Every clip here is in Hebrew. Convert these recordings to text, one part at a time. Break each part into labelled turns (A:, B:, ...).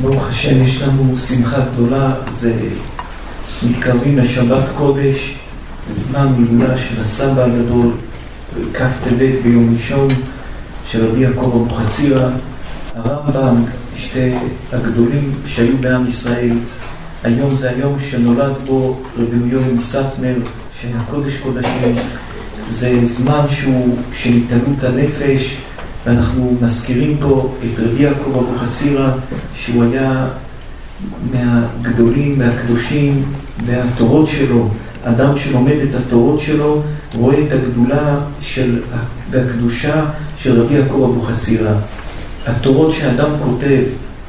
A: ברוך השם, יש לנו שמחה גדולה, זה מתקרבים לשבת קודש, זמן מילולה של הסבא הגדול, כ"ט ביום ראשון של רבי יעקב אבוחצירא, הרמב"ם, שתי הגדולים שהיו בעם ישראל. היום זה היום שנולד בו רבי יואל מסטמר, שהקודש קודשים, זה זמן שהוא של התעלות הנפש, ואנחנו מזכירים פה את רבי יעקב אבוחצירא, שהוא היה מהגדולים, מהקדושים, והתורות שלו, אדם שלומד את התורות שלו, רואה את הגדולה של, והקדושה של רבי יעקב אבוחצירא. התורות שאדם כותב,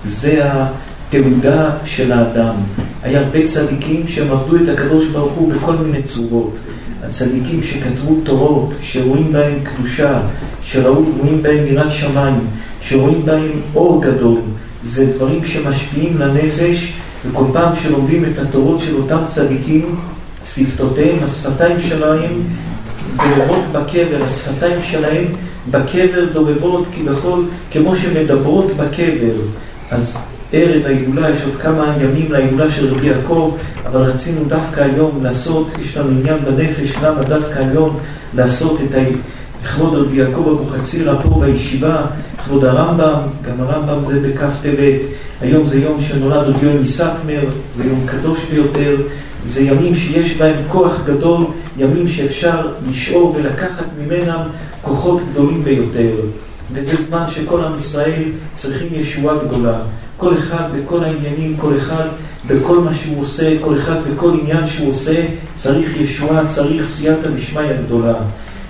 A: זה התעודה של האדם. היה הרבה צדיקים שהם עבדו את הקדוש ברוך הוא בכל מיני צורות. הצדיקים שכתבו תורות, שרואים בהם קדושה, שרואים בהם יראת שמיים, שרואים בהם אור גדול, זה דברים שמשפיעים לנפש, וכל פעם שלומדים את התורות של אותם צדיקים, שפתותיהם, השפתיים שלהם דובבות בקבר, השפתיים שלהם בקבר דובבות כביכול כמו שמדברות בקבר. אז ערב ההילולה, יש עוד כמה ימים להילולה של רבי יעקב, אבל רצינו דווקא היום לעשות, יש לנו עניין בנפש, למה דווקא היום לעשות את ה... לכבוד רבי יעקב אבוחצירא פה בישיבה, כבוד הרמב"ם, גם הרמב"ם זה בכ"ט טבת, היום זה יום שנולד רבי יואל מסטמר, זה יום קדוש ביותר, זה ימים שיש בהם כוח גדול, ימים שאפשר לשאוב ולקחת ממנם כוחות גדולים ביותר. וזה זמן שכל עם ישראל צריכים ישועה גדולה. כל אחד בכל העניינים, כל אחד בכל מה שהוא עושה, כל אחד בכל עניין שהוא עושה, צריך ישועה, צריך סייעתא דשמיא גדולה.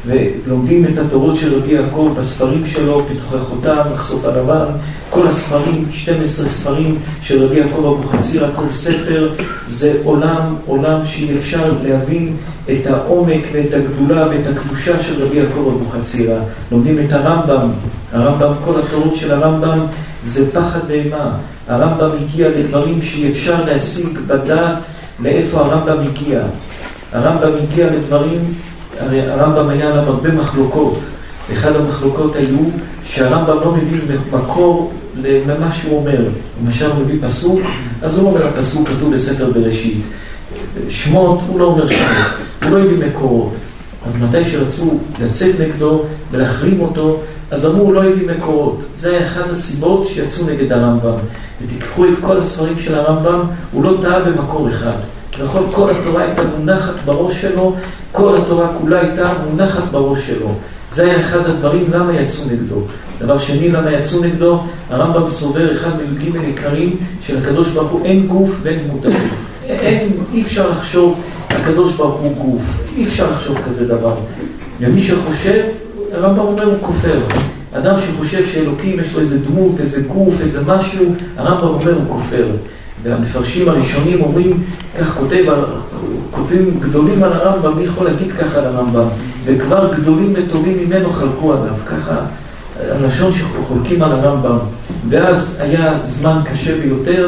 A: ולומדים את התורות של רבי יעקב בספרים שלו, פתוחי חותם, מחשוף הלבן, כל הספרים, 12 ספרים של רבי יעקב אבוחצירא, כל ספר זה עולם, עולם שאי אפשר להבין את העומק ואת הגדולה ואת הקדושה של רבי יעקב אבוחצירא. לומדים את הרמב"ם, הרמב"ם, כל התורות של הרמב"ם זה פחד ואימה. הרמב"ם הגיע לדברים שאי אפשר להשיג בדעת לאיפה הרמב"ם הגיע. הרמב"ם הגיע לדברים הרי הרמב"ם היה עליו הרבה מחלוקות. אחד המחלוקות היו שהרמב"ם לא מביא מקור למה שהוא אומר. למשל הוא מביא פסוק, אז הוא אומר הפסוק כתוב בספר בראשית. שמות, הוא לא אומר שמות, הוא לא הביא מקורות. אז מתי שרצו לצאת נגדו ולהחרים אותו, אז אמרו הוא לא הביא מקורות. זה היה אחת הסיבות שיצאו נגד הרמב"ם. ותיקחו את כל הספרים של הרמב"ם, הוא לא טעה במקור אחד. נכון, כל התורה הייתה מונחת בראש שלו, כל התורה כולה הייתה מונחת בראש שלו. זה היה אחד הדברים למה יצאו נגדו. דבר שני, למה יצאו נגדו, הרמב"ם סובר אחד מי"ג עיקרים של הקדוש ברוך הוא אין גוף ואין הגוף. אין, אי אפשר לחשוב, הקדוש ברוך הוא גוף. אי אפשר לחשוב כזה דבר. ומי שחושב, הרמב"ם אומר הוא כופר. אדם שחושב שאלוקים יש לו איזה דמות, איזה גוף, איזה משהו, הרמב"ם אומר הוא כופר. והמפרשים הראשונים אומרים, כך כותב, כותבים גדולים על הרמב"ם, מי יכול להגיד ככה על הרמב"ם? וכבר גדולים וטובים ממנו חלקו עליו, ככה הלשון שחולקים על הרמב"ם. ואז היה זמן קשה ביותר,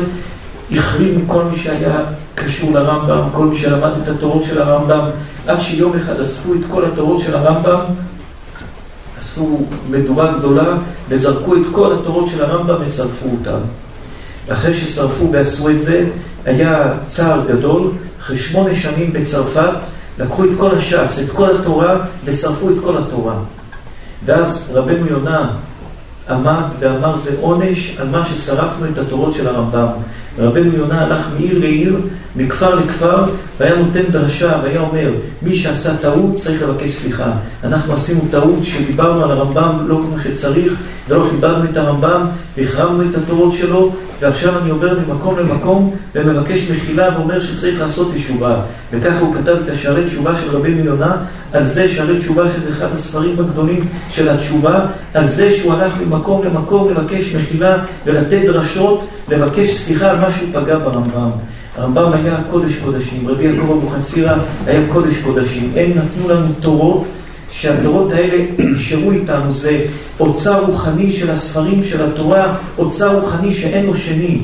A: החרימו כל מי שהיה קשור לרמב"ם, כל מי שלמד את התורות של הרמב"ם, עד שיום אחד אספו את כל התורות של הרמב"ם, עשו מדורה גדולה וזרקו את כל התורות של הרמב"ם ושרפו אותם. אחרי ששרפו ועשו את זה, היה צער גדול. אחרי שמונה שנים בצרפת, לקחו את כל הש"ס, את כל התורה, ושרפו את כל התורה. ואז רבנו יונה עמד ואמר זה עונש על מה ששרפנו את התורות של הרמב"ם. רבנו יונה הלך מעיר לעיר, מכפר לכפר, והיה נותן דרשה, והיה אומר, מי שעשה טעות צריך לבקש סליחה. אנחנו עשינו טעות שדיברנו על הרמב"ם לא כמו שצריך, ולא חיברנו את הרמב"ם, והחרמנו את התורות שלו, ועכשיו אני עובר ממקום למקום ומבקש מחילה ואומר שצריך לעשות תשובה. וככה הוא כתב את השערי תשובה של רבי מיונה, על זה שערי תשובה שזה אחד הספרים הגדולים של התשובה, על זה שהוא הלך ממקום למקום לבקש מחילה ולתת דרשות, לבקש סליחה על מה שהוא פגע ברמב"ם. הרמב"ם היה קודש קודשים, רבי יעקב אבוחצירא היה קודש קודשים. הם נתנו לנו תורות שהתורות האלה נשארו איתנו, זה אוצר רוחני של הספרים של התורה, אוצר רוחני שאין לו שני.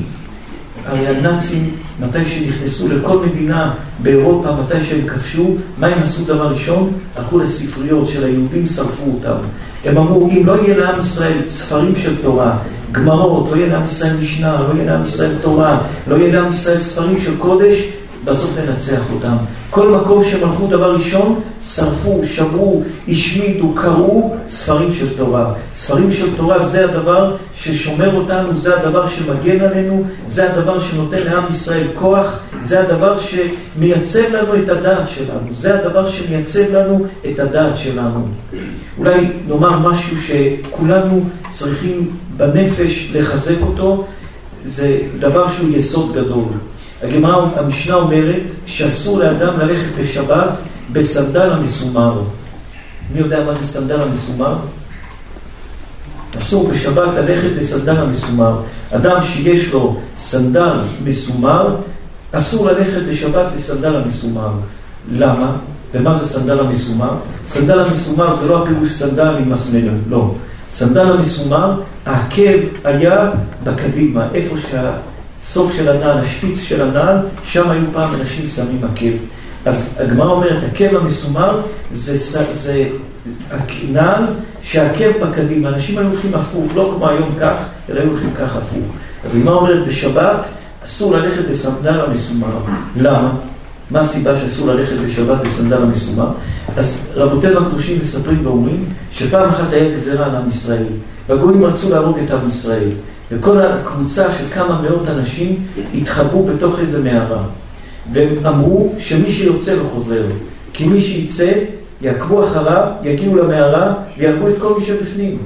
A: הרי הנאצים, מתי שנכנסו לכל מדינה באירופה, מתי שהם כבשו, מה הם עשו דבר ראשון? הלכו לספריות של היהודים, שרפו אותם. הם אמרו, אם לא יהיה לעם ישראל ספרים של תורה, גמרות, לא יהיה לעם ישראל משנה, לא יהיה לעם ישראל תורה, לא יהיה לעם ישראל ספרים של קודש, בסוף ננצח אותם. כל מקום שהם הלכו דבר ראשון, שרפו, שברו, השמידו, קראו ספרים של תורה. ספרים של תורה זה הדבר ששומר אותנו, זה הדבר שמגן עלינו, זה הדבר שנותן לעם ישראל כוח, זה הדבר שמייצב לנו את הדעת שלנו, זה הדבר שמייצב לנו את הדעת שלנו. אולי נאמר משהו שכולנו צריכים בנפש לחזק אותו, זה דבר שהוא יסוד גדול. הגמרא, המשנה אומרת שאסור לאדם ללכת בשבת בסנדל המסומר. מי יודע מה זה סנדל המסומר? אסור בשבת ללכת בסנדל המסומר. אדם שיש לו סנדל מסומר, אסור ללכת בשבת בסנדל המסומר. למה? ומה זה סנדל המסומר? סנדל המסומר זה לא הפירוש סנדל עם מסמר, לא. סנדל המסומר, העקב היה בקדימה, איפה שה... סוף של הנעל, השפיץ של הנעל, שם היו פעם אנשים שמים עקב. אז הגמרא אומרת, עקב המסומר זה, זה נעל שהעקב בקדימה. אנשים היו הולכים הפוך, לא כמו היום כך, אלא היו הולכים כך הפוך. אז הגמרא אומרת, בשבת אסור ללכת בסנדל המסומר. למה? מה הסיבה שאסור ללכת בשבת בסנדל המסומר? אז רבותינו הקדושים מספרים ואומרים שפעם אחת היה גזירה על עם ישראל, והגויים רצו להרוג את עם ישראל. וכל הקבוצה של כמה מאות אנשים התחבאו בתוך איזה מערה. והם אמרו שמי שיוצא לא חוזר. כי מי שיצא, יעקבו אחריו, יגיעו למערה ויהרגו את כל מי שבפנים.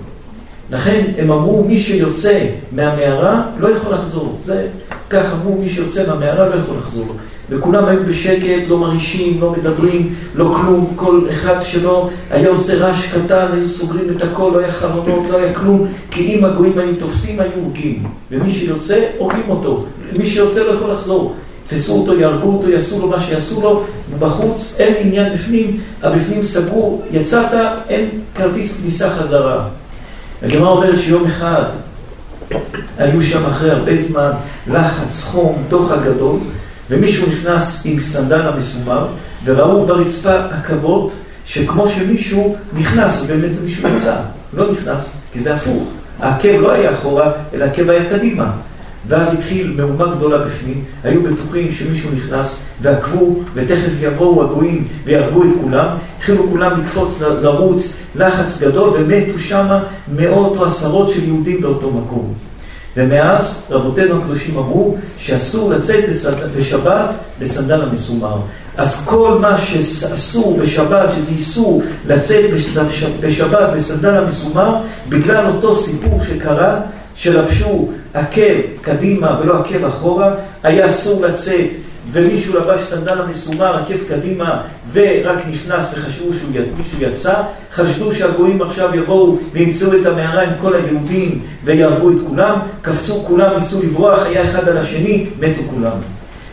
A: לכן הם אמרו, מי שיוצא מהמערה לא יכול לחזור. זה, כך אמרו, מי שיוצא מהמערה לא יכול לחזור. וכולם היו בשקט, לא מרעישים, לא מדברים, לא כלום, כל אחד שלו היה עושה רעש קטן, היו סוגרים את הכל, לא היה חלונות, לא היה כלום, כי אם הגויים היו תופסים, היו הורגים. ומי שיוצא, הורגים אותו. מי שיוצא לא יכול לחזור. תפסו אותו, יהרגו אותו, יעשו לו מה שיעשו לו, בחוץ אין עניין בפנים, הבפנים סגור, יצאת, אין כרטיס כניסה חזרה. הגמרא אומרת שיום אחד היו שם אחרי הרבה זמן לחץ, חום, דוחק גדול, ומישהו נכנס עם סנדל המסומר, וראו ברצפה עכבות, שכמו שמישהו נכנס, ובאמת זה מישהו יצא, לא נכנס, כי זה הפוך. העקב לא היה אחורה, אלא העקב היה קדימה. ואז התחיל מהומה גדולה בפנים, היו בטוחים שמישהו נכנס ועקבו, ותכף יבואו הגויים ויהרגו את כולם. התחילו כולם לקפוץ, לרוץ, לחץ גדול, ומתו שמה מאות או עשרות של יהודים באותו מקום. ומאז רבותינו הקדושים אמרו שאסור לצאת בשבת בסנדל המסומר. אז כל מה שאסור בשבת, שזה איסור לצאת בשבת בסנדל המסומר, בגלל אותו סיפור שקרה, שלבשו עקב קדימה ולא עקב אחורה, היה אסור לצאת ומישהו לבש סנדל המסומר, עקב קדימה, ורק נכנס וחשבו שמישהו יצא, חשדו שהגויים עכשיו יבואו וימצאו את המערה עם כל היהודים ויהרגו את כולם, קפצו כולם, ניסו לברוח, היה אחד על השני, מתו כולם.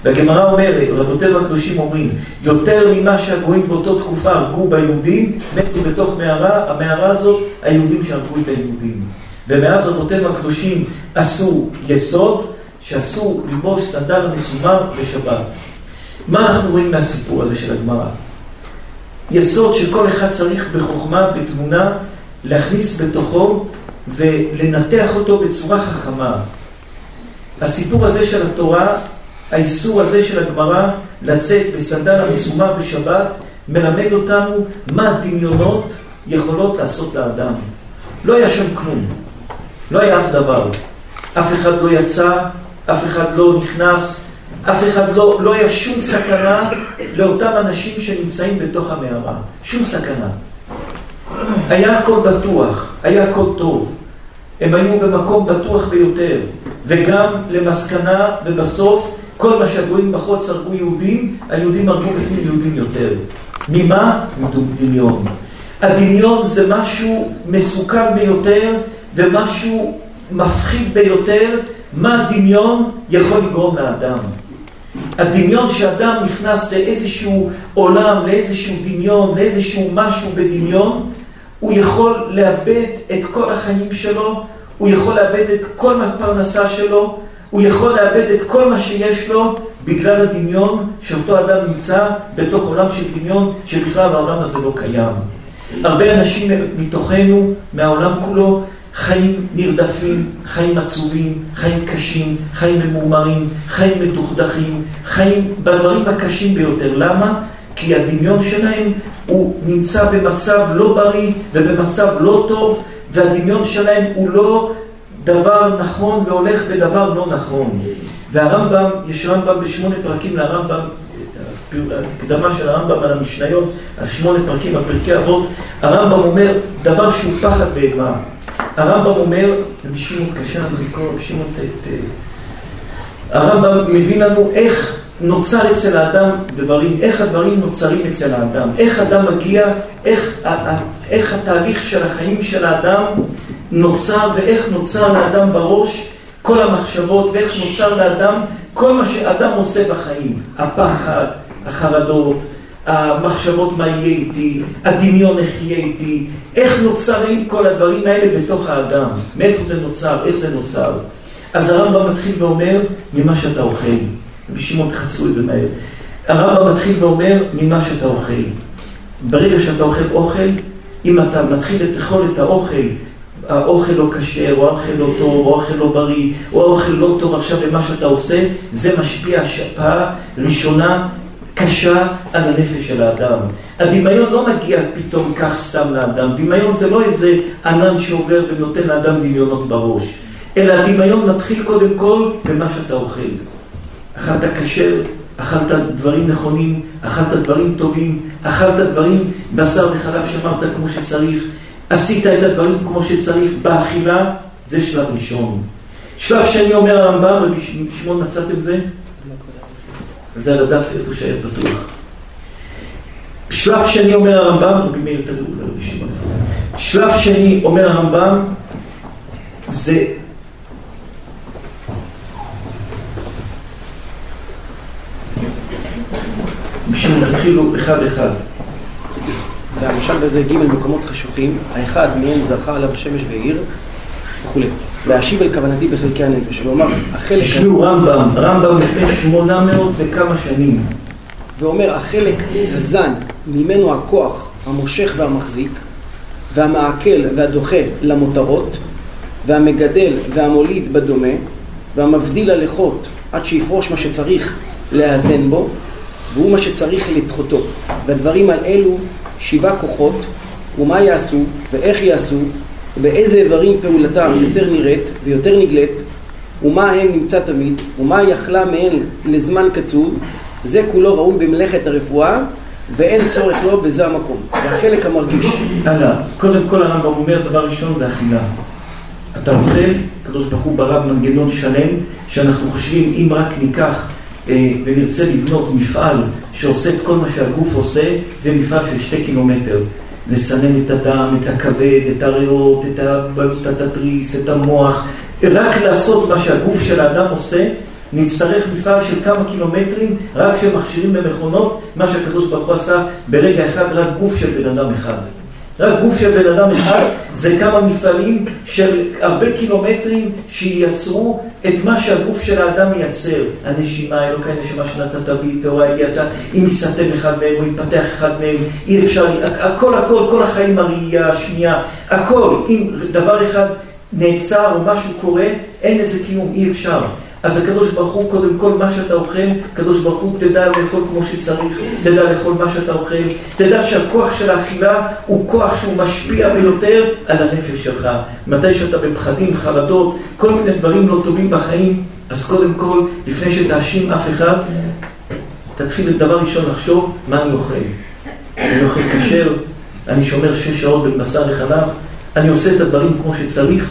A: והגמרא אומרת, רבותינו הקדושים אומרים, יותר ממה שהגויים באותו תקופה הרגו ביהודים, מתו בתוך מערה, המערה הזאת, היהודים שהרגו את היהודים. ומאז רבותינו הקדושים עשו יסוד, שאסור ללבוש סנדל המסומר בשבת. מה אנחנו רואים מהסיפור הזה של הגמרא? יסוד שכל אחד צריך בחוכמה, בתמונה, להכניס בתוכו ולנתח אותו בצורה חכמה. הסיפור הזה של התורה, האיסור הזה של הגמרא לצאת בסנדל המסומר בשבת, מלמד אותנו מה דמיונות יכולות לעשות לאדם. לא היה שם כלום, לא היה אף דבר. אף אחד לא יצא, אף אחד לא נכנס, אף אחד לא, לא היה שום סכנה לאותם אנשים שנמצאים בתוך המערה. שום סכנה. היה הכל בטוח, היה הכל טוב. הם היו במקום בטוח ביותר. וגם למסקנה, ובסוף, כל מה שהגויים בחוץ הרגו יהודים, היהודים הרגו בפנים יהודים יותר. ממה? מדמיון. הדמיון זה משהו מסוכן ביותר, ומשהו מפחיד ביותר, מה הדמיון יכול לגרום לאדם. הדמיון שאדם נכנס לאיזשהו עולם, לאיזשהו דמיון, לאיזשהו משהו בדמיון, הוא יכול לאבד את כל החיים שלו, הוא יכול לאבד את כל הפרנסה שלו, הוא יכול לאבד את כל מה שיש לו בגלל הדמיון שאותו אדם נמצא בתוך עולם של דמיון שבכלל העולם הזה לא קיים. הרבה אנשים מתוכנו, מהעולם כולו, חיים נרדפים, חיים עצובים, חיים קשים, חיים ממורמרים, חיים מדוכדכים, חיים בדברים הקשים ביותר. למה? כי הדמיון שלהם הוא נמצא במצב לא בריא ובמצב לא טוב, והדמיון שלהם הוא לא דבר נכון והולך בדבר לא נכון. והרמב"ם, יש רמב"ם בשמונה פרקים לרמב"ם, הקדמה של הרמב"ם על המשניות, על שמונה פרקים, על פרקי אבות, הרמב"ם אומר דבר שהוא פחד בהמה. הרמב"ם אומר, רבי שמעון קשה לנו לקרוא, רבי שמעון ת... הרמב"ם מביא לנו איך נוצר אצל האדם דברים, איך הדברים נוצרים אצל האדם, איך אדם מגיע, איך, איך התהליך של החיים של האדם נוצר ואיך נוצר לאדם בראש כל המחשבות ואיך נוצר לאדם כל מה שאדם עושה בחיים, הפחד, החרדות, המחשבות מה יהיה איתי, הדמיון איך יהיה איתי, איך נוצרים כל הדברים האלה בתוך האדם, מאיפה זה נוצר, איך זה נוצר. אז הרמב"ם מתחיל ואומר, ממה שאתה אוכל. רבי שמעון תחפשו את זה מהר. הרמב"ם מתחיל ואומר, ממה שאתה אוכל. ברגע שאתה אוכל אוכל, אם אתה מתחיל לאכול את האוכל, האוכל לא כשר, או האוכל לא טוב, או האוכל לא בריא, או האוכל לא טוב עכשיו במה שאתה עושה, זה משפיע השפעה ראשונה קשה על הנפש של האדם. הדמיון לא מגיע פתאום כך סתם לאדם, דמיון זה לא איזה ענן שעובר ונותן לאדם דמיונות בראש, אלא הדמיון מתחיל קודם כל במה שאתה אוכל. אכלת כשר, אכלת דברים נכונים, אכלת דברים טובים, אכלת דברים, בשר וחלב שמרת כמו שצריך, עשית את הדברים כמו שצריך באכילה, זה שלב ראשון. שלב שני אומר הרמב"ם, רבי שמעון מצאתם זה? זה על הדף איפה שהיה פתוח. שלב שני אומר הרמב"ם, רבי מאיר תראו, לא יודע שמעון איפה זה. שלב שני אומר הרמב"ם, זה בשביל תתחילו אחד אחד.
B: והמשל בזה ג' מקומות חשוכים, האחד מהם זרחה עליו השמש והעיר וכולי. להשיב אל כוונתי בחלקי הנפש, ואומר,
A: החלק... תשמעו רמב"ם, רמב"ם לפני שמונה מאות וכמה שנים.
B: ואומר, החלק הזן, ממנו הכוח המושך והמחזיק, והמעכל והדוחה למותרות, והמגדל והמוליד בדומה, והמבדיל הלכות עד שיפרוש מה שצריך לאזן בו, והוא מה שצריך לדחותו. והדברים על אלו שבעה כוחות, ומה יעשו, ואיך יעשו, ובאיזה איברים פעולתם יותר נראית ויותר נגלית, ומה הם נמצא תמיד, ומה יכלה מהן לזמן קצוב, זה כולו ראוי במלאכת הרפואה, ואין צורך לו בזה המקום. זה החלק המרגיש.
A: הלאה, קודם כל הרמב"ם אומר, דבר ראשון זה אכילה. אתה אוכל, הקדוש ברוך הוא ברא מנגנון שלם, שאנחנו חושבים, אם רק ניקח אה, ונרצה לבנות מפעל שעושה את כל מה שהגוף עושה, זה מפעל של שתי קילומטר. לסנן את הדם, את הכבד, את הריאות, את התריס, את המוח. רק לעשות מה שהגוף של האדם עושה, נצטרך מפעל של כמה קילומטרים, רק כשמכשירים במכונות, מה שהקדוש ברוך הוא עשה ברגע אחד, רק גוף של בן אדם אחד. רק גוף של בן אדם אחד זה כמה מפעלים של הרבה קילומטרים שייצרו את מה שהגוף של האדם מייצר. הנשימה, אלוקי הנשימה שנתת בי, תאורה הגיעת, אם יסתם אחד מהם או יתפתח אחד מהם, אי אפשר, הכל הכל, כל החיים הראייה, השנייה, הכל, אם דבר אחד נעצר או משהו קורה, אין לזה קיום, אי אפשר. אז הקדוש ברוך הוא, קודם כל, מה שאתה אוכל, הקדוש ברוך הוא תדע לאכול כמו שצריך, תדע לאכול מה שאתה אוכל, תדע שהכוח של האכילה הוא כוח שהוא משפיע ביותר על הנפש שלך. מתי שאתה בפחדים, חרדות, כל מיני דברים לא טובים בחיים, אז קודם כל, לפני שתאשים אף אחד, תתחיל דבר ראשון לחשוב מה אני אוכל. אני אוכל כשר, אני שומר שש שעות בין בשר לחלב, אני עושה את הדברים כמו שצריך,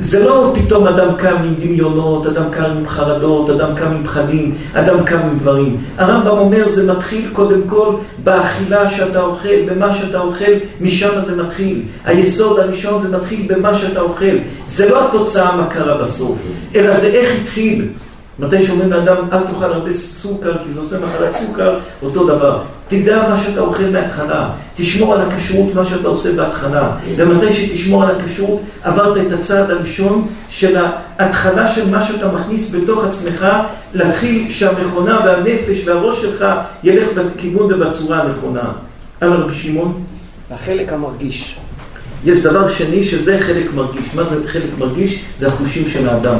A: זה לא פתאום אדם קם עם דמיונות, אדם קם עם חרדות, אדם קם עם פחדים, אדם קם עם דברים. הרמב"ם אומר זה מתחיל קודם כל באכילה שאתה אוכל, במה שאתה אוכל, משם זה מתחיל. היסוד הראשון זה מתחיל במה שאתה אוכל. זה לא התוצאה מה קרה בסוף, אלא זה איך התחיל. מתי שאומרים לאדם, אל תאכל הרבה סוכר, כי זה עושה מחלת סוכר, אותו דבר. תדע מה שאתה אוכל מההתחלה, תשמור על הכשרות, מה שאתה עושה בהתחלה. ומתי שתשמור על הכשרות, עברת את הצעד הראשון של ההתחלה של מה שאתה מכניס בתוך עצמך, להתחיל שהמכונה והנפש והראש שלך ילך בכיוון ובצורה הנכונה. על רבי שמעון?
B: החלק המרגיש.
A: יש דבר שני שזה חלק מרגיש. מה זה חלק מרגיש? זה החושים של האדם.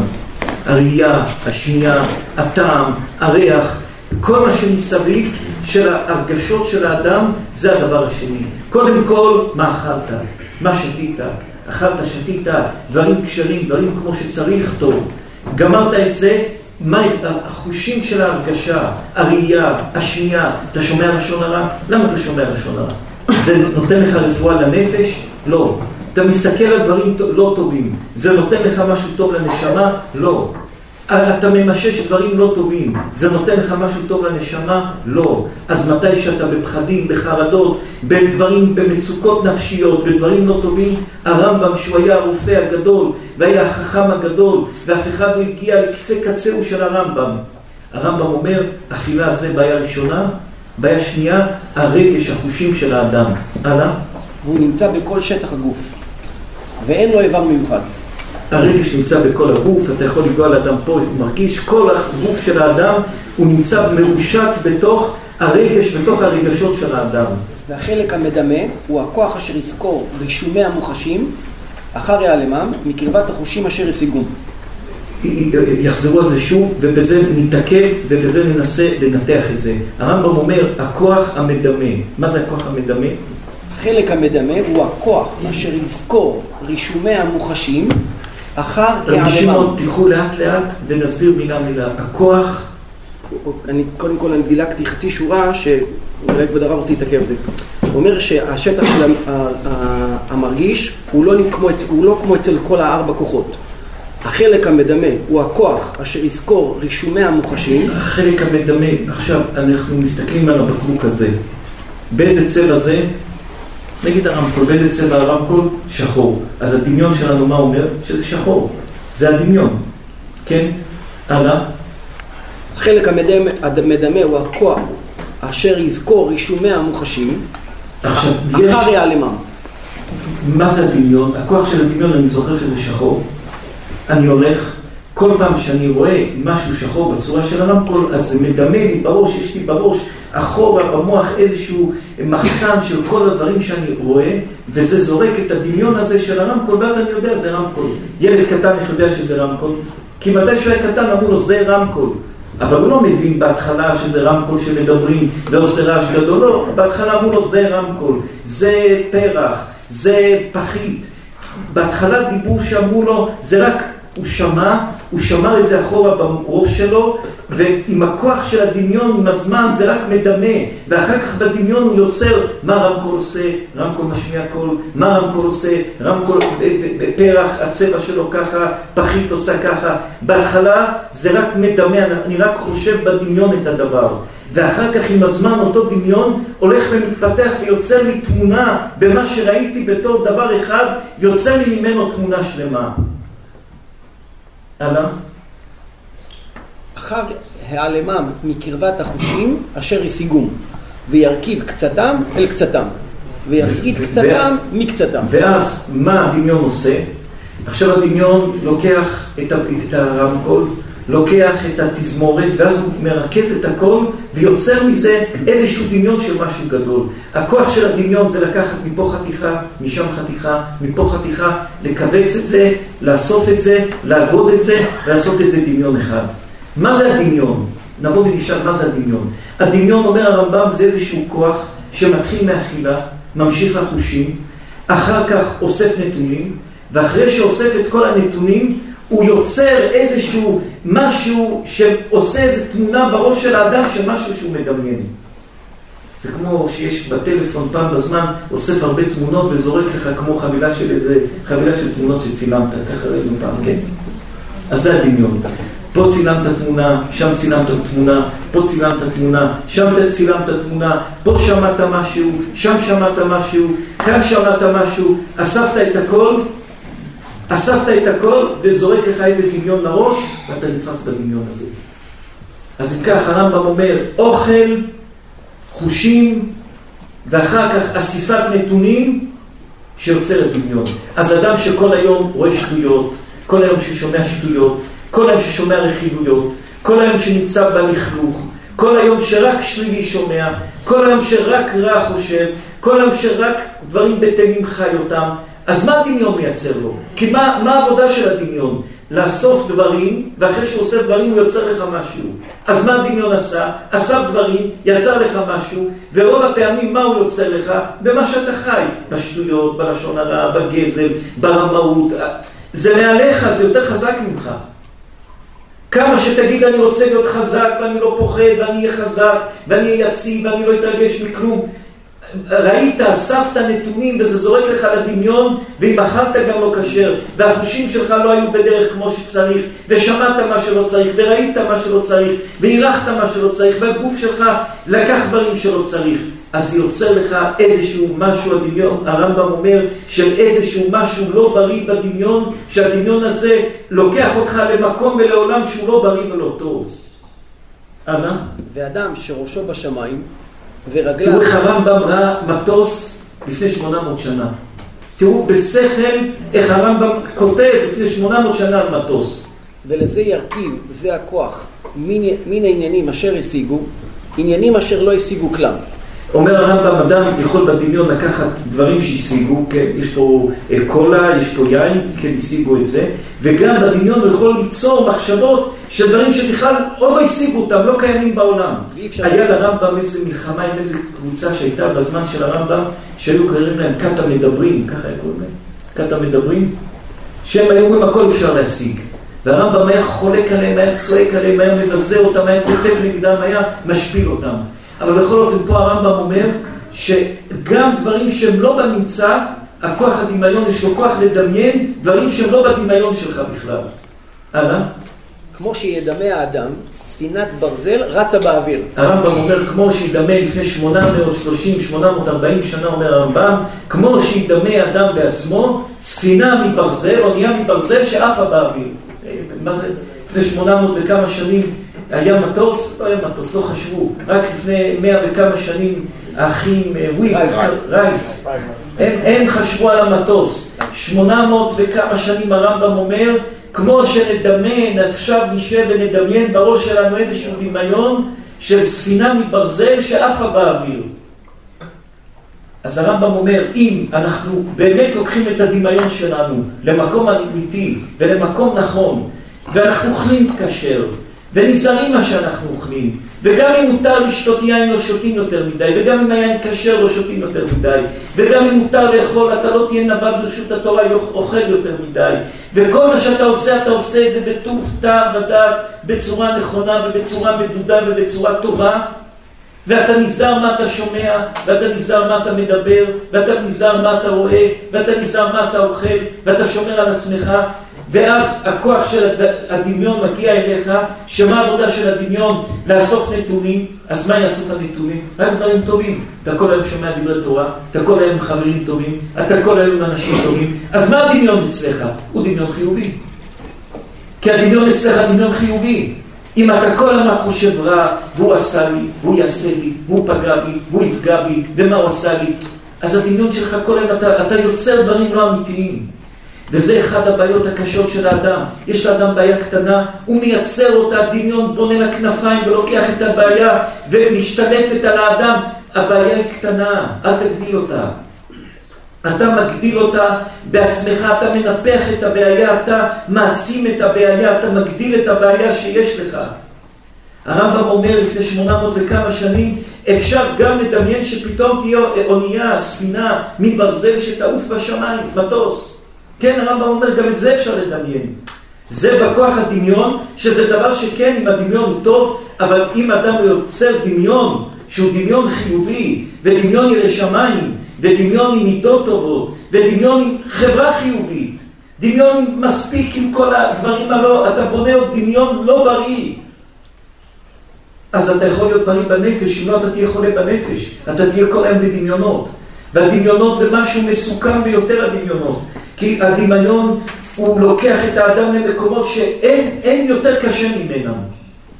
A: הראייה, השנייה, הטעם, הריח, כל מה שמסביב של ההרגשות של האדם, זה הדבר השני. קודם כל, מה אכלת? מה שתית? אכלת, שתית, דברים כשרים, דברים כמו שצריך, טוב. גמרת את זה, מה החושים של ההרגשה, הראייה, השנייה, אתה שומע לשון הרע? למה אתה שומע לשון הרע? זה נותן לך רפואה לנפש? לא. אתה מסתכל על דברים לא טובים, זה נותן לך משהו טוב לנשמה? לא. אתה ממשש דברים לא טובים, זה נותן לך משהו טוב לנשמה? לא. אז מתי שאתה בפחדים, בחרדות, בדברים, במצוקות נפשיות, בדברים לא טובים, הרמב"ם, שהוא היה הרופא הגדול, והיה החכם הגדול, ואף אחד לא הגיע לקצה קצהו של הרמב"ם. הרמב"ם אומר, אכילה זה בעיה ראשונה, בעיה שנייה, הרגש, החושים של האדם. הלאה.
B: והוא נמצא בכל שטח הגוף, ואין לו איבר מיוחד.
A: הרגש נמצא בכל הגוף, אתה יכול לגוע לאדם פה, הוא מרגיש, כל הגוף של האדם הוא נמצא מרושת בתוך הרגש, בתוך הרגשות של האדם.
B: והחלק המדמה הוא הכוח אשר יזכור רישומי המוחשים אחר יעלמם מקרבת החושים אשר השיגום.
A: יחזרו על זה שוב, ובזה נתעכב, ובזה ננסה לנתח את זה. הרמב"ם אומר, הכוח המדמה. מה זה הכוח המדמה?
B: החלק המדמה הוא הכוח אשר יזכור רישומי המוחשים אחר
A: שמעון, תלכו לאט לאט ונסביר מילה מילה. הכוח...
B: אני, קודם כל אני דילגתי חצי שורה שאולי כבוד הרב רוצה להתעכב על זה. הוא אומר שהשטח של המרגיש הוא לא, כמו, הוא לא כמו אצל כל הארבע כוחות. החלק המדמה הוא הכוח אשר יזכור רישומי המוחשים.
A: החלק המדמה, עכשיו אנחנו מסתכלים על הבקבוק הזה. באיזה צבע זה? נגיד הרמקול, באיזה צבע הרמקול? שחור. אז הדמיון שלנו מה אומר? שזה שחור. זה הדמיון. כן? הלאה.
B: החלק המדמה, המדמה הוא הכוח אשר יזכור רישומי המוחשים. עכשיו, יש... אחר יעלמם.
A: מה זה הדמיון? הכוח של הדמיון, אני זוכר שזה שחור. אני הולך, כל פעם שאני רואה משהו שחור בצורה של הרמקול, אז זה מדמה לי בראש, יש לי בראש אחורה במוח איזשהו מחסן של כל הדברים שאני רואה, וזה זורק את הדמיון הזה של הרמקול, ואז אני יודע זה רמקול. ילד קטן, איך יודע שזה רמקול? כי מתי שהוא היה קטן אמרו לו זה רמקול. אבל הוא לא מבין בהתחלה שזה רמקול שמדברים ועושה רעש גדול, לא, בהתחלה אמרו לו זה רמקול, זה פרח, זה פחית. בהתחלה דיברו שאמרו לו, זה רק הוא שמע, הוא שמר את זה אחורה בראש שלו, ועם הכוח של הדמיון, עם הזמן, זה רק מדמה. ואחר כך בדמיון הוא יוצר מה רמקול עושה, רמקול משמיע קול, מה רמקול עושה, רמקול פרח, הצבע שלו ככה, פחית עושה ככה. בהתחלה זה רק מדמה, אני רק חושב בדמיון את הדבר. ואחר כך עם הזמן אותו דמיון הולך ומתפתח ויוצר לי תמונה במה שראיתי בתור דבר אחד, יוצר לי ממנו תמונה שלמה. הלאה.
B: אחר העלמם מקרבת החושים אשר השיגום, וירכיב קצתם אל קצתם, ויפריד קצתם מקצתם.
A: ואז מה הדמיון עושה? עכשיו הדמיון לוקח את הרמקול, לוקח את התזמורת, ואז הוא מרכז את הכל, ויוצר מזה איזשהו דמיון של משהו גדול. הכוח של הדמיון זה לקחת מפה חתיכה, משם חתיכה, מפה חתיכה, לכווץ את זה, לאסוף את זה, לאגוד את זה, ולעשות את זה דמיון אחד. מה זה הדמיון? נבוא ונשאל מה זה הדמיון. הדמיון, אומר הרמב"ם, זה איזשהו כוח שמתחיל מאכילה, ממשיך לחושים, אחר כך אוסף נתונים, ואחרי שאוסף את כל הנתונים, הוא יוצר איזשהו משהו שעושה איזו תמונה בראש של האדם של משהו שהוא מדמיין. זה כמו שיש בטלפון פעם בזמן, אוסף הרבה תמונות וזורק לך כמו חבילה של איזה, חבילה של תמונות שצילמת, ככה ראינו פעם, כן? אז זה הדמיון. פה צילמת תמונה, שם צילמת תמונה, פה צילמת תמונה, שם צילמת תמונה, פה שמעת משהו, שם שמעת משהו, כאן שמעת משהו, אספת את הכל אספת את הכל וזורק לך איזה דמיון לראש ואתה נתפס בדמיון הזה. אז אם כך הרמב"ם אומר, אוכל, חושים, ואחר כך אסיפת נתונים שיוצרת דמיון. אז אדם שכל היום רואה שטויות, כל היום ששומע שטויות, כל היום ששומע רכילויות, כל היום שנמצא בלכלוך, כל היום שרק שלילי שומע, כל היום שרק רע חושב, כל היום שרק דברים בטלים חי אותם, אז מה הדמיון מייצר לו? כי מה, מה העבודה של הדמיון? לאסוף דברים, ואחרי שהוא עושה דברים הוא יוצר לך משהו. אז מה הדמיון עשה? אסף דברים, יצר לך משהו, ורוב הפעמים מה הוא יוצר לך? במה שאתה חי. בשטויות, בלשון הרע, בגזל, ברמאות. זה מעליך, זה יותר חזק ממך. כמה שתגיד אני רוצה להיות חזק ואני לא פוחד ואני אהיה חזק ואני אהיה יציב ואני לא אתרגש מכלום ראית, אספת נתונים וזה זורק לך לדמיון ואם אכלת גם לא כשר והחושים שלך לא היו בדרך כמו שצריך ושמעת מה שלא צריך וראית מה שלא צריך והירחת מה שלא צריך והגוף שלך לקח דברים שלא צריך אז יוצר לך איזשהו משהו, הדמיון, הרמב"ם אומר, של איזשהו משהו לא בריא בדמיון, שהדמיון הזה לוקח אותך למקום ולעולם שהוא לא בריא ולא טוב.
B: הלאה. ואדם שראשו בשמיים ורגליו...
A: תראו איך הרמב"ם ראה מטוס לפני 800 שנה. תראו בשכל איך הרמב"ם כותב לפני 800 שנה על מטוס.
B: ולזה ירכיב, זה הכוח, מן העניינים אשר השיגו, עניינים אשר לא השיגו כלל.
A: אומר הרמב"ם, אדם יכול בדמיון לקחת דברים שהשיגו, כן, יש פה אה, קולה, יש פה יין, כן, השיגו את זה, וגם בדמיון הוא יכול ליצור מחשבות של דברים שבכלל עוד לא השיגו אותם, לא קיימים בעולם. היה לרמב"ם איזה מלחמה עם איזה קבוצה שהייתה בזמן של הרמב"ם, שהיו קוראים להם כת המדברים, ככה היו קוראים להם, כת המדברים, שהם היו אומרים הכל אפשר להשיג. והרמב"ם היה חולק עליהם, היה צועק עליהם, היה מבזה אותם, היה כותב נגדם, היה משפיל אותם. אבל בכל אופן פה הרמב"ם אומר שגם דברים שהם לא בנמצא, הכוח הדמיון, יש לו כוח לדמיין דברים שהם לא בדמיון שלך בכלל. הלאה.
B: כמו שידמה האדם, ספינת ברזל רצה באוויר.
A: הרמב"ם אומר, כמו שידמה לפני 830, 840 שנה, אומר הרמב"ם, כמו שידמה אדם בעצמו, ספינה מברזל, אונייה מברזל שעפה באוויר. מה זה? לפני 800 וכמה שנים היה מטוס, לא היה מטוס, לא חשבו. רק לפני מאה וכמה שנים האחים אה, רייטס, הם, הם חשבו על המטוס. שמונה מאות וכמה שנים הרמב"ם אומר, כמו שנדמיין, עכשיו נשב ונדמיין בראש שלנו איזשהו דמיון של ספינה מברזל שעפה באוויר. אז הרמב"ם אומר, אם אנחנו באמת לוקחים את הדמיון שלנו למקום אמיתי ולמקום נכון, ואנחנו אוכלים כשר, ונזהרים מה שאנחנו אוכלים. וגם אם מותר לשתות יין לא שותים יותר מדי, וגם אם היין כשר לא שותים יותר מדי, וגם אם מותר לאכול, אתה לא תהיה נבל ברשות התורה אוכל יותר מדי. וכל מה שאתה עושה, אתה עושה את זה בטוב טעם ודעת, בצורה נכונה ובצורה מדודה ובצורה טובה. ואתה נזהר מה אתה שומע, ואתה נזהר מה אתה מדבר, ואתה נזהר מה אתה רואה, ואתה נזהר מה אתה אוכל, ואתה שומר על עצמך, ואז הכוח של הדמיון מגיע אליך, שמה העבודה של הדמיון? לאסוף נתונים, אז מה יעשו את הנתונים? רק דברים טובים. אתה כל היום שומע דברי תורה, אתה כל היום חברים טובים, אתה כל היום אנשים טובים, אז מה הדמיון אצלך? הוא דמיון חיובי. כי הדמיון אצלך דמיון חיובי. אם אתה כל הזמן חושב רע, והוא עשה לי, והוא יעשה לי, והוא פגע בי, והוא יפגע בי, ומה הוא עשה לי, אז הדמיון שלך כל הזמן, אתה, אתה יוצר דברים לא אמיתיים. וזה אחד הבעיות הקשות של האדם. יש לאדם בעיה קטנה, הוא מייצר אותה, דמיון בונה לה כנפיים ולוקח את הבעיה ומשתלטת על האדם. הבעיה היא קטנה, אל תגדיל אותה. אתה מגדיל אותה בעצמך, אתה מנפח את הבעיה, אתה מעצים את הבעיה, אתה מגדיל את הבעיה שיש לך. הרמב"ם אומר לפני 800 וכמה שנים, אפשר גם לדמיין שפתאום תהיה אונייה, ספינה מברזל שתעוף בשמיים, מטוס. כן, הרמב"ם אומר, גם את זה אפשר לדמיין. זה בכוח הדמיון, שזה דבר שכן, אם הדמיון הוא טוב, אבל אם אדם יוצר דמיון, שהוא דמיון חיובי, ודמיון ירא שמיים, ודמיון עם מידות טובות, ודמיון עם חברה חיובית, דמיון עם מספיק עם כל הדברים הלא, אתה בונה עוד דמיון לא בריא. אז אתה יכול להיות בריא בנפש, אם לא אתה תהיה חולה בנפש, אתה תהיה כל היום בדמיונות. והדמיונות זה משהו מסוכן ביותר, הדמיונות. כי הדמיון הוא לוקח את האדם למקומות שאין יותר קשה ממנם.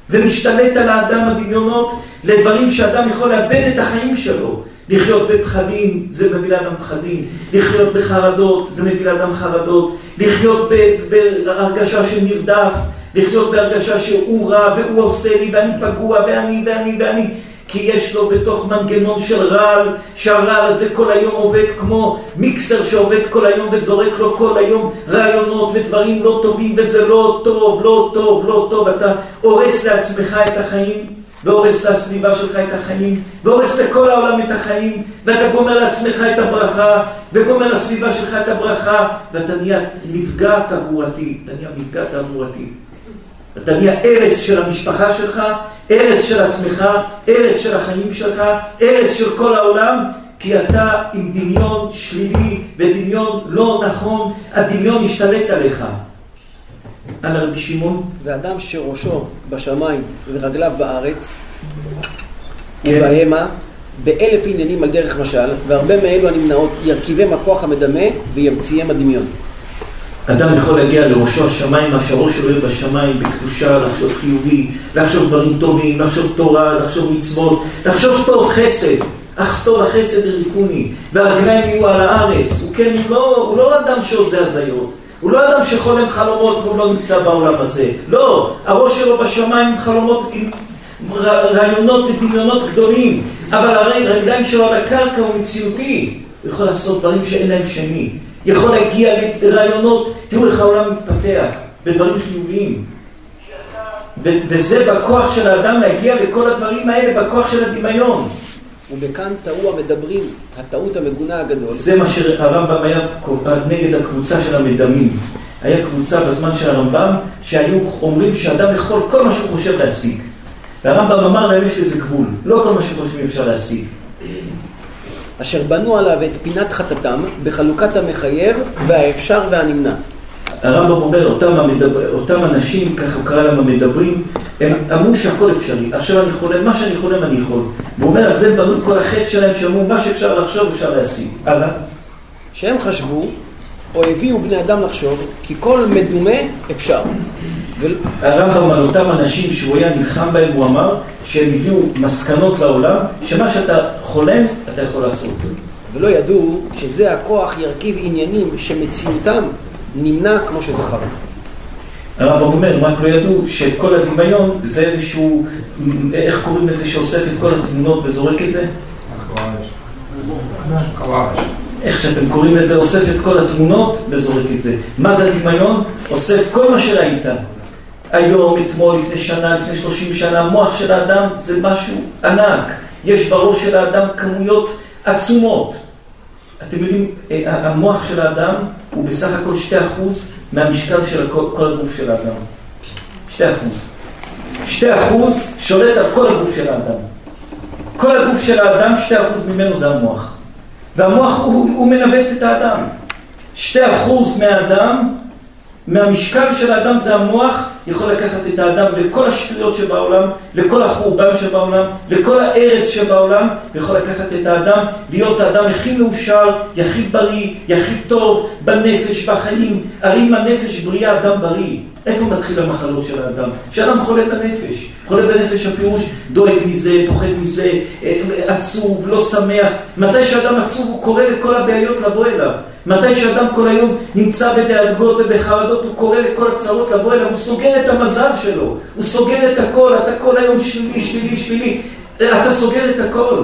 A: זה משתלט על האדם הדמיונות לדברים שאדם יכול לאבד את החיים שלו. לחיות בפחדים, זה מביא לאדם פחדים. לחיות בחרדות, זה מביא לאדם חרדות. לחיות בהרגשה של נרדף, לחיות בהרגשה שהוא רע והוא עושה לי ואני פגוע ואני ואני ואני. כי יש לו בתוך מנגנון של רעל, שהרעל הזה כל היום עובד כמו מיקסר שעובד כל היום וזורק לו כל היום רעיונות ודברים לא טובים וזה לא טוב, לא טוב, לא טוב, אתה הורס לעצמך את החיים והורס לסביבה שלך את החיים והורס לכל העולם את החיים ואתה גומר לעצמך את הברכה וגומר לסביבה שלך את הברכה ואתה נהיה מפגע תעבורתי, אתה נהיה מפגע תעבורתי אתה נהיה הרס של המשפחה שלך, הרס של עצמך, הרס של החיים שלך, הרס של כל העולם, כי אתה עם דמיון שלילי ודמיון לא נכון, הדמיון השתלט עליך. על רבי שמעון.
B: ואדם שראשו בשמיים ורגליו בארץ, כן. ובהמה, באלף עניינים על דרך משל, והרבה מאלו הנמנעות ירכיבם הכוח המדמה וימציאם הדמיון.
A: אדם יכול להגיע לראשו השמיים, מה שהראש שלו יהיה בשמיים, בקדושה, לחשוב חיובי, לחשוב דברים טובים, לחשוב תורה, לחשוב מצוות, לחשוב טוב חסד. אך טוב החסד הריפוני, והרגליים יהיו על הארץ. הוא כן, הוא לא, הוא לא אדם שעושה הזיות. הוא לא אדם שחולם חלומות והוא לא נמצא בעולם הזה. לא, הראש שלו בשמיים חלומות, עם רעיונות ודמיונות גדולים, אבל הרגליים שלו על הקרקע הוא מציאותי. הוא יכול לעשות דברים שאין להם שני. יכול להגיע לרעיונות, תראו איך העולם מתפתח, בדברים חיוביים. וזה בכוח של האדם להגיע לכל הדברים האלה, בכוח של הדמיון.
B: ובכאן טעו המדברים, הטעות המגונה הגדול.
A: זה מה שהרמב"ם היה נגד הקבוצה של המדמים. היה קבוצה בזמן של הרמב"ם, שהיו אומרים שאדם יכול כל מה שהוא חושב להשיג. והרמב"ם אמר להם יש לזה גבול, לא כל מה שחושבים אפשר להשיג.
B: אשר בנו עליו את פינת חטאתם בחלוקת המחייב והאפשר והנמנע.
A: הרמב"ם אומר, אותם, המדבר, אותם אנשים, ככה הוא קרא להם המדברים, הם אמרו שהכל אפשרי. עכשיו אני חולם, מה שאני חולם אני יכול. והוא אומר, על זה בנו כל החטא שלהם, שאמרו, מה שאפשר לחשוב אפשר להשיג. הלאה.
B: שהם חשבו, או הביאו בני אדם לחשוב, כי כל מדומה אפשר.
A: הרמב"ם על אותם אנשים שהוא היה נלחם בהם, הוא אמר שהם הביאו מסקנות לעולם, שמה שאתה חולם, אתה יכול לעשות.
B: ולא ידעו שזה הכוח ירכיב עניינים שמציאותם נמנע כמו שזכר.
A: הרמב"ם אומר, רק לא ידעו שכל הדמיון זה איזשהו, איך קוראים לזה שאוסף את כל התמונות וזורק את זה? איך שאתם קוראים לזה, אוסף את כל התמונות וזורק את זה. מה זה הדמיון? אוסף כל מה שראית. היום, אתמול, לפני שנה, לפני שלושים שנה, המוח של האדם זה משהו ענק. יש בראש של האדם כמויות עצומות. אתם יודעים, אה, המוח של האדם הוא בסך הכל שתי אחוז מהמשקל של כל, כל הגוף של האדם. שתי אחוז. שתי אחוז שולט על כל הגוף של האדם. כל הגוף של האדם, שתי אחוז ממנו זה המוח. והמוח הוא, הוא מנווט את האדם. שתי אחוז מהאדם מהמשקל של האדם זה המוח, יכול לקחת את האדם לכל השטויות שבעולם, לכל החורבן שבעולם, לכל ההרס שבעולם, ויכול לקחת את האדם, להיות האדם הכי מאושר, הכי בריא, הכי טוב, בנפש, בחיים. הרי אם הנפש בריאה, אדם בריא. איפה מתחיל המחלות של האדם? כשאדם חולה בנפש. חולה בנפש הפירוש דואג מזה, פוחד מזה, אה, עצוב, לא שמח. מתי שאדם עצוב הוא קורא לכל הבעיות לבוא אליו. מתי שאדם כל היום נמצא בדאגות ובחרדות, הוא קורא לכל הצרות לבוא אליו, הוא סוגר את המזל שלו, הוא סוגר את הכל, אתה כל היום שלילי, שלילי, שלילי, אתה סוגר את הכל.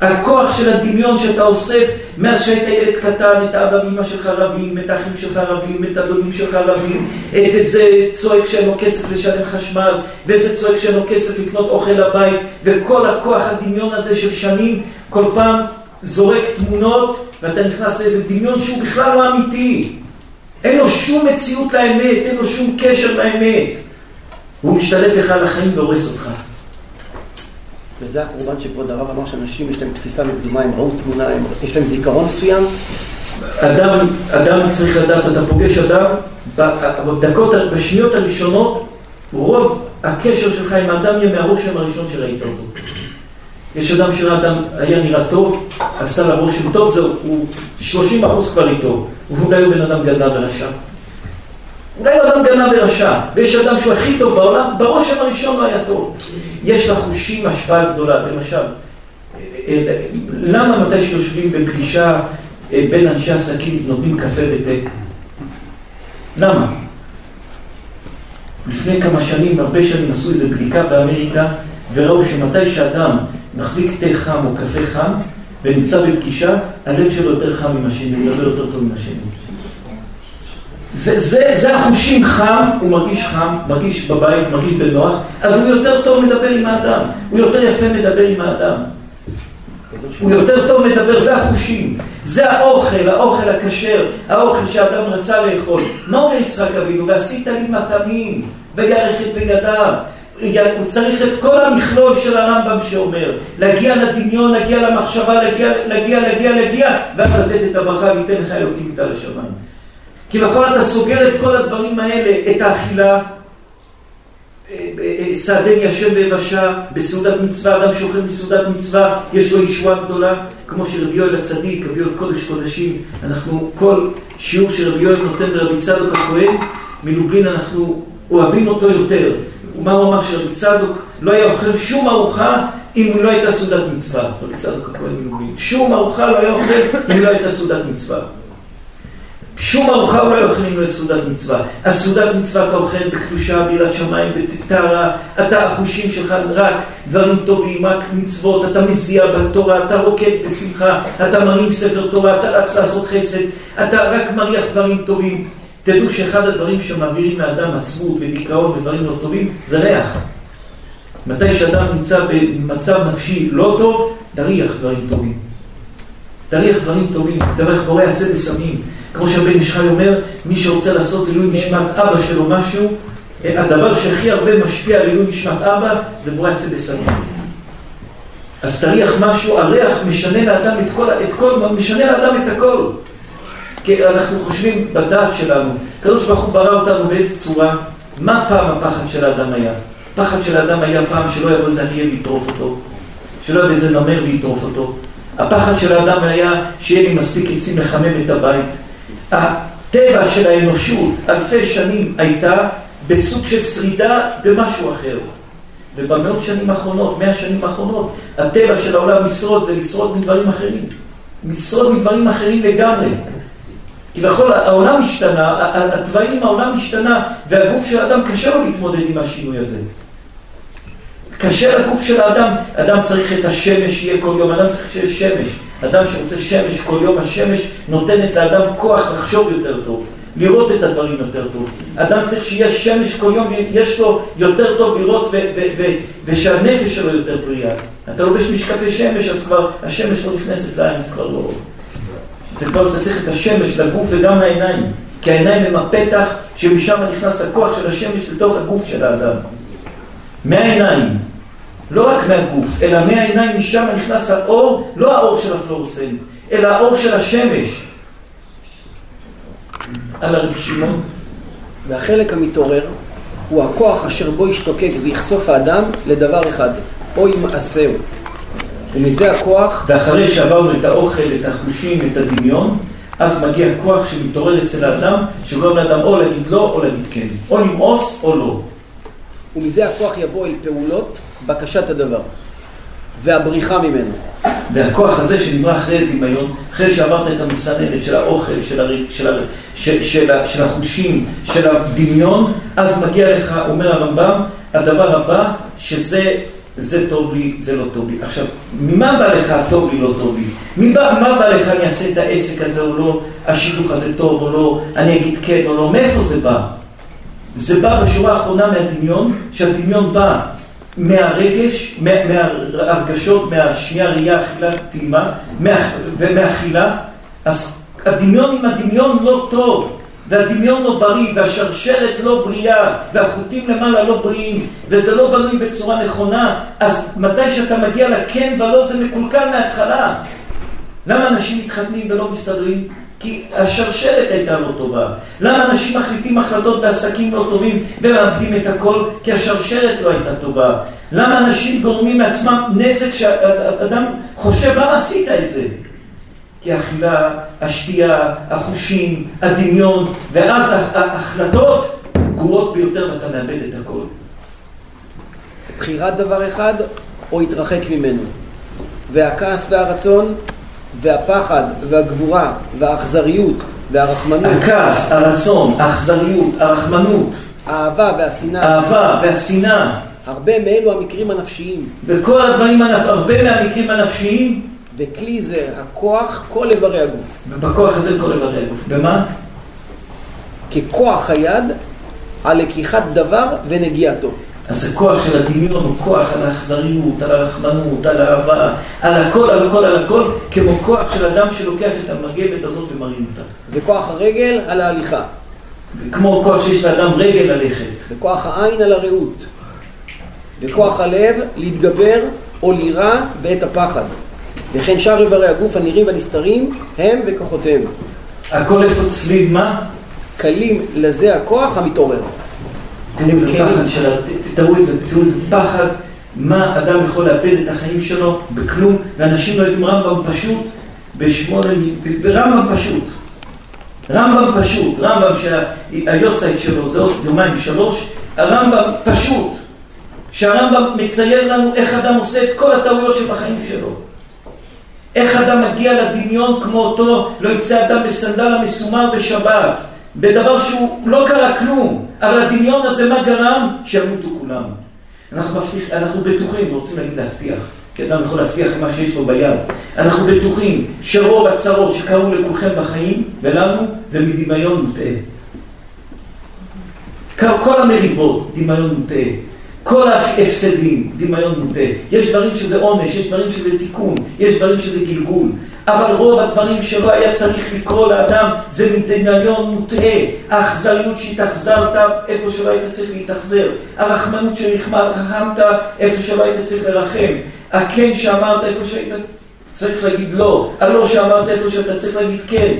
A: הכוח של הדמיון שאתה אוסף מאז שהיית ילד קטן, את האבא ואמא שלך רבים, את האחים שלך רבים, את הדודים שלך רבים, את זה צועק שאין לו כסף לשלם חשמל, וזה צועק שאין לו כסף לקנות אוכל לבית, וכל הכוח הדמיון הזה של שנים, כל פעם זורק תמונות ואתה נכנס לאיזה דמיון שהוא בכלל לא אמיתי. אין לו שום מציאות לאמת, אין לו שום קשר לאמת. והוא משתלט לך על החיים והורס אותך.
B: וזה החורבן שכבוד הרב אמר שאנשים יש להם תפיסה מקדומה, הם ראו תמונה, הם, יש להם זיכרון מסוים.
A: אדם, אדם צריך לדעת, אתה פוגש אדם, בדקות, בשניות הראשונות, רוב הקשר שלך עם האדם יהיה מהרושם הראשון שראית אותו. יש אדם שהאדם היה נראה טוב, עשה לה רושם טוב, זהו, הוא 30 אחוז כבר איתו, הוא אולי הוא בן אדם גדל ורשע. אולי אדם גנב ורשע, ויש אדם שהוא הכי טוב בעולם, ברושם הראשון לא היה טוב. יש לחושים השפעה גדולה, למשל, אה, אה, למה מתי שיושבים בפגישה אה, בין אנשי עסקים נותנים קפה ותה? למה? לפני כמה שנים, הרבה שנים עשו איזו בדיקה באמריקה וראו שמתי שאדם מחזיק תה חם או קפה חם ונמצא בפגישה, הלב שלו יותר חם עם השני, הוא יותר טוב עם השני. זה, זה, זה החושים חם, הוא מרגיש חם, מרגיש בבית, מרגיש בנוח, אז הוא יותר טוב מדבר עם האדם, הוא יותר יפה מדבר עם האדם. הוא יותר טוב מדבר, זה החושים, זה האוכל, האוכל הכשר, האוכל שאדם רצה לאכול. מה אומר יצחק אבינו? ועשית לי מטעמים, וירך את בגדיו. הוא צריך את כל המכלול של הרמב"ם שאומר, להגיע לדמיון, להגיע למחשבה, להגיע, להגיע, להגיע, להגיע, ואז לתת את הברכה וייתן לך אלוקים איתה לשמיים. כביכול אתה סוגר את כל הדברים האלה, את האכילה, סעדני השם ביבשה, בסעודת מצווה, אדם שאוכל מסעודת מצווה, יש לו ישועה גדולה, כמו שרבי יואל הצדיק, רבי יואל קודש קודשים, אנחנו, כל שיעור שרבי יואל נותן לרבי צדוק הכהן, מלובלין אנחנו אוהבים אותו יותר. ומה הוא אמר שרבי צדוק לא היה אוכל שום ארוחה אם הוא לא הייתה סעודת מצווה. רבי צדוק הכהן מלובלין. שום ארוחה לא היה אוכל אם לא הייתה סעודת מצווה. שום ארוחה לא יאכל אם לא סעודת מצווה. אז סעודת מצווה אתה אוכל בקדושה, בירת שמיים, בטהרה, אתה החושים שלך רק דברים טובים, רק מצוות, אתה מזיע בתורה, אתה רוקד בשמחה, אתה מרים ספר תורה, אתה רץ לעשות חסד, אתה רק מריח דברים טובים. תדעו שאחד הדברים שמעבירים לאדם עצמות ודיכאון ודברים לא טובים, זה ריח. מתי שאדם נמצא במצב נפשי לא טוב, תריח דברים טובים. תריח דברים טובים, תריח בורא עצי בסמים. כמו שהבן ישחי אומר, מי שרוצה לעשות עילוי נשמת אבא שלו משהו, אה, הדבר שהכי הרבה משפיע על עילוי נשמת אבא זה בורא עצי בסמים. אז תריח משהו, הריח משנה לאדם את כל, את כל, משנה לאדם את הכל. כי אנחנו חושבים בדעת שלנו, הקדוש ברוך הוא ברא אותנו באיזה צורה, מה פעם הפחד של האדם היה? הפחד של האדם היה פעם שלא יבוא איזה ענייה ויטרוף אותו, שלא יבוא איזה נמר ויטרוף אותו. הפחד של האדם היה שיהיה לי מספיק עצים לחמם את הבית. הטבע של האנושות אלפי שנים הייתה בסוג של שרידה במשהו אחר. ובמאות שנים האחרונות, מאה שנים האחרונות, הטבע של העולם לשרוד זה לשרוד מדברים אחרים. לשרוד מדברים אחרים לגמרי. כביכול העולם השתנה, התוואים העולם השתנה, והגוף של האדם קשה לו להתמודד עם השינוי הזה. קשה לגוף של האדם, אדם צריך את השמש שיהיה כל יום, אדם צריך שיהיה שמש. אדם שרוצה שמש כל יום, השמש נותנת לאדם כוח לחשוב יותר טוב, לראות את הדברים יותר טוב. אדם צריך שיהיה שמש כל יום, יש לו יותר טוב לראות ושהנפש שלו יותר בריאה. אתה לובש משקפי שמש, אז כבר השמש לא נכנסת לעין, זה כבר לא... זה כבר, אתה צריך את השמש לגוף וגם לעיניים. כי העיניים הם הפתח שמשם נכנס הכוח של השמש לתוך הגוף של האדם. מהעיניים. לא רק מהגוף, אלא מהעיניים משם נכנס האור, לא האור של הפלורסנט, אלא האור של השמש. על הרב שמעון.
B: והחלק המתעורר הוא הכוח אשר בו ישתוקק ויחשוף האדם לדבר אחד, או ימעשהו. ומזה הכוח...
A: ואחרי שעברנו את האוכל, את החושים, את הדמיון, אז מגיע כוח שמתעורר אצל האדם, שגורם לאדם או להגיד לא או להגיד כן, או למאוס או לא.
B: ומזה הכוח יבוא אל פעולות בקשת הדבר והבריחה ממנו.
A: והכוח הזה שנברא אחרי הדמיון, אחרי שעברת את המסננת של האוכל, של, הר... של, הר... של, של, של החושים, של הדמיון, אז מגיע לך, אומר הרמב"ם, הדבר הבא, שזה זה טוב לי, זה לא טוב לי. עכשיו, ממה בא לך טוב לי, לא טוב לי? ממה בא לך אני אעשה את העסק הזה או לא, השידוך הזה טוב או לא, אני אגיד כן או לא, מאיפה זה בא? זה בא בשורה האחרונה מהדמיון, שהדמיון בא מהרגש, מה, מהרגשות, מהשנייה ראייה, אכילה, טעימה, מה, ומאכילה, אז הדמיון עם הדמיון לא טוב, והדמיון לא בריא, והשרשרת לא בריאה, והחוטים למעלה לא בריאים, וזה לא בנוי בצורה נכונה, אז מתי שאתה מגיע לכן ולא זה מקולקל מההתחלה. למה אנשים מתחתנים ולא מסתדרים? כי השרשרת הייתה לא טובה. למה אנשים מחליטים החלטות בעסקים לא טובים ומאבדים את הכל? כי השרשרת לא הייתה טובה. למה אנשים גורמים לעצמם נזק שאדם חושב, למה עשית את זה? כי האכילה, השתייה, החושים, הדמיון, ואז ההחלטות גרועות ביותר ואתה מאבד את הכל.
B: בחירת דבר אחד או התרחק ממנו. והכעס והרצון והפחד והגבורה והאכזריות והרחמנות.
A: הכעס, הרצון, האכזריות, הרחמנות.
B: האהבה והשנאה.
A: האהבה והשנאה.
B: הרבה מאלו המקרים הנפשיים.
A: וכל הדברים, הרבה מהמקרים הנפשיים.
B: וכלי זה הכוח כל איברי הגוף.
A: ובכוח הזה כל איברי הגוף. במה?
B: ככוח היד על לקיחת דבר ונגיעתו.
A: אז הכוח של הדמיון הוא כוח על האכזריות, על הרחמנות, על האהבה, על הכל, על הכל, על הכל, כמו כוח של אדם שלוקח את המגבת הזאת ומרים אותה.
B: וכוח הרגל על ההליכה.
A: כמו כוח שיש לאדם רגל ללכת.
B: וכוח העין על הרעות. וכוח הלב להתגבר או לירה בעת הפחד. וכן שאר איברי הגוף הנראים והנסתרים הם וכוחותיהם.
A: הכל איפה סביב מה?
B: קלים לזה הכוח המתעורר.
A: תראו איזה פחד של... תראו איזה פחד, מה אדם יכול לאבד את החיים שלו בכלום, ואנשים לא יודעים רמב"ם פשוט, בשמונה, ברמב"ם פשוט. רמב"ם פשוט, רמב"ם שהיוצאית שלו זה עוד יומיים שלוש, הרמב"ם פשוט, שהרמב"ם מצייר לנו איך אדם עושה את כל הטעויות שבחיים שלו. איך אדם מגיע לדמיון כמו אותו, לא יצא אדם בסנדל המסומר בשבת. בדבר שהוא לא קרה כלום, אבל הדמיון הזה מה גרם? שימותו כולם. אנחנו, מבטיח, אנחנו בטוחים, רוצים להגיד להבטיח, כי אדם יכול להבטיח מה שיש לו ביד. אנחנו בטוחים שרוב הצרות שקרו לכולכם בחיים, ולנו, זה מדמיון מוטעה. כל המריבות, דמיון מוטעה. כל ההפסדים, דמיון מוטעה. יש דברים שזה עונש, יש דברים שזה תיקון, יש דברים שזה גלגול. אבל רוב הדברים שלא היה צריך לקרוא לאדם זה מדמיון מוטעה. האכזריות שהתאכזרת איפה שלא היית צריך להתאכזר. הרחמנות שרחמת איפה שלא היית צריך לרחם. הכן שאמרת איפה שהיית צריך להגיד לא. הלא שאמרת איפה שאתה צריך להגיד כן.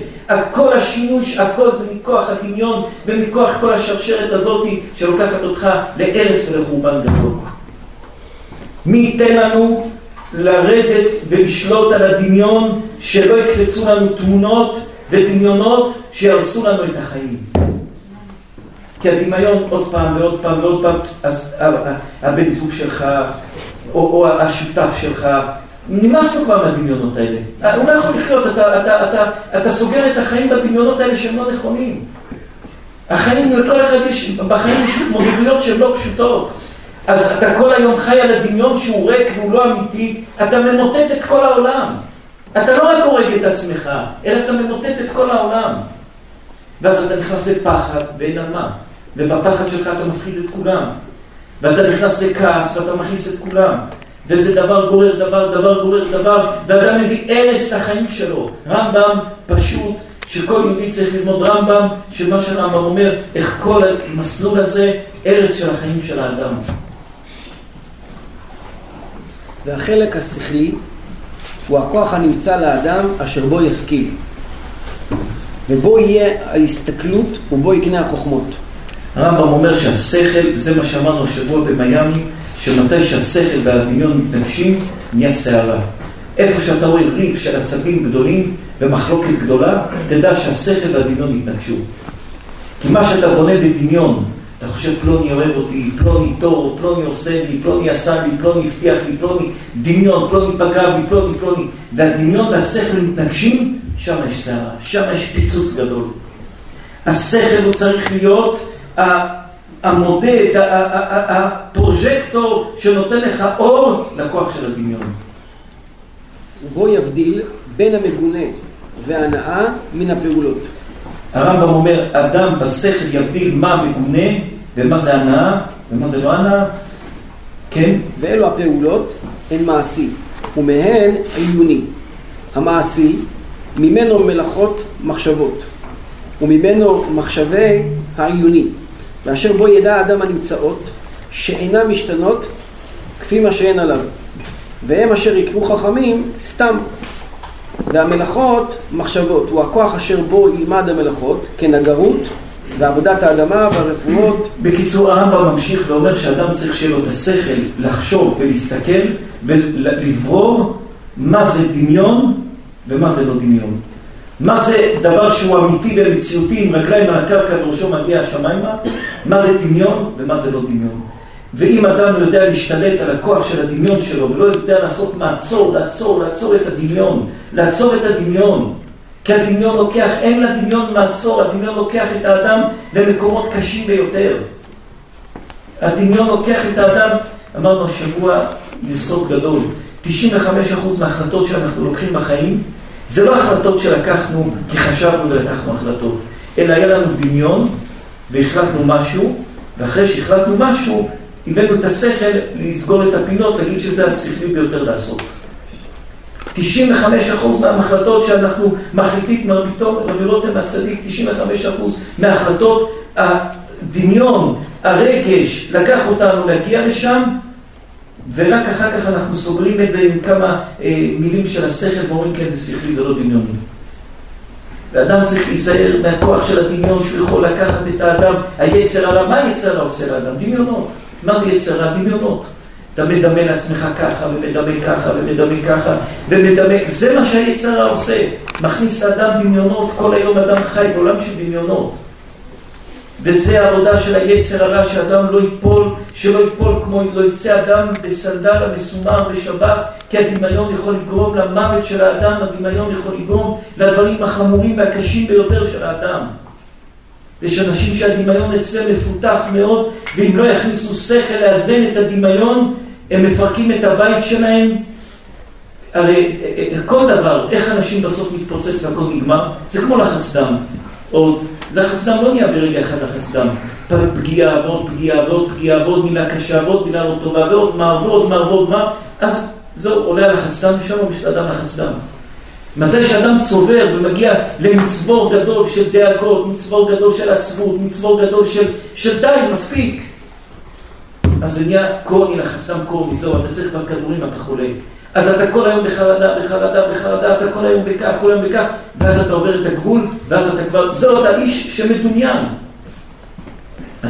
A: כל השינוי, הכל זה מכוח הדמיון ומכוח כל השרשרת הזאת שלוקחת אותך להרס ולחורבן גדול. מי ייתן לנו לרדת ולשלוט על הדמיון, שלא יקפצו לנו תמונות ודמיונות שיהרסו לנו את החיים. כי הדמיון עוד פעם ועוד פעם ועוד פעם, אז הבן זוג שלך, או, או השותף שלך, נמאס לו כבר מהדמיונות האלה. הוא לא יכול לחיות, אתה, אתה, אתה, אתה סוגר את החיים בדמיונות האלה שהם לא נכונים. החיים, לכל אחד יש בחיים יש התמודדויות שהן לא פשוטות. אז אתה כל היום חי על הדמיון שהוא ריק והוא לא אמיתי, אתה ממוטט את כל העולם. אתה לא רק הורג את עצמך, אלא אתה ממוטט את כל העולם. ואז אתה נכנס לפחד ואין על מה. ובפחד שלך אתה מפחיד את כולם. ואתה נכנס לכעס ואתה מכניס את כולם. וזה דבר גורר דבר, דבר גורר דבר, ואדם מביא הרס לחיים שלו. רמב"ם פשוט, שכל יהודי צריך ללמוד רמב"ם, שמה שרמב"ם אומר, איך כל המסלול הזה, הרס של החיים של האדם.
B: והחלק השכלי הוא הכוח הנמצא לאדם אשר בו ישכיל. ובו יהיה ההסתכלות ובו יקנה החוכמות.
A: הרמב"ם אומר שהשכל, זה מה שאמרנו השבוע במיאמי, שמתי שהשכל והדמיון מתנגשים, נהיה סערה. איפה שאתה רואה ריב של עצבים גדולים ומחלוקת גדולה, תדע שהשכל והדמיון יתנגשו. כי מה שאתה בונה בדמיון, אתה חושב פלוני אוהב אותי, פלוני טוב, פלוני עושה לי, פלוני עשה לי, פלוני הבטיח לי, פלוני דמיון, פלוני פגע בי, פלוני פלוני, והדמיון והשכל מתנגשים, שם יש סערה, שם יש פיצוץ גדול. השכל הוא צריך להיות המודד, הפרוז'קטור שנותן לך אור לכוח של הדמיון.
B: ובו יבדיל בין המגונה וההנאה מן הפעולות.
A: הרמב"ם אומר, אדם בשכל יבדיל מה מגונה ומה זה הנאה ומה זה לא הנאה, כן?
B: ואלו הפעולות הן מעשי, ומהן עיוני. המעשי, ממנו מלאכות מחשבות, וממנו מחשבי העיוני. ואשר בו ידע האדם הנמצאות, שאינן משתנות כפי מה שאין עליו. והם אשר יקרו חכמים סתם. והמלאכות מחשבות, הוא הכוח אשר בו ילמד המלאכות, כנגרות ועבודת האדמה והרפואות.
A: בקיצור, הרמב"ם ממשיך ואומר שאדם צריך שיהיה לו את השכל לחשוב ולהסתכל ולברור מה זה דמיון ומה זה לא דמיון. מה זה דבר שהוא אמיתי ומציאותי עם רגליים על הקרקע וראשו מגיע השמיימה, מה זה דמיון ומה זה לא דמיון. ואם אדם יודע להשתלט על הכוח של הדמיון שלו ולא יודע לעשות מעצור, לעצור, לעצור את הדמיון, לעצור את הדמיון, כי הדמיון לוקח, אין לדמיון מעצור, הדמיון לוקח את האדם למקומות קשים ביותר. הדמיון לוקח את האדם, אמרנו השבוע, יסוד גדול, 95% מההחלטות שאנחנו לוקחים בחיים, זה לא החלטות שלקחנו כי חשבנו ולקחנו החלטות, אלא היה לנו דמיון והחלטנו משהו, ואחרי שהחלטנו משהו, הבאנו את השכל לסגור את הפינות, להגיד שזה השכלי ביותר לעשות. 95% מהמחלטות שאנחנו מחליטים, מרביתו, רבי רותם הצדיק, 95% מההחלטות, הדמיון, הרגש, לקח אותנו להגיע לשם, ורק אחר כך אנחנו סוגרים את זה עם כמה אה, מילים של השכל ואומרים כן זה שכלי, זה לא דמיוני. ואדם צריך להיזהר מהכוח של הדמיון שהוא יכול לקחת את האדם, היצר הרע, מה היצר עושה לאדם? דמיונות. מה זה יצר הרע? דמיונות. אתה מדמה לעצמך ככה, ומדמה ככה, ומדמה ככה, ומדמה, זה מה שהיצר עושה. מכניס לאדם דמיונות, כל היום אדם חי בעולם של דמיונות. וזה העבודה של היצר הרע, שאדם לא ייפול, שלא ייפול כמו לא יצא אדם בסנדל המסומר בשבת, כי הדמיון יכול לגרום למוות של האדם, הדמיון יכול לגרום לדברים החמורים והקשים ביותר של האדם. יש אנשים שהדמיון אצלם מפותח מאוד, ואם לא יכניסו שכל לאזן את הדמיון, הם מפרקים את הבית שלהם. הרי כל דבר, איך אנשים בסוף מתפוצץ והכל נגמר, זה כמו לחץ דם. או לחץ דם לא נהיה ברגע אחד לחץ דם. פגיעה ועוד פגיעה ועוד פגיעה ועוד מילה קשה ועוד מילה לא טובה ועוד מה ועוד מה ועוד מה, אז זהו, עולה הלחץ דם ושם יש לאדם לחץ דם. מתי שאדם צובר ומגיע למצבור גדול של דאגות, מצבור גדול של עצבות, מצבור גדול של, של די, מספיק. אז זה נהיה קורני לחץ דם קורני, זהו, אתה צריך כבר כדורים, אתה חולה. אז אתה כל היום בחרדה, בחרדה, בחרדה, אתה כל היום בכך, כל היום בכך, ואז אתה עובר את הגבול, ואז אתה כבר, זהו, אתה איש שמדומיין.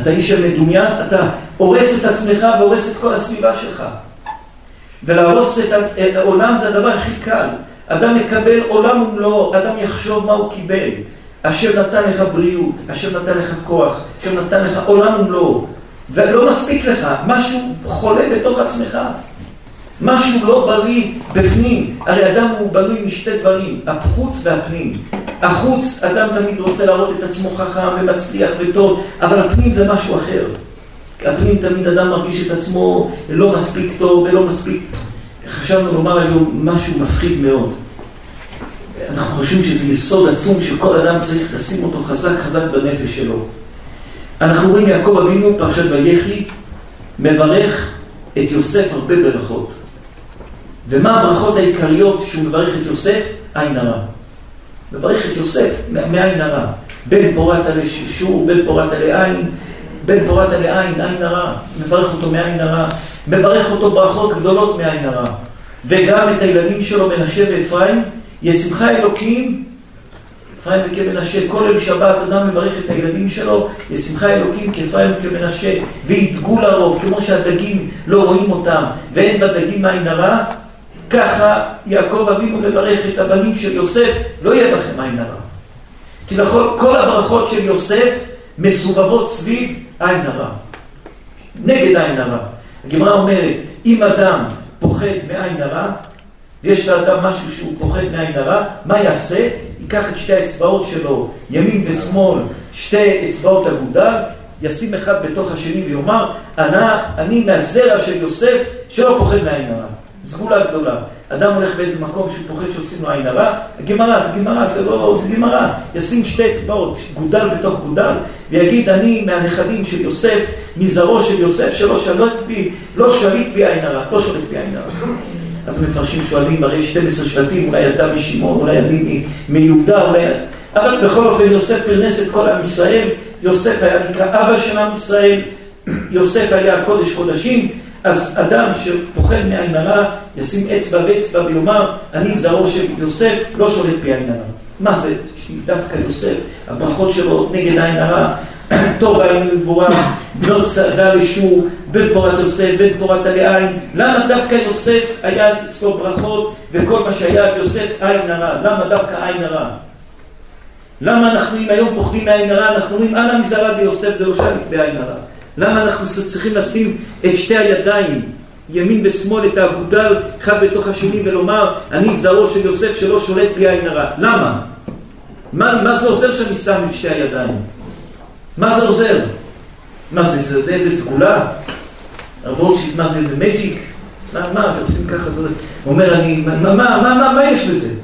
A: אתה איש שמדומיין, אתה הורס את עצמך והורס את כל הסביבה שלך. ולהרוס את העולם זה הדבר הכי קל. אדם מקבל עולם ומלואו, אדם יחשוב מה הוא קיבל. אשר נתן לך בריאות, אשר נתן לך כוח, אשר נתן לך עולם ומלואו. ולא מספיק לך, משהו חולה בתוך עצמך. משהו לא בריא בפנים. הרי אדם הוא בנוי משתי דברים, החוץ והפנים. החוץ, אדם תמיד רוצה להראות את עצמו חכם ומצליח וטוב, אבל הפנים זה משהו אחר. הפנים תמיד אדם מרגיש את עצמו לא מספיק טוב ולא מספיק... חשבנו לומר היום משהו מפחיד מאוד. אנחנו חושבים שזה יסוד עצום שכל אדם צריך לשים אותו חזק חזק בנפש שלו. אנחנו רואים יעקב אבינו, פרשת ויחי, מברך את יוסף הרבה ברכות. ומה הברכות העיקריות שהוא מברך את יוסף? עין הרע. מברך את יוסף מעין הרע. בן פורת עלי ששור, בן פורת עלי עין, בן פורת עלי עין, עין הרע. מברך אותו מעין הרע. מברך אותו ברכות גדולות מעין הרע. וגם את הילדים שלו, מנשה ואפרים, ישמחה אלוקים, אפרים וכמנשה, כל אל שבת אדם מברך את הילדים שלו, ישמחה אלוקים כאפרים וכמנשה, ויתגו לרוב, כמו שהדגים לא רואים אותם, ואין בדגים עין הרע, ככה יעקב אבינו מברך את הבנים של יוסף, לא יהיה בכם עין הרע. כביכול כל הברכות של יוסף מסובבות סביב עין הרע. נגד עין הרע. הגמרא אומרת, אם אדם פוחד מעין הרע, ויש לאדם משהו שהוא פוחד מעין הרע, מה יעשה? ייקח את שתי האצבעות שלו, ימין ושמאל, שתי אצבעות אגודל, ישים אחד בתוך השני ויאמר, אני, אני מהזרע של יוסף שלא פוחד מעין הרע. סגולה גדולה. אדם הולך באיזה מקום שהוא פוחד שעושים לו עין הרע, גמרא, זה גמרא, זה לא, זה גמרא. ישים שתי אצבעות, גודל בתוך גודל, ויגיד, אני מהנכדים של יוסף, מזרעו של יוסף, שלא שולט בי, לא שליט בי עין הרע, לא שולט בי עין הרע. אז המפרשים שואלים, הרי 12 שבטים, אולי אתה משמעון, אולי אני מיהודה, אולי... אבל בכל אופן יוסף פרנס את כל עם ישראל, יוסף היה נקרא אבא של עם ישראל, יוסף היה קודש קודשים, אז אדם שפוחד מעין הרע, ישים אצבע ואצבע ויאמר, אני זרעו של יוסף, לא שולט בי עין הרע. מה זה? דווקא יוסף, הברכות שלו נגד עין הרע, טוב היינו מבורך, בנות צעדה לשור, בן פורת יוסף, בן פורת עלי למה דווקא יוסף היה אצלו ברכות וכל מה שהיה יוסף עין הרע? למה דווקא עין הרע? למה אנחנו אם היום פוחדים מעין הרע, אנחנו אומרים אנא מזרע ביוסף דלושלית בעין הרע? למה אנחנו צריכים לשים את שתי הידיים, ימין ושמאל, את האגודל אחד בתוך השני ולומר אני זרעו של יוסף שלא שולט בי עין הרע? למה? מה, מה זה עוזר שאני שם את שתי הידיים? מה זה עוזר? מה זה, זה, זה איזה סגולה? רוטשילד, מה זה, איזה מג'יק? מה, מה, עושים ככה, זה... הוא אומר, אני, מה, מה, מה, מה, מה יש בזה?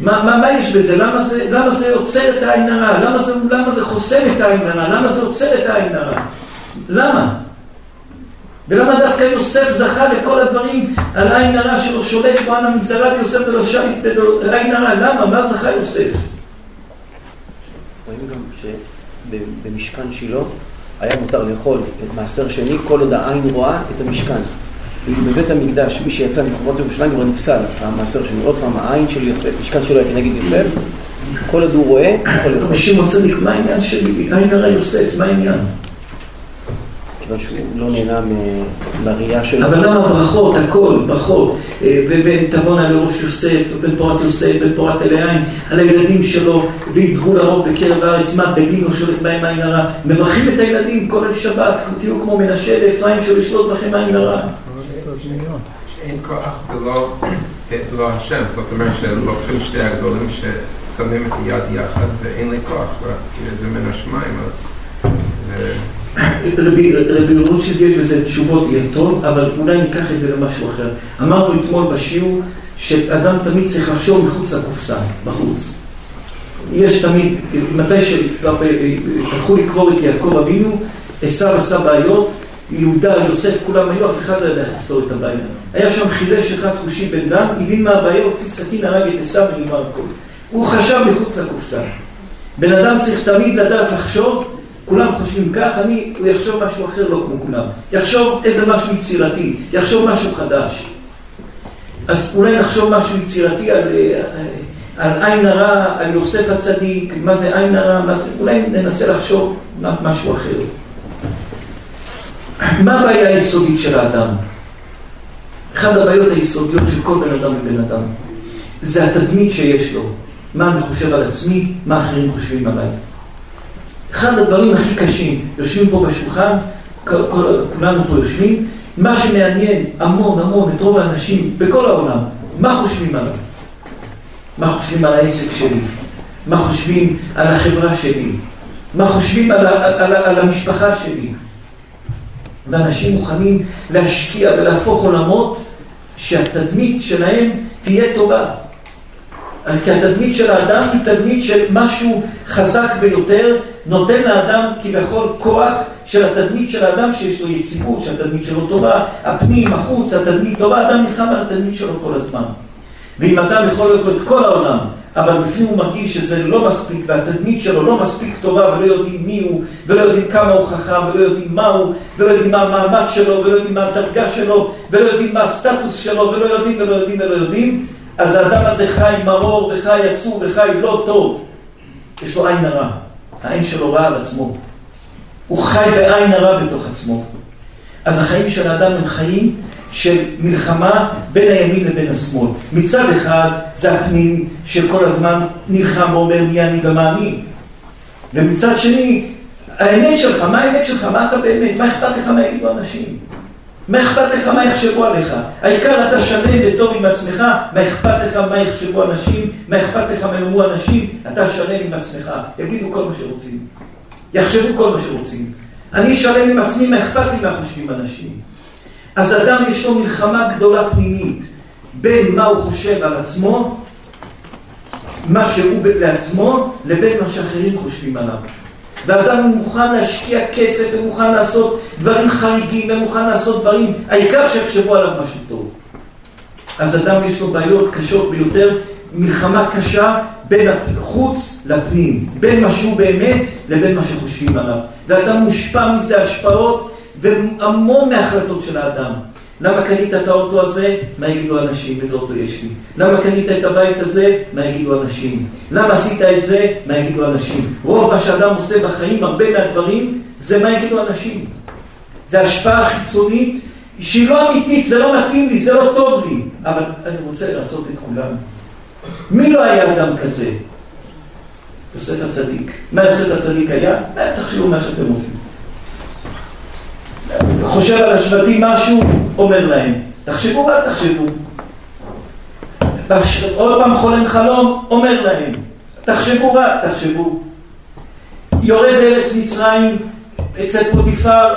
A: מה, מה, מה יש בזה? למה זה, למה זה עוצר את העין הרע? למה זה, למה זה חוסם את העין הרע? למה זה עוצר את העין הרע? למה? ולמה דווקא יוסף זכה לכל הדברים על עין הרע שלו שולט בו אנא מגזרת יוסף ולא שליט עין הרע? למה? מה זכה יוסף?
B: רואים גם שבמשכן שילה היה מותר לאכול את מעשר שני כל עוד העין רואה את המשכן. בבית המקדש, מי שיצא מחובות ירושלים כבר נפסל, המעשר שני. עוד פעם, העין של יוסף, משכן שלו היה כנגד יוסף, כל עוד הוא רואה, יכול לאכול.
A: שמעון צדיק, מה העניין של עין הרע יוסף? מה העניין?
B: כיוון שהוא לא נהנה מהראייה של...
A: אבל למה ברכות, הכל, ברכות, אה, ותבואנה לראש יוסף, ובן פורת יוסף, בן פורת אלי עין, על הילדים שלו, וידגו לרוב בקרב הארץ, מה דגים לא שולט בהם עין הרע. מברכים את הילדים כל אל שבת, תהיו כמו מנשה ואפרים שלא ישלוט בכם עין הרע.
C: אין כוח ולא השם, זאת אומרת שלוקחים שתי הגדולים ששמים את היד יחד ואין לי כוח, זה מן השמיים, אז...
A: רוטשילד יש בזה תשובות יהיה טוב, אבל אולי ניקח את זה למשהו אחר. אמרנו אתמול בשיעור שאדם תמיד צריך לחשוב מחוץ לקופסה, בחוץ. יש תמיד, מתי שהלכו לקבור את יעקב אבינו, עשו עשה בעיות, יהודה, יוסף, כולם היו, אף אחד לא ידע איך לפתור את הבעיה. היה שם חירש אחד חושי בן דן, הבין מה הבעיה, הוציא סכין, הרג את עשו ונגמר הכל. הוא חשב מחוץ לקופסה. בן אדם צריך תמיד לדעת לחשוב כולם חושבים כך, אני, הוא יחשוב משהו אחר לא כמו כולם. יחשוב איזה משהו יצירתי, יחשוב משהו חדש. אז אולי נחשוב משהו יצירתי על, אה, על עין הרע, על יוסף הצדיק, מה זה עין הרע, זה, אולי ננסה לחשוב משהו אחר. מה הבעיה היסודית של האדם? אחת הבעיות היסודיות של כל בן אדם ובן אדם זה התדמית שיש לו. מה אני חושב על עצמי, מה אחרים חושבים עליי. אחד הדברים הכי קשים, יושבים פה בשולחן, כולנו פה יושבים, מה שמעניין המון המון את רוב האנשים בכל העולם, מה חושבים עליו? מה חושבים על העסק שלי? מה חושבים על החברה שלי? מה חושבים על, על, על, על המשפחה שלי? ואנשים מוכנים להשקיע ולהפוך עולמות שהתדמית שלהם תהיה טובה. כי התדמית של האדם היא תדמית של משהו חזק ביותר, נותן לאדם כביכול כוח של התדמית של האדם שיש לו יציבות, שהתדמית שלו טובה, הפנים, החוץ, התדמית טובה, אדם נלחם על התדמית שלו כל הזמן. ואם אדם יכול להיות לו את כל העולם, אבל בפנים הוא מרגיש שזה לא מספיק, והתדמית שלו לא מספיק טובה, ולא יודעים מי הוא, ולא יודעים כמה הוא חכם, ולא יודעים מה הוא, ולא יודעים מה המעמד שלו, ולא יודעים מה הדרגה שלו, ולא יודעים מה הסטטוס שלו, ולא יודעים ולא יודעים ולא יודעים, אז האדם הזה חי מרור וחי עצוב וחי לא טוב. יש לו עין הרע. העין שלו רע על עצמו. הוא חי בעין הרע בתוך עצמו. אז החיים של האדם הם חיים של מלחמה בין הימין לבין השמאל. מצד אחד זה הפנים של כל הזמן נלחם ואומר מי אני ומה אני. ומצד שני, האמת שלך, מה האמת שלך? מה אתה באמת? מה אכפת לך מה יגידו אנשים? מה אכפת לך מה יחשבו עליך? העיקר אתה שלם וטוב עם עצמך, מה אכפת לך מה יחשבו אנשים? מה אכפת לך מה יאמרו אנשים? אתה שלם עם עצמך, יגידו כל מה שרוצים. יחשבו כל מה שרוצים. אני שלם עם עצמי, מה אכפת לי מה חושבים אנשים? אז אדם יש לו מלחמה גדולה פנימית בין מה הוא חושב על עצמו, מה שהוא לעצמו, לבין מה שאחרים חושבים עליו. ואדם מוכן להשקיע כסף ומוכן לעשות דברים חריגים ומוכן לעשות דברים, העיקר שיחשבו עליו משהו טוב. אז אדם יש לו בעיות קשות ביותר, מלחמה קשה בין החוץ לפנים, בין מה שהוא באמת לבין מה שחושבים עליו. ואדם מושפע מזה השפעות והמון מההחלטות של האדם. למה קנית את האוטו הזה? מה יגידו אנשים? איזה אוטו יש לי? למה קנית את הבית הזה? מה יגידו אנשים? למה עשית את זה? מה יגידו אנשים? רוב מה שאדם עושה בחיים, הרבה מהדברים, זה מה יגידו אנשים. זה השפעה חיצונית שהיא לא אמיתית, זה לא מתאים לי, זה לא טוב לי, אבל אני רוצה לרצות את כולם. מי לא היה אדם כזה? יוסף הצדיק. מה יוסף הצדיק היה? תחשבו מה שאתם רוצים. חושב על השבטים משהו, אומר להם. תחשבו רק תחשבו. עוד פעם חולם חלום, אומר להם. תחשבו רק תחשבו. יורד ארץ מצרים אצל פוטיפר,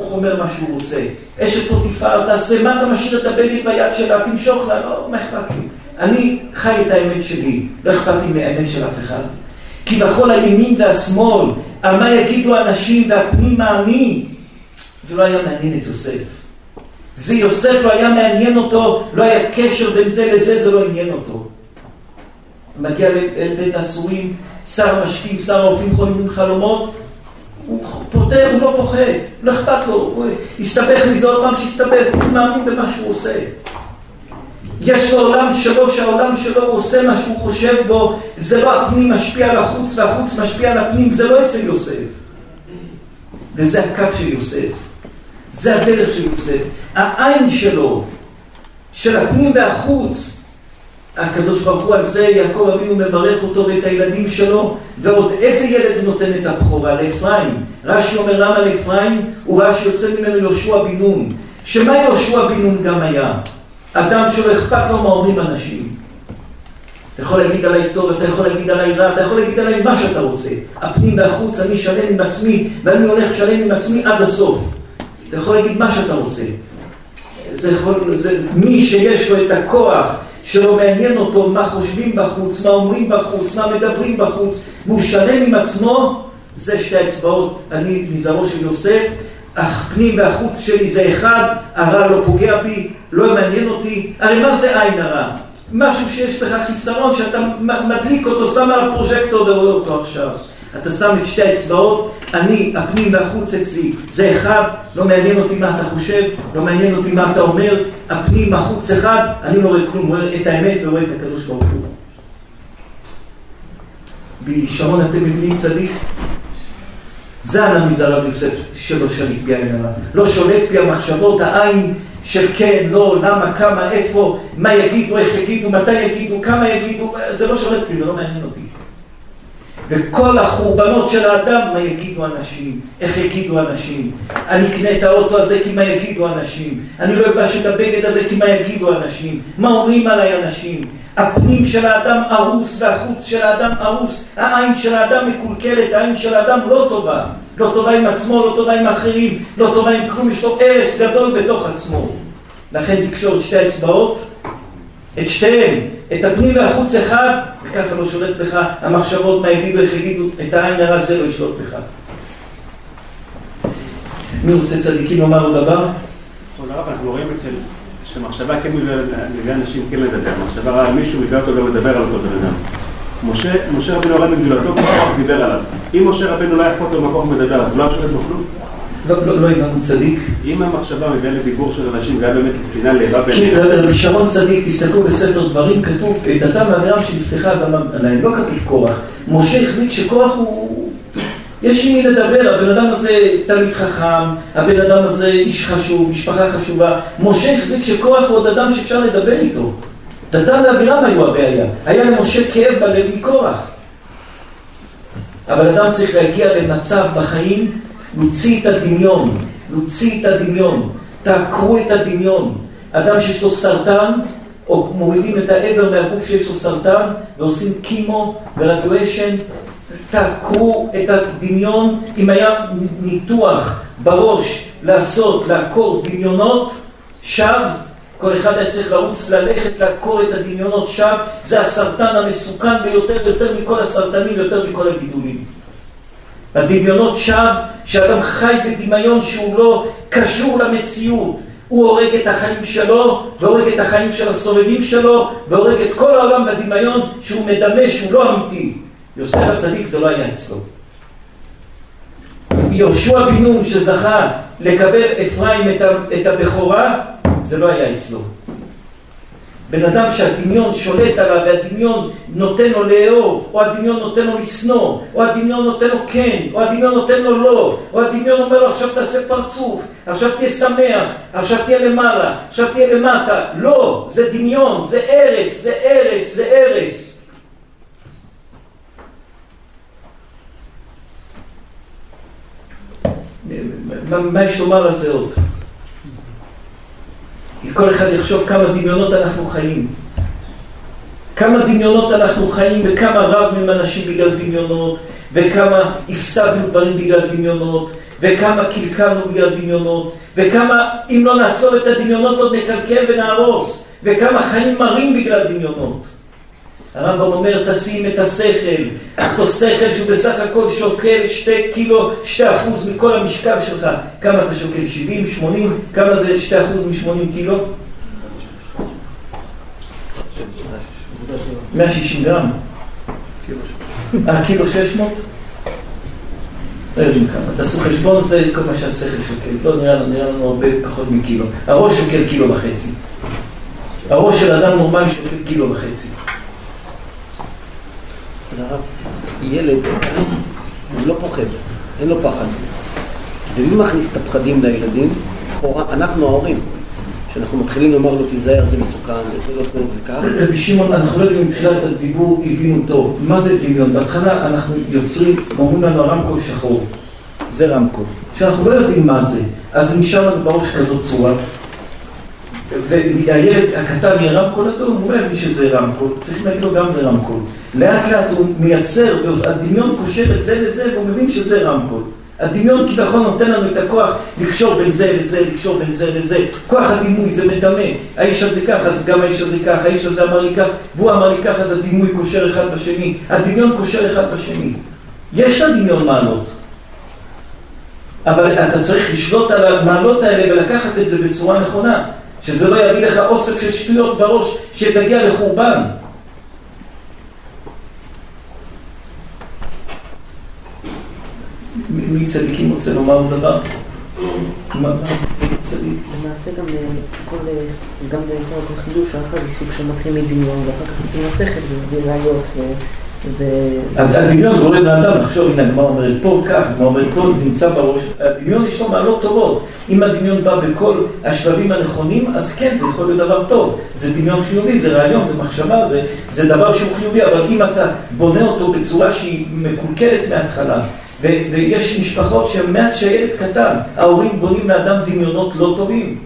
A: הוא אומר מה שהוא רוצה. אשת פוטיפר, תעשה, מה אתה משאיר את הבגד ביד שלה? תמשוך לה, לא, מה אכפת לי? אני חי את האמת שלי, לא אכפת לי מהאמת של אף אחד. כביכול הימין והשמאל, על מה יגידו האנשים והפנים האני, זה לא היה מעניין את יוסף. זה יוסף לא היה מעניין אותו, לא היה קשר בין זה לזה, זה לא עניין אותו. מגיע לבית האסורים, שר המשקים, שר האופים חולמים חלומות, הוא פותר, הוא לא פוחד, לא אכפת לו, הוא יסתבך מזה עוד פעם שיסתבך, הוא מאמין במה שהוא עושה. יש לו עולם שלו, שהעולם שלו עושה מה שהוא חושב בו, זה לא הפנים משפיע על החוץ והחוץ משפיע על הפנים, זה לא אצל יוסף. וזה הקו של יוסף. זה הדרך של יוסף. העין שלו, של הפנים והחוץ, הקדוש ברוך הוא על זה, יעקב אבינו מברך אותו ואת הילדים שלו, ועוד איזה ילד נותן את הבכורה? לאפרים. רש"י אומר למה לאפרים? הוא ראה שיוצא ממנו יהושע בן נון. שמה יהושע בן נון גם היה? אדם שלא אכפת לו מה אומרים אנשים. אתה יכול להגיד עליי טוב, אתה יכול להגיד עליי רע, אתה יכול להגיד עליי מה שאתה רוצה. הפנים והחוץ, אני שלם עם עצמי, ואני הולך שלם עם עצמי עד הסוף. אתה יכול להגיד מה שאתה רוצה. זה יכול, זה, מי שיש לו את הכוח שלא מעניין אותו מה חושבים בחוץ, מה אומרים בחוץ, מה מדברים בחוץ, והוא שלם עם עצמו, זה שתי אצבעות. אני מזרעו של יוסף, הפנים והחוץ שלי זה אחד, הרע לא פוגע בי, לא מעניין אותי. הרי מה זה עין הרע? משהו שיש לך חיסרון שאתה מדליק אותו, שם על הפרוז'קטור ורואה אותו עכשיו. אתה שם את שתי האצבעות, אני, הפנים והחוץ אצלי, זה אחד, לא מעניין אותי מה אתה חושב, לא מעניין אותי מה אתה אומר, הפנים, החוץ אחד, אני לא רואה כלום, רואה את האמת ורואה את הקדוש ברוך הוא. בשרון אתם מבינים צדיק? זה ענה מזרע יוסף שלא שליט בי העין. לא שולט בי המחשבות, העין של כן, לא, למה, כמה, איפה, מה יגידו, איך יגידו, מתי יגידו, כמה יגידו, זה לא שולט בי, זה לא מעניין אותי. וכל החורבנות של האדם, מה יגידו אנשים, איך יגידו אנשים. אני אקנה את האוטו הזה כי מה יגידו אנשים. אני לא אלבש את הבגד הזה כי מה יגידו אנשים. מה אומרים עליי אנשים. הפנים של האדם הרוס והחוץ של האדם הרוס. העין של האדם מקולקלת, העין של האדם לא טובה. לא טובה עם עצמו, לא טובה עם אחרים, לא טובה עם כלום, יש לו הרס גדול בתוך עצמו. לכן תקשור את שתי האצבעות, את שתיהן, את הפנים והחוץ אחד, וככה לא שולט בך המחשבות, מה יגידו, איך יגידו, את העין הרע זה לא ישלוט בך. מי רוצה צדיקים לומר עוד דבר?
D: אנחנו רואים אצל, שמחשבה כן מביאה אנשים כן לדבר, מחשבה רעה מישהו מביא אותו גם לדבר על אותו בן אדם. משה, משה רבינו הרב מגדולתו, כוח דיבר עליו. אם משה רבינו לא היה אכפת לו מהכוח מדבר, אז הוא לא היה שולט בו כלום?
A: לא, לא, לא הבנו צדיק.
D: אם המחשבה מביאה לדיבור של אנשים והיה באמת לשנאה לאיבה
A: כי
D: ביניהם,
A: רבי שרון צדיק, תסתכלו בספר דברים, כתוב, דתם ואבירם שנפתחה אדמה עליהם, לא כתוב קורח. משה החזיק שקורח הוא... יש עם מי לדבר, הבן אדם הזה תלמיד חכם, הבן אדם הזה איש חשוב, משפחה חשובה. משה החזיק שקורח הוא עוד אדם שאפשר לדבר איתו. דתם ואבירם היו הבעיה. היה למשה כאב בלב מקורח. אבל אדם צריך להגיע למצב בחיים, להוציא את הדמיון, להוציא את הדמיון, תעקרו את הדמיון. אדם שיש לו סרטן, או מורידים את האבר מהגוף שיש לו סרטן, ועושים קימו ורדיואשן, תעקרו את הדמיון. אם היה ניתוח בראש לעשות, לעקור דמיונות, שווא, כל אחד היה צריך לרוץ ללכת לעקור את הדמיונות שווא, זה הסרטן המסוכן ביותר, יותר מכל הסרטנים, יותר מכל הגידולים. הדמיונות שווא, שאדם חי בדמיון שהוא לא קשור למציאות. הוא הורג את החיים שלו, והורג את החיים של הסובבים שלו, והורג את כל העולם בדמיון שהוא מדמה שהוא לא אמיתי. יוסף הצדיק זה לא היה אצלו. יהושע בן נון שזכה לקבל אפרים את הבכורה, זה לא היה אצלו. בן אדם שהדמיון שולט עליו והדמיון נותן לו לאהוב, או הדמיון נותן לו לשנוא, או הדמיון נותן לו כן, או הדמיון נותן לו לא, או הדמיון אומר לו עכשיו תעשה פרצוף, עכשיו תהיה שמח, עכשיו תהיה למעלה, עכשיו תהיה למטה. לא, זה דמיון, זה הרס, זה הרס, זה הרס. מה יש לומר על זה עוד? אם כל אחד יחשוב כמה דמיונות אנחנו חיים. כמה דמיונות אנחנו חיים וכמה רבנו עם אנשים בגלל דמיונות וכמה הפסדנו דברים בגלל דמיונות וכמה קלקלנו בגלל דמיונות וכמה אם לא נעצור את הדמיונות עוד נקלקל ונהרוס וכמה חיים מרים בגלל דמיונות. הרמב"ם אומר, תשים את השכל, אותו שכל שהוא בסך הכל שוקל שתי קילו, שתי אחוז מכל המשקל שלך. כמה אתה שוקל? 70, 80? כמה זה שתי אחוז מ-80 קילו? 160 גרם. אה, קילו 600? לא יודעים כמה. תעשו חשבון, זה כל מה שהשכל שוקל. לא נראה לנו, נראה לנו הרבה פחות מקילו. הראש שוקל קילו וחצי. הראש של אדם נורמלי שוקל קילו וחצי.
B: הרב, ילד, הוא לא פוחד, אין לו פחד. ומי מכניס את הפחדים לילדים? לכאורה, אנחנו ההורים. כשאנחנו מתחילים לומר לו תיזהר, זה מסוכן, זה לא טוב, זה כך.
A: רבי שמעון, אנחנו לא יודעים מתחילת הדיבור, הבינו טוב. מה זה דמיון? בהתחלה אנחנו יוצרים, אומרים לנו הרמקול שחור. זה רמקול. כשאנחנו לא יודעים מה זה, אז נשאר לנו בראש כזאת צורה. והילד הקטן יהיה רמקול אדום, הוא לא יבין שזה רמקול, צריך להגיד לו גם זה רמקול. לאט לאט הוא מייצר, והדמיון קושר את זה לזה, והוא מבין שזה רמקול. הדמיון כביכול נותן לנו את הכוח לקשור בין זה לזה, לקשור בין זה לזה. כוח הדימוי זה מדמה. האיש הזה ככה, אז גם האיש הזה ככה, האיש הזה אמר לי כך, והוא אמר לי ככה, אז הדימוי קושר אחד בשני. הדמיון קושר אחד בשני. יש לדמיון מעלות. אבל אתה צריך לשלוט על המעלות האלה ולקחת את זה בצורה נכונה. שזה לא יביא לך אוסף של שטויות בראש, שתגיע לחורבן. מי צדיקים רוצה לומר דבר?
E: למעשה גם אה, כל, אה, גם בכל חידוש, אחר זה סוג שמתחיל מדמיון, ואחר כך עם השכל זה מביא ראיות
A: הדמיון גורם לאדם לחשוב, הנה הגמרא אומרת פה כך, הגמרא אומרת פה, זה נמצא בראש. הדמיון יש לו מעלות טובות. אם הדמיון בא בכל השלבים הנכונים, אז כן, זה יכול להיות דבר טוב. זה דמיון חיובי, זה רעיון, זה מחשבה, זה, זה דבר שהוא חיובי, אבל אם אתה בונה אותו בצורה שהיא מקולקלת מההתחלה, ויש משפחות שמאז שהילד קטן, ההורים בונים לאדם דמיונות לא טובים.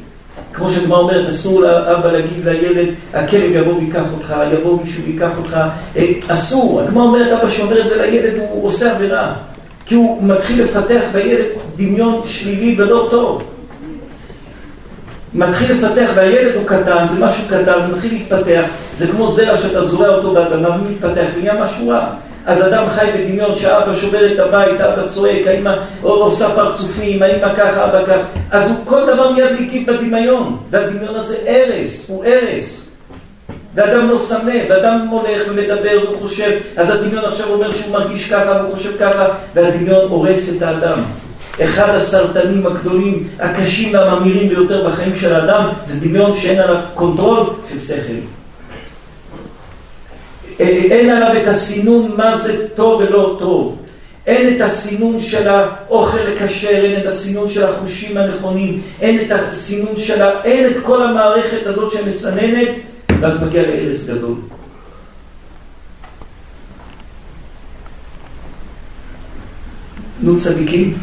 A: כמו שהגמרא אומרת, אסור לאבא להגיד לילד, הכלב יבוא ויקח אותך, יבוא מישהו ויקח אותך, אה, אסור. הגמרא אומרת, אבא שאומר את זה לילד, הוא עושה עבירה. כי הוא מתחיל לפתח בילד דמיון שלילי ולא טוב. מתחיל לפתח, והילד הוא קטן, זה משהו קטן, הוא מתחיל להתפתח, זה כמו זרע שאתה זורע אותו באדמה, הוא מתפתח, ונהיה משהו רע. אז אדם חי בדמיון שאבא שובר את הבית, אבא צועק, האמא עושה פרצופים, האמא ככה, אבא ככה. אז הוא כל דבר מיד מקיף בדמיון, והדמיון הזה הרס, הוא הרס. ואדם לא שמה, ואדם הולך ומדבר והוא חושב, אז הדמיון עכשיו אומר שהוא מרגיש ככה והוא חושב ככה, והדמיון הורס את האדם. אחד הסרטנים הגדולים, הקשים והממאירים ביותר בחיים של האדם, זה דמיון שאין עליו control של שכל. אין עליו את הסינון מה זה טוב ולא טוב. אין את הסינון של האוכל הכשר, אין את הסינון של החושים הנכונים, אין את הסינון של ה... אין את כל המערכת הזאת שמסננת, ואז מגיע להרס גדול. נו צדיקים.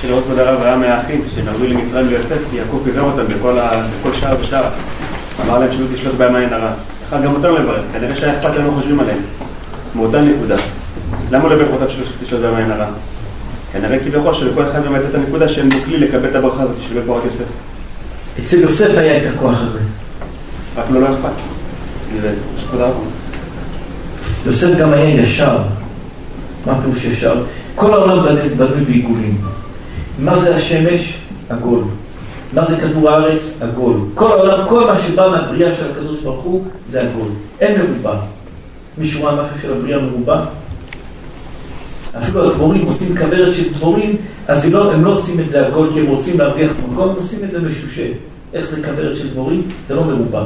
D: שלראות כבוד הרב היה מהאחים שנרדו למצרים ליוסף, יעקב פיזר אותם בכל שער ושער. אמר להם שלא תשלוט בהם עין הרע. יכל גם אותם לברך, כנראה שהיה אכפת להם מה חושבים עליהם. מאותה נקודה. למה לא לברך אותם שלא תשלוט בהם עין הרע? כנראה כביכול שלכל אחד מהם הייתה את הנקודה שהם בו כלי לקבל את הברכה הזאת של ברכות יוסף.
A: אצל יוסף היה את הכוח הזה.
D: רק לו לא אכפת.
A: יוסף גם היה ישר. מה פירוש ישר? כל העולם בנוי בעיגולים. מה זה השמש? עגול. מה זה כדור הארץ? עגול. כל העולם, כל מה שבא מהבריאה של הקדוש ברוך הוא, זה עגול. אין מרובע. מישהו ראה משהו של הבריאה מרובע? אפילו הדבורים עושים כוורת של דבורים, אז לא, הם לא עושים את זה עגול כי הם רוצים להרוויח מקום, הם עושים את זה משושה. איך זה כוורת של דבורים? זה לא מרובע.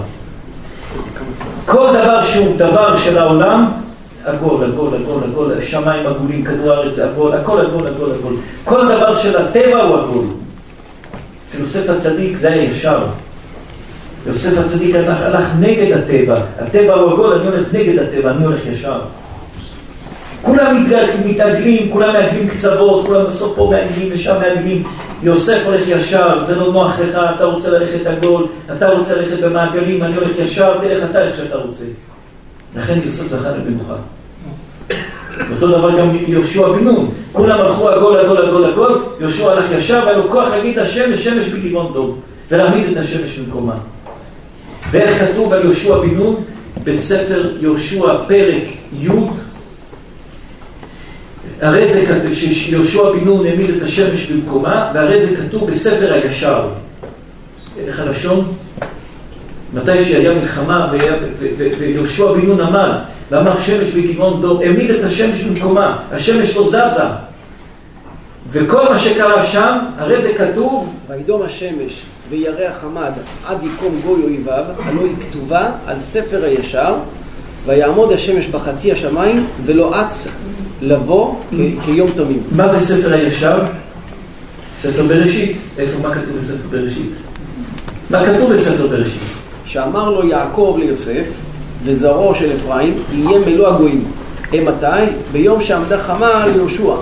A: כל דבר שהוא דבר של העולם, עגול, עגול, עגול, עגול, שמיים עגולים, כדור הארץ עגול, הכל עגול, עגול, עגול. כל דבר של הטבע הוא עגול. אצל יוסף הצדיק זה היה ישר. יוסף הצדיק הלך, הלך נגד הטבע. הטבע הוא עגול, אני הולך נגד הטבע, אני הולך ישר. כולם מתעגלים, כולם מעגלים קצוות, כולם בסוף פה מעגלים ושם מעגלים. יוסף הולך ישר, זה לא נוח לך, אתה רוצה ללכת עגול, אתה רוצה ללכת במעגלים, אני הולך ישר, תלך אתה איך שאתה רוצה. לכן יוסף זכה לבנוחה. אותו דבר גם יהושע בן נון, כולם הלכו עגול, עגול, עגול, עגול, יהושע הלך ישר, והיה לו כוח להגיד השמש, שמש בגבעון דום, ולהעמיד את השמש במקומה. ואיך כתוב על יהושע בן נון? בספר יהושע פרק י' הרי זה כתוב שיהושע בן נון העמיד את השמש במקומה, והרי זה כתוב בספר הישר. איך הלשון? מתי שהיה מלחמה ויהושע בן נון עמד ואמר שמש בגבעון דור, העמיד את השמש במקומה, השמש לא זזה. וכל מה שקרה שם, הרי זה כתוב...
B: וידום השמש וירח עמד עד יקום גוי אויביו, הלא היא כתובה על ספר הישר, ויעמוד השמש בחצי השמיים ולא אץ לבוא כיום תמים.
A: מה זה ספר הישר? ספר בראשית. איפה, מה כתוב בספר בראשית? מה כתוב בספר בראשית?
B: שאמר לו יעקב ליוסף, וזרעו של אפרים יהיה מלוא הגויים. מתי? ביום שעמדה חמה ליהושע.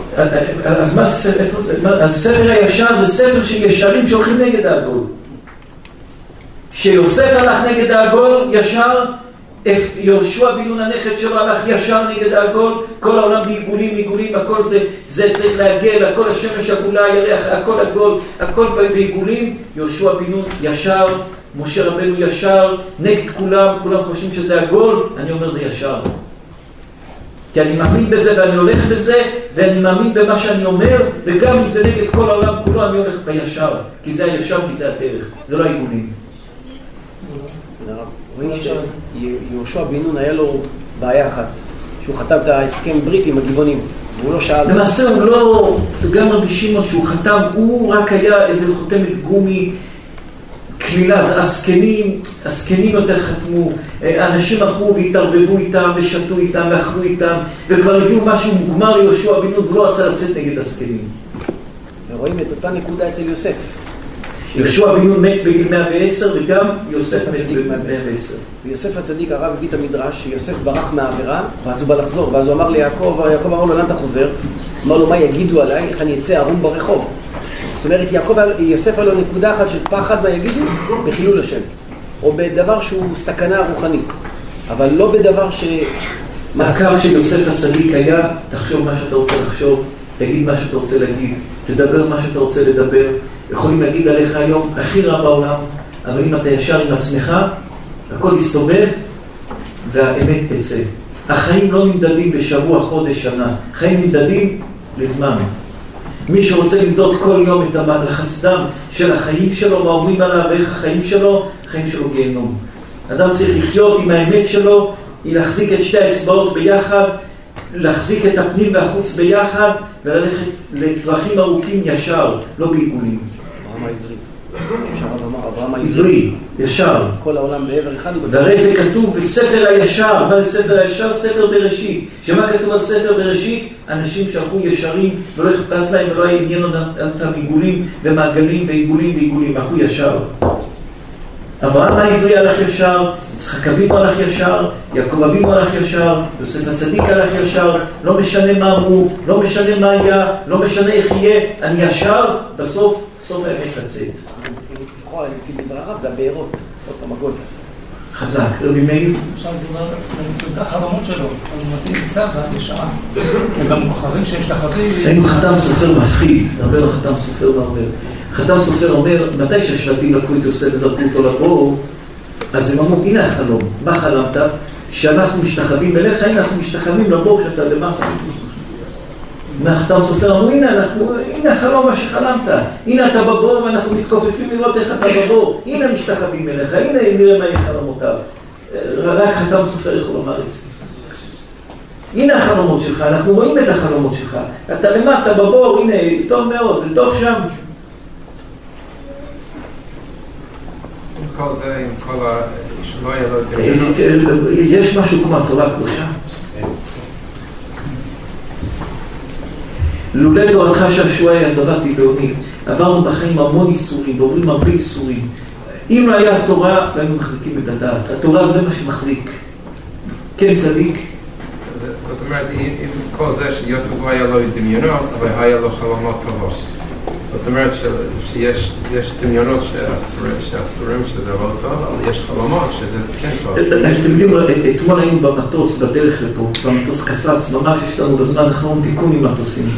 A: אז מה איפה זה? אז ספר הישר זה ספר של ישרים שהולכים נגד העגול. שיוסף הלך נגד העגול ישר, יהושע בן הנכד שלו הלך ישר נגד העגול, כל העולם בעיגולים, עיגולים, הכל זה, זה צריך לעגל, הכל השמש עגולה, הירח, הכל עגול, הכל בעיגולים, יהושע בן ישר, משה רבנו ישר, נגד כולם, כולם חושבים שזה עגול, אני אומר זה ישר. כי אני מאמין בזה ואני הולך בזה, ואני מאמין במה שאני אומר, וגם אם זה נגד כל העולם כולו, אני הולך בישר. כי זה הישר, כי זה הדרך, זה לא העיגולים.
B: רואים שיהושע בן נון היה לו בעיה אחת, שהוא חתם את ההסכם ברית עם הגבעונים, והוא לא שאל...
A: למעשה הוא לא, גם רבי שמעון שהוא חתם, הוא רק היה איזה חותמת גומי קלילה, הזקנים, הזקנים יותר חתמו, אנשים הלכו והתערבבו איתם ושתו איתם ואכלו איתם וכבר הביאו משהו מוגמר ליהושע בן נון והוא לא רצה לצאת נגד הזקנים.
B: ורואים את אותה נקודה אצל יוסף.
A: יהושע בן נון מת בגיל 110 וגם יוסף מת בגיל 110.
B: ויוסף הצדיק הרב הביא את המדרש שיוסף ברח מהעבירה ואז הוא בא לחזור ואז הוא אמר ליעקב, יעקב אמר לו לאן אתה חוזר? אמר לו מה יגידו עליי, איך אני אצא ערום ברחוב? זאת אומרת, יעקב, יוסף היה לו נקודה אחת של פחד מה יגידו בחילול השם, או בדבר שהוא סכנה רוחנית, אבל לא בדבר ש...
A: הקו של יוסף הצדיק היה, תחשוב מה שאתה רוצה לחשוב, תגיד מה שאתה רוצה להגיד, תדבר מה שאתה רוצה לדבר. יכולים להגיד עליך היום הכי רע בעולם, אבל אם אתה ישר עם עצמך, הכל יסתובב והאמת תצא. החיים לא נמדדים בשבוע, חודש, שנה. חיים נמדדים לזמן. מי שרוצה למדוד כל יום את הלחץ דם של החיים שלו, מה אומרים עליו ואיך החיים שלו, החיים שלו גיהנום. אדם צריך לחיות עם האמת שלו, להחזיק את שתי האצבעות ביחד, להחזיק את הפנים והחוץ ביחד, וללכת לטווחים ארוכים ישר, לא בעיגולים.
B: אברהם העברי.
A: ישר.
B: כל העולם בעבר אחד.
A: והרי זה כתוב בספר הישר, מה זה ספר הישר? ספר בראשית. שמה כתוב על ספר בראשית? אנשים שהלכו ישרים ולא אכפת להם ולא היה עניין אותם עיגולים ומעגלים ועיגולים ועיגולים, הלכו ישר. אברהם העברי הלך ישר, יצחק אבינו הלך ישר, יעקב אבינו הלך ישר, יוסף הצדיק הלך ישר, לא משנה מה אמרו, לא משנה מה היה, לא משנה איך יהיה, אני ישר, בסוף, סוף האמת לצאת.
B: לכאורה, לפי דברי הרב, זה הבארות, עוד פעם הגול.
A: חזק, רבי מאיר.
F: אפשר לדבר על החלומות שלו, הוא מתאים צבא ישרה. הם גם מוכרזים שיש תחזית.
A: היינו חתם סופר מפחיד, הרבה לא חתם סופר והרבה. חתם סופר אומר, מתי שהשבטים לקחו את יוסף וזרקו אותו לבור, אז הם אמרו, הנה החלום, מה חלמת? שאנחנו משתחווים אליך, הנה אנחנו משתחווים לבור שאתה למטה. מהחתם סופר אמרו, הנה אנחנו, הנה החלום מה שחלמת, הנה אתה בבור ואנחנו מתכופפים לראות איך אתה בבור, הנה משתחווים אליך, הנה נראה מה יהיה חלומותיו. רק חתם סופר יכול לומר את זה. הנה החלומות שלך, אנחנו רואים את החלומות שלך. אתה למטה בבור, הנה, טוב מאוד, זה טוב שם.
C: כל זה, עם כל ה... שלא יהיה לו דמיונות.
A: יש משהו כמו התורה הקדושה. לולא תורתך שעשועי עזבתי בעוני, עברנו בחיים המון איסורים, ועוברים הרבה איסורים. אם לא היה התורה, לא היינו מחזיקים את הדעת. התורה זה מה שמחזיק. כן, צדיק.
C: זאת אומרת, עם כל זה שיוסף לא היה לו דמיונות, אבל היה לו חלומות טובות. זאת אומרת שיש יש דמיונות שאסורים- שזה לא טוב, אבל יש חלומות שזה כן טוב.
A: אתם יודעים, אתמול היינו במטוס, בדרך לפה, והמטוס קפץ, ממש יש לנו בזמן האחרון תיקון עם מטוסים.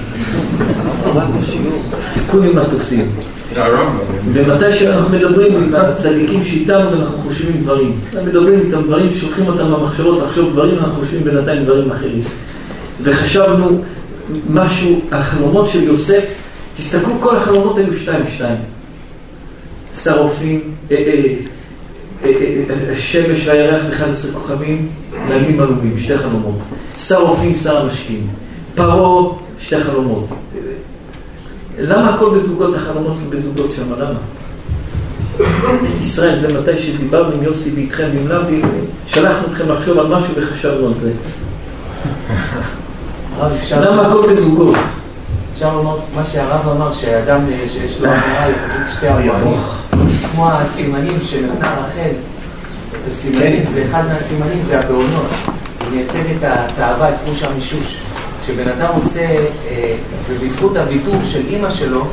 A: תיקון עם מטוסים.
C: זה הרמב"ם.
A: ומתי שאנחנו מדברים עם הצדיקים שאיתנו ואנחנו חושבים דברים. אנחנו מדברים איתם דברים, שולחים אותם במחשבות לחשוב דברים, אנחנו חושבים בינתיים דברים אחרים. וחשבנו משהו, החלומות של יוסף, תסתכלו, כל החלומות היו שתיים שתיים. שרופים, אה, אה, אה, השמש והירח ואחד עשרה כוכבים, לימים עלומים, שתי חלומות. שרופים, שר המשקים. פרעה, שתי חלומות. למה הכל בזוגות, החלומות בזוגות שם? למה? ישראל, זה מתי שדיברנו עם יוסי ואיתכם ועם לוי, שלחנו אתכם לחשוב על משהו וחשבנו על זה. למה הכל בזוגות?
G: אפשר לומר מה שהרב אמר, שאדם אה, שיש לו אמירה יחזיק שתי ארבעים, כמו הסימנים שנתנה רחל, את הסימנים,
A: כן.
G: זה אחד מהסימנים, זה הבעונות. הוא מייצג את התאווה, את חוש המישוש. כשבן אדם עושה, אה, ובזכות הוויתור של אימא שלו,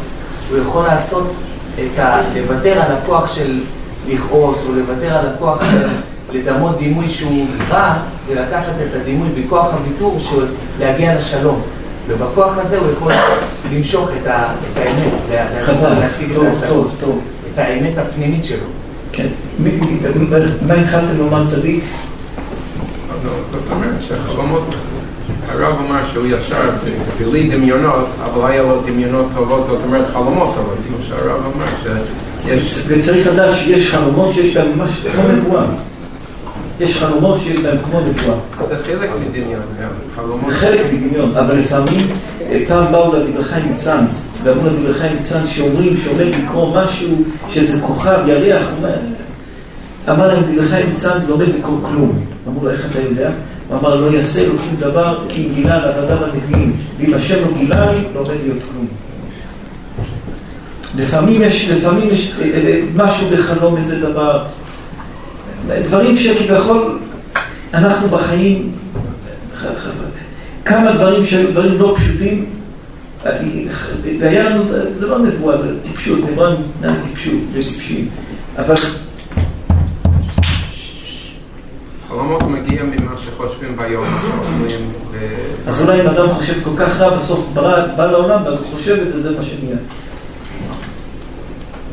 G: הוא יכול לעשות את ה... לוותר על הכוח של לכעוס, או לוותר על הכוח של לדמות דימוי שהוא רע, ולקחת את הדימוי בכוח הוויתור של להגיע לשלום. ובכוח הזה הוא יכול למשוך את, ה, את האמת, להשיג את ההשגות. את האמת הפנימית שלו.
A: כן. מה התחלתם לומר צדיק?
C: זאת אומרת שהחלומות, הרב אמר שהוא ישר בלי דמיונות, אבל היה לו דמיונות טובות, זאת אומרת חלומות טובות, כמו שהרב אמר, שיש...
A: וצריך לדעת שיש חלומות שיש בהם ממש כמו נבואה. יש חלומות שיש בהם כמו נבואה.
C: חלומות.
A: זה חלק מדמיון, אבל לפעמים, אה, פעם באו לדברי חיים מצאנז, ואמרו לדברי חיים מצאנז שאומרים, שעומד לקרוא משהו, שזה כוכב, ירח, אמר להם דברי חיים מצאנז, לא עומד לקרוא כלום. אמרו לו, איך אתה יודע? הוא אמר, לא יעשה לו שום דבר, כי גילה לעבדיו הנביאים, ואם השם לא גילה לי, לא עומד להיות כלום. לפעמים יש, לפעמים יש אה, אה, משהו בחלום, איזה דבר, דברים שכביכול אנחנו בחיים, כמה דברים שהם דברים לא פשוטים, והיה לנו, זה, זה לא נבואה, זה טיפשות, נבואה ניתנה טיפשות, לטיפשים, אבל
C: חלומות מגיע ממה שחושבים ביום, מה שאוכלים, ו-
A: אז אולי אם אדם חושב כל כך רע, בסוף ברא, בא לעולם, ואז הוא חושב את זה, זה מה שנהיה.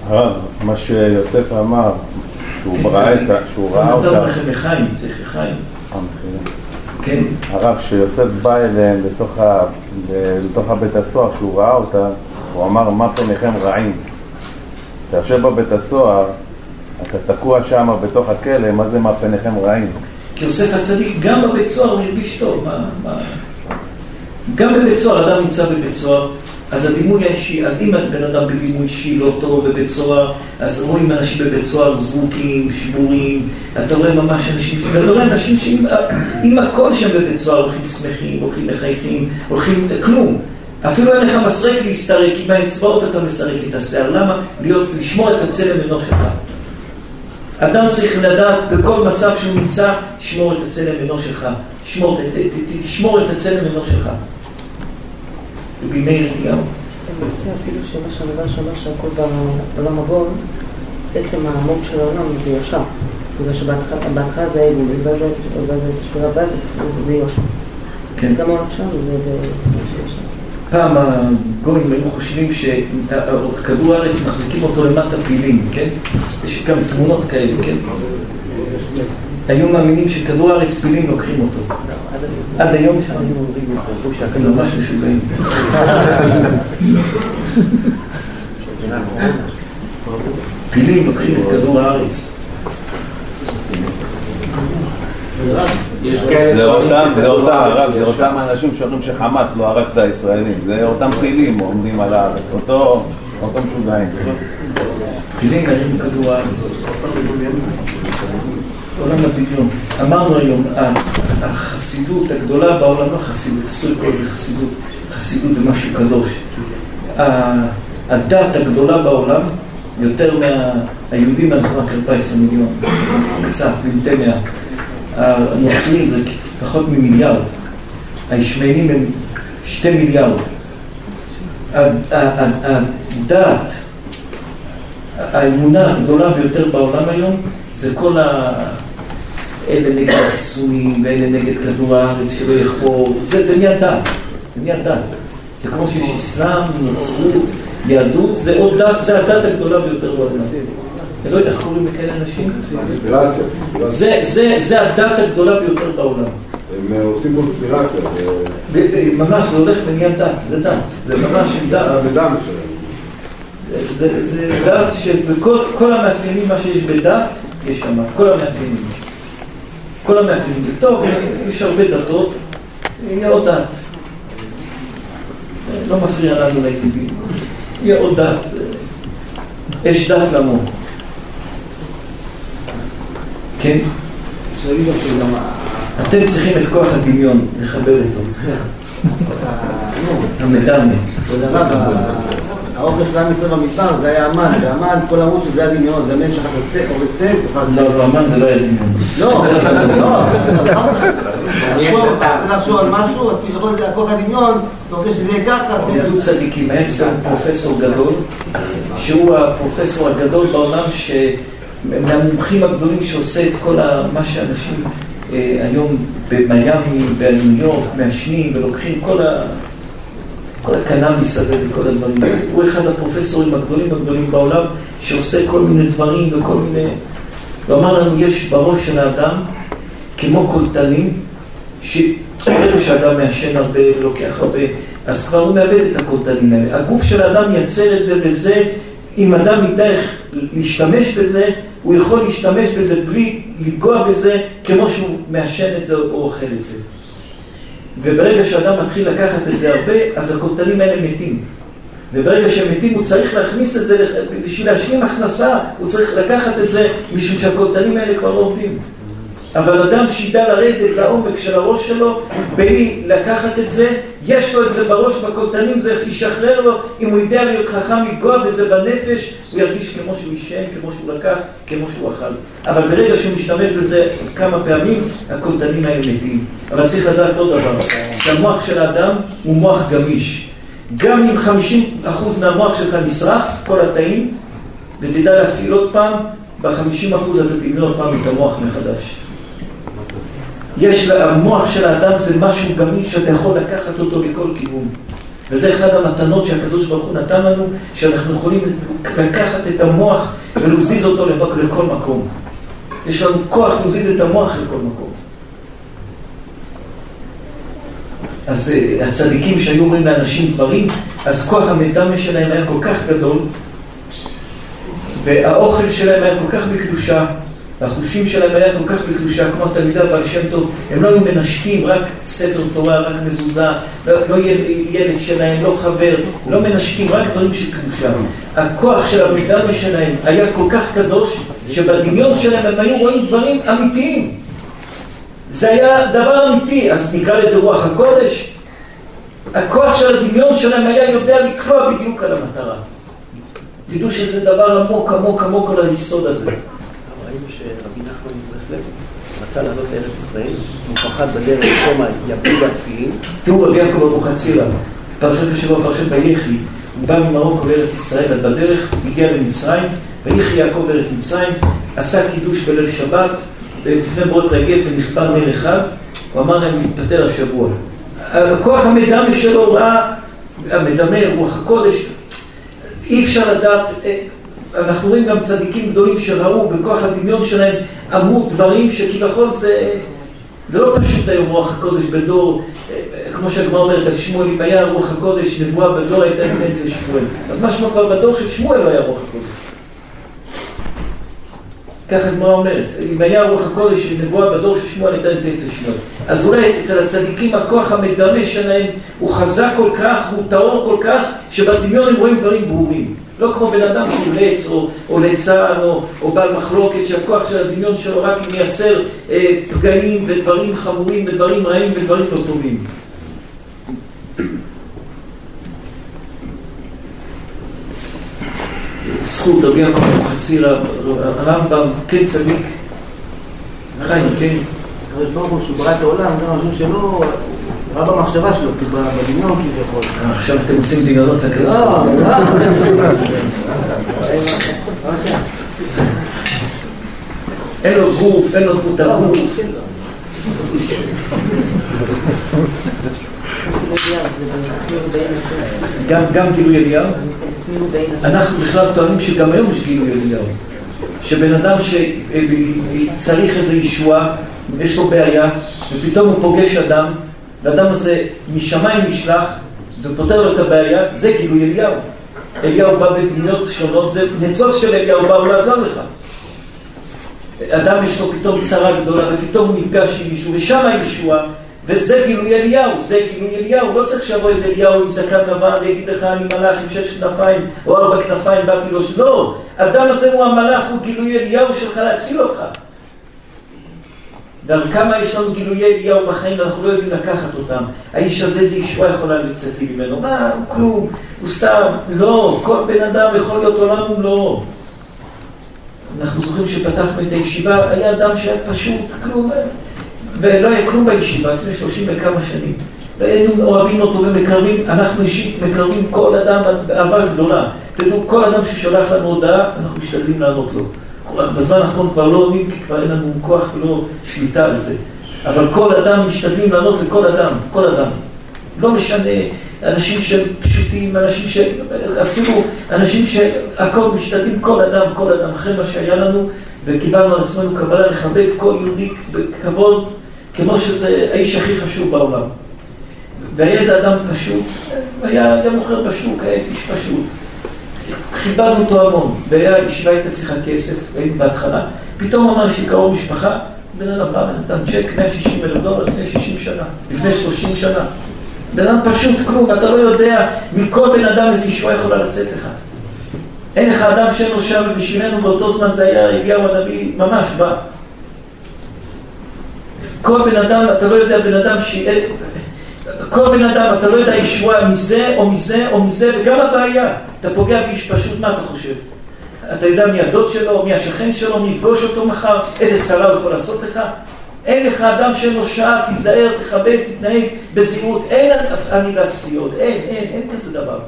H: הרב, מה שיוסף אמר, שהוא ברא את ה... שהוא ראה
A: הוא נתן
H: אותה,
A: לכם לחיים, צריך לחיים. כן,
H: הרב, שיוסף בא אליהם לתוך, הבית הסוהר, שהוא ראה אותה, הוא אמר, מה פניכם רעים? אתה יושב בבית הסוהר, אתה תקוע שם בתוך הכלא, מה זה מה פניכם רעים?
A: כי יוסף הצדיק, גם בבית סוהר הוא הרגיש טוב. מה... גם בבית סוהר, אדם נמצא בבית סוהר, אז הדימוי האישי, אז אם בן אדם בדימוי אישי לא טוב בבית סוהר, אז רואים אנשים בבית סוהר זרוקים, שבורים, אתה רואה ממש אנשים, ואתה רואה אנשים שעם עם הכל שם בבית סוהר, הולכים שמחים, הולכים מחייכים, הולכים, כלום. אפילו אין לך מסרק להסתרק, עם האצבעות אתה מסרק את השיער. למה? להיות, לשמור את הצלם אנוש שלך. אדם צריך לדעת בכל מצב שהוא נמצא, תשמור את הצלם אנוש שלך. תשמור, ת, ת, ת, תשמור את הצלם אנוש שלך. ובימי אליהו.
E: למעשה אפילו שמה שהמדרש שאומר שהכל בעולם עגול, עצם העמוק של העולם זה ישר. בגלל שבהתחלה בהתחלה זה היה גולי, ואז זה שבירה, ואז זה- יושר.
A: כן.
E: גם העולם שלנו זה ישר.
A: פעם הגויים היו חושבים שכדור הארץ מחזיקים אותו למטה פילים, כן? יש גם תמונות כאלה, כן? היו מאמינים שכדור הארץ פילים לוקחים אותו. עד היום היו אומרים את זה, אמרו שהכדור ממש משוגעים. פילים לוקחים את כדור הארץ.
G: יש כאלה
H: זה
G: דברים
H: זה אותם, הרב, זה. אותם אנשים שאומרים שחמאס לא הרג את הישראלים, זה אותם טילים עומדים על הארץ, אותו, משוגעים.
A: בכדור הארץ. עולם הדמיון. אמרנו היום, החסידות הגדולה בעולם, לא חסידות, אסור לקרוא לזה חסידות, חסידות זה משהו קדוש. הדת הגדולה בעולם, יותר מהיהודים אנחנו רק 14 מיליון, קצת, במתי מעט. הנוצרים זה פחות ממיליארד, הישמעאלים הם שתי מיליארד. ה- ה- ה- הדת האמונה הגדולה ביותר בעולם היום זה כל ה... אלה נגד החיסונים ואלה נגד כדור הארץ שלא יחור, זה, זה נהיה דת, זה נהיה דת. זה כמו שיש אסלאם, נוצרות, יהדות, זה עוד דת, זה הדת הגדולה ביותר בעולם. אני לא יודע איך קוראים לכאלה אנשים.
I: קונספירציה,
A: זה, הדת הגדולה ביותר בעולם.
I: הם אה, עושים קונספירציה, זה-
A: וממש זה הולך ונהיה דת, זה דת, זה ממש דת.
I: זה דם שלהם.
A: זה, דת שבכל כל המאפיינים, מה שיש בדת, יש שם, כל המאפיינים. כל המאפיינים. טוב, יש הרבה דתות, יהיה עוד דת. לא מפריע לנו ליהודים. יהיה עוד דת. יש דת למון. כן?
B: אפשר להגיד גם שגם
A: אתם צריכים את כוח הדמיון, לחבר איתו. המדמה.
B: כבוד הרב, ה- האוכל של עם ישראל במדבר זה היה המן, והמן, כל עמוד שזה היה דמיון, גם אין שחט סטייק או סטייק, תאכל
A: לא, לא, אמן זה לא היה דמיון.
B: לא, לא, רוצה לחשוב על משהו, אז כאילו זה הכוח הדמיון, אתה רוצה שזה יהיה ככה,
A: גדוד צדיקים, היה פרופסור גדול, שהוא הפרופסור הגדול בעולם, ש... מהמומחים הגדולים שעושה את כל ה... מה שאנשים אה, היום במיאמי, בניו יורק, מעשנים ולוקחים כל ה... כל הקנאביס הזה וכל הדברים האלה. הוא אחד הפרופסורים הגדולים הגדולים בעולם, שעושה כל מיני דברים וכל מיני... הוא אמר לנו, יש בראש של האדם, כמו קולטנים, שברגע שאדם מעשן הרבה ולוקח הרבה, אז כבר הוא מאבד את הקולטנים האלה. הגוף של האדם ייצר את זה, וזה, אם אדם ידע איך להשתמש בזה, הוא יכול להשתמש בזה בלי לנגוע בזה, כמו שהוא מעשן את זה או אוכל את זה. וברגע שאדם מתחיל לקחת את זה הרבה, אז הקולטנים האלה מתים. וברגע שהם מתים הוא צריך להכניס את זה, בשביל להשלים הכנסה, הוא צריך לקחת את זה, משום שהקולטנים האלה כבר לא עובדים. אבל אדם שידע לרדת לעומק של הראש שלו, בלי לקחת את זה, יש לו את זה בראש, בקולטנים, זה ישחרר לו, אם הוא יודע להיות חכם, לנגוע בזה בנפש, הוא ירגיש כמו שהוא עישן, כמו שהוא לקח, כמו שהוא אכל. אבל ברגע שהוא משתמש בזה כמה פעמים, הקולטנים האלה מתים. אבל צריך לדעת עוד דבר, שהמוח של האדם הוא מוח גמיש. גם אם 50% מהמוח שלך נשרף, כל התאים, ותדע להפעיל עוד פעם, ב-50% אתה עוד פעם את המוח מחדש. יש, המוח של האדם זה משהו גמיש שאתה יכול לקחת אותו לכל כיוון. וזה אחד המתנות שהקדוש ברוך הוא נתן לנו, שאנחנו יכולים לקחת את המוח ולהזיז אותו לכל מקום. יש לנו כוח להזיז את המוח לכל מקום. אז אה, הצדיקים שהיו אומרים לאנשים דברים, אז כוח המדמה שלהם היה כל כך גדול, והאוכל שלהם היה כל כך בקדושה, והחושים שלהם היה כל כך בקדושה, כמו התלמידה בעל שם טוב, הם לא היו מנשקים, רק ספר תורה, רק מזוזה, לא, לא יל- ילד שלהם, לא חבר, לא מנשקים, רק דברים של קדושה. הכוח של המדמה שלהם היה כל כך קדוש, שבדמיון שלהם הם היו רואים דברים אמיתיים. זה היה דבר אמיתי, אז נקרא לזה רוח הקודש. הכוח של הדמיון שלהם היה יודע לקלוע בדיוק על המטרה. תדעו שזה דבר עמוק עמוק עמוק על היסוד הזה.
B: ראינו שרבי נחמן מברסלב רצה לעלות לארץ ישראל, הוא פחד בדרך שמא יפלו התפילין,
A: תראו רבי יעקב אבוחצירא, פרשת השבוע, פרשת ויחי, הוא בא ממרוקו לארץ ישראל, אז בדרך הגיע למצרים, ויחי יעקב לארץ מצרים, עשה קידוש בליל שבת, ולפני ברות לגפן נכפה נר אחד, הוא אמר להם להתפטר השבוע. הכוח המדמה שלו ראה, המדמה, רוח הקודש, אי אפשר לדעת, אה, אנחנו רואים גם צדיקים גדולים שראו בכוח הדמיון שלהם אמרו דברים שכביכול זה, זה לא פשוט היום רוח הקודש בדור, אה, כמו שהגמרא אומרת על שמואל, אם היה רוח הקודש, נבואה בדור הייתה ניתנת לשמואל. אז משמע כבר בדור של שמואל לא היה רוח הקודש. ככה הגמרא אומרת, אם היה רוח הקודש נבואה בדור של שמואל הייתה ניתנת לשמואל. אז אולי אצל הצדיקים הכוח המדמה שלהם הוא חזק כל כך, הוא טהור כל כך, שבדמיון הם רואים דברים ברורים. לא כמו בן אדם שהוא לץ או, או ליצן או, או בעל מחלוקת שהכוח של הדמיון שלו רק מייצר אה, פגעים ודברים חמורים ודברים רעים ודברים לא טובים. זכות רבי יעקב אבוחצירא, הרמב"ם, כן צדיק, חיים, כן.
B: הקדוש ברוך הוא שהוא ברא את העולם, זה משהו שלא ראה במחשבה שלו, כי בדמיון כביכול.
A: עכשיו אתם עושים דמיונות לקדוש
B: לא,
A: הוא.
B: לא.
A: אין לו גוף, אין לו הגוף. גם, גם גילוי אליהו. אנחנו בכלל טוענים שגם היום יש גילוי אליהו. שבן אדם שצריך איזו ישועה, יש לו בעיה, ופתאום הוא פוגש אדם, והאדם הזה משמיים נשלח ופותר לו את הבעיה, זה גילוי אליהו. אליהו בא בדמויות שונות, זה ניצוץ של אליהו באו לעזור לך. אדם יש לו פתאום צרה גדולה, ופתאום הוא נפגש עם מישהו, ושם הישועה, וזה גילוי אליהו, זה גילוי אליהו, לא צריך שיבוא איזה אליהו עם זקן לבן ויגיד לך אני מלאך עם שש כנפיים או ארבע כנפיים באתי לו, לא, האדם הזה הוא המלאך, הוא גילוי אליהו שלך להציל אותך. כמה יש לנו גילויי אליהו בחיים ואנחנו לא יודעים לקחת אותם. האיש הזה זה ישועה יכולה לצאת לי ממנו. מה, הוא כלום, הוא סתם, לא, כל בן אדם יכול להיות עולם ומלואו. אנחנו זוכרים שפתחנו את הישיבה, היה אדם שהיה פשוט, כלום, ולא היה כלום בישיבה, לפני שלושים וכמה שנים. והיינו אוהבים אותו ומקרבים, אנחנו אישית מקרבים כל אדם באהבה גדולה. תראו, כל אדם ששולח לנו הודעה, אנחנו משתדלים לענות לו. בזמן האחרון כבר לא עונים, כי כבר אין לנו כוח ולא שליטה על זה. אבל כל אדם משתדלים לענות לכל אדם, כל אדם. לא משנה, אנשים שהם פשוטים, אנשים ש... אפילו אנשים שהכל משתדלים, כל אדם, כל אדם, אחרי מה שהיה לנו, וקיבלנו על עצמנו קבלה לכבד כל יהודי בכבוד, כמו שזה האיש הכי חשוב בעולם. והיה איזה אדם פשוט, היה, היה מוכר בשוק, היה איש פשוט. כיבדנו אותו המון, והישיבה הייתה צריכה כסף, היינו בהתחלה, פתאום אמר שקרוב משפחה, בן אדם בא ונתן צ'ק 160 אלף דולר לפני 60 שנה, לפני 30 שנה. בן אדם פשוט כלום, אתה לא יודע מכל בן אדם איזה ישועה יכולה לצאת לך. אין לך אדם שאין לו שם, ובשבילנו באותו זמן זה היה אליהו הנביא, ממש בא. כל בן אדם, אתה לא יודע בן אדם ש... כל בן אדם, אתה לא יודע ישועה מזה או מזה או מזה, וגם הבעיה, אתה פוגע באיש פשוט, מה אתה חושב? אתה יודע מי הדוד שלו, מי השכן שלו, מי יפגוש אותו מחר, איזה צרה הוא יכול לעשות לך? אין לך אדם שאין לו שעה, תיזהר, תכבד, תתנהג בזהירות, אין אני ואפסיות, אין, אין, אין כזה דבר.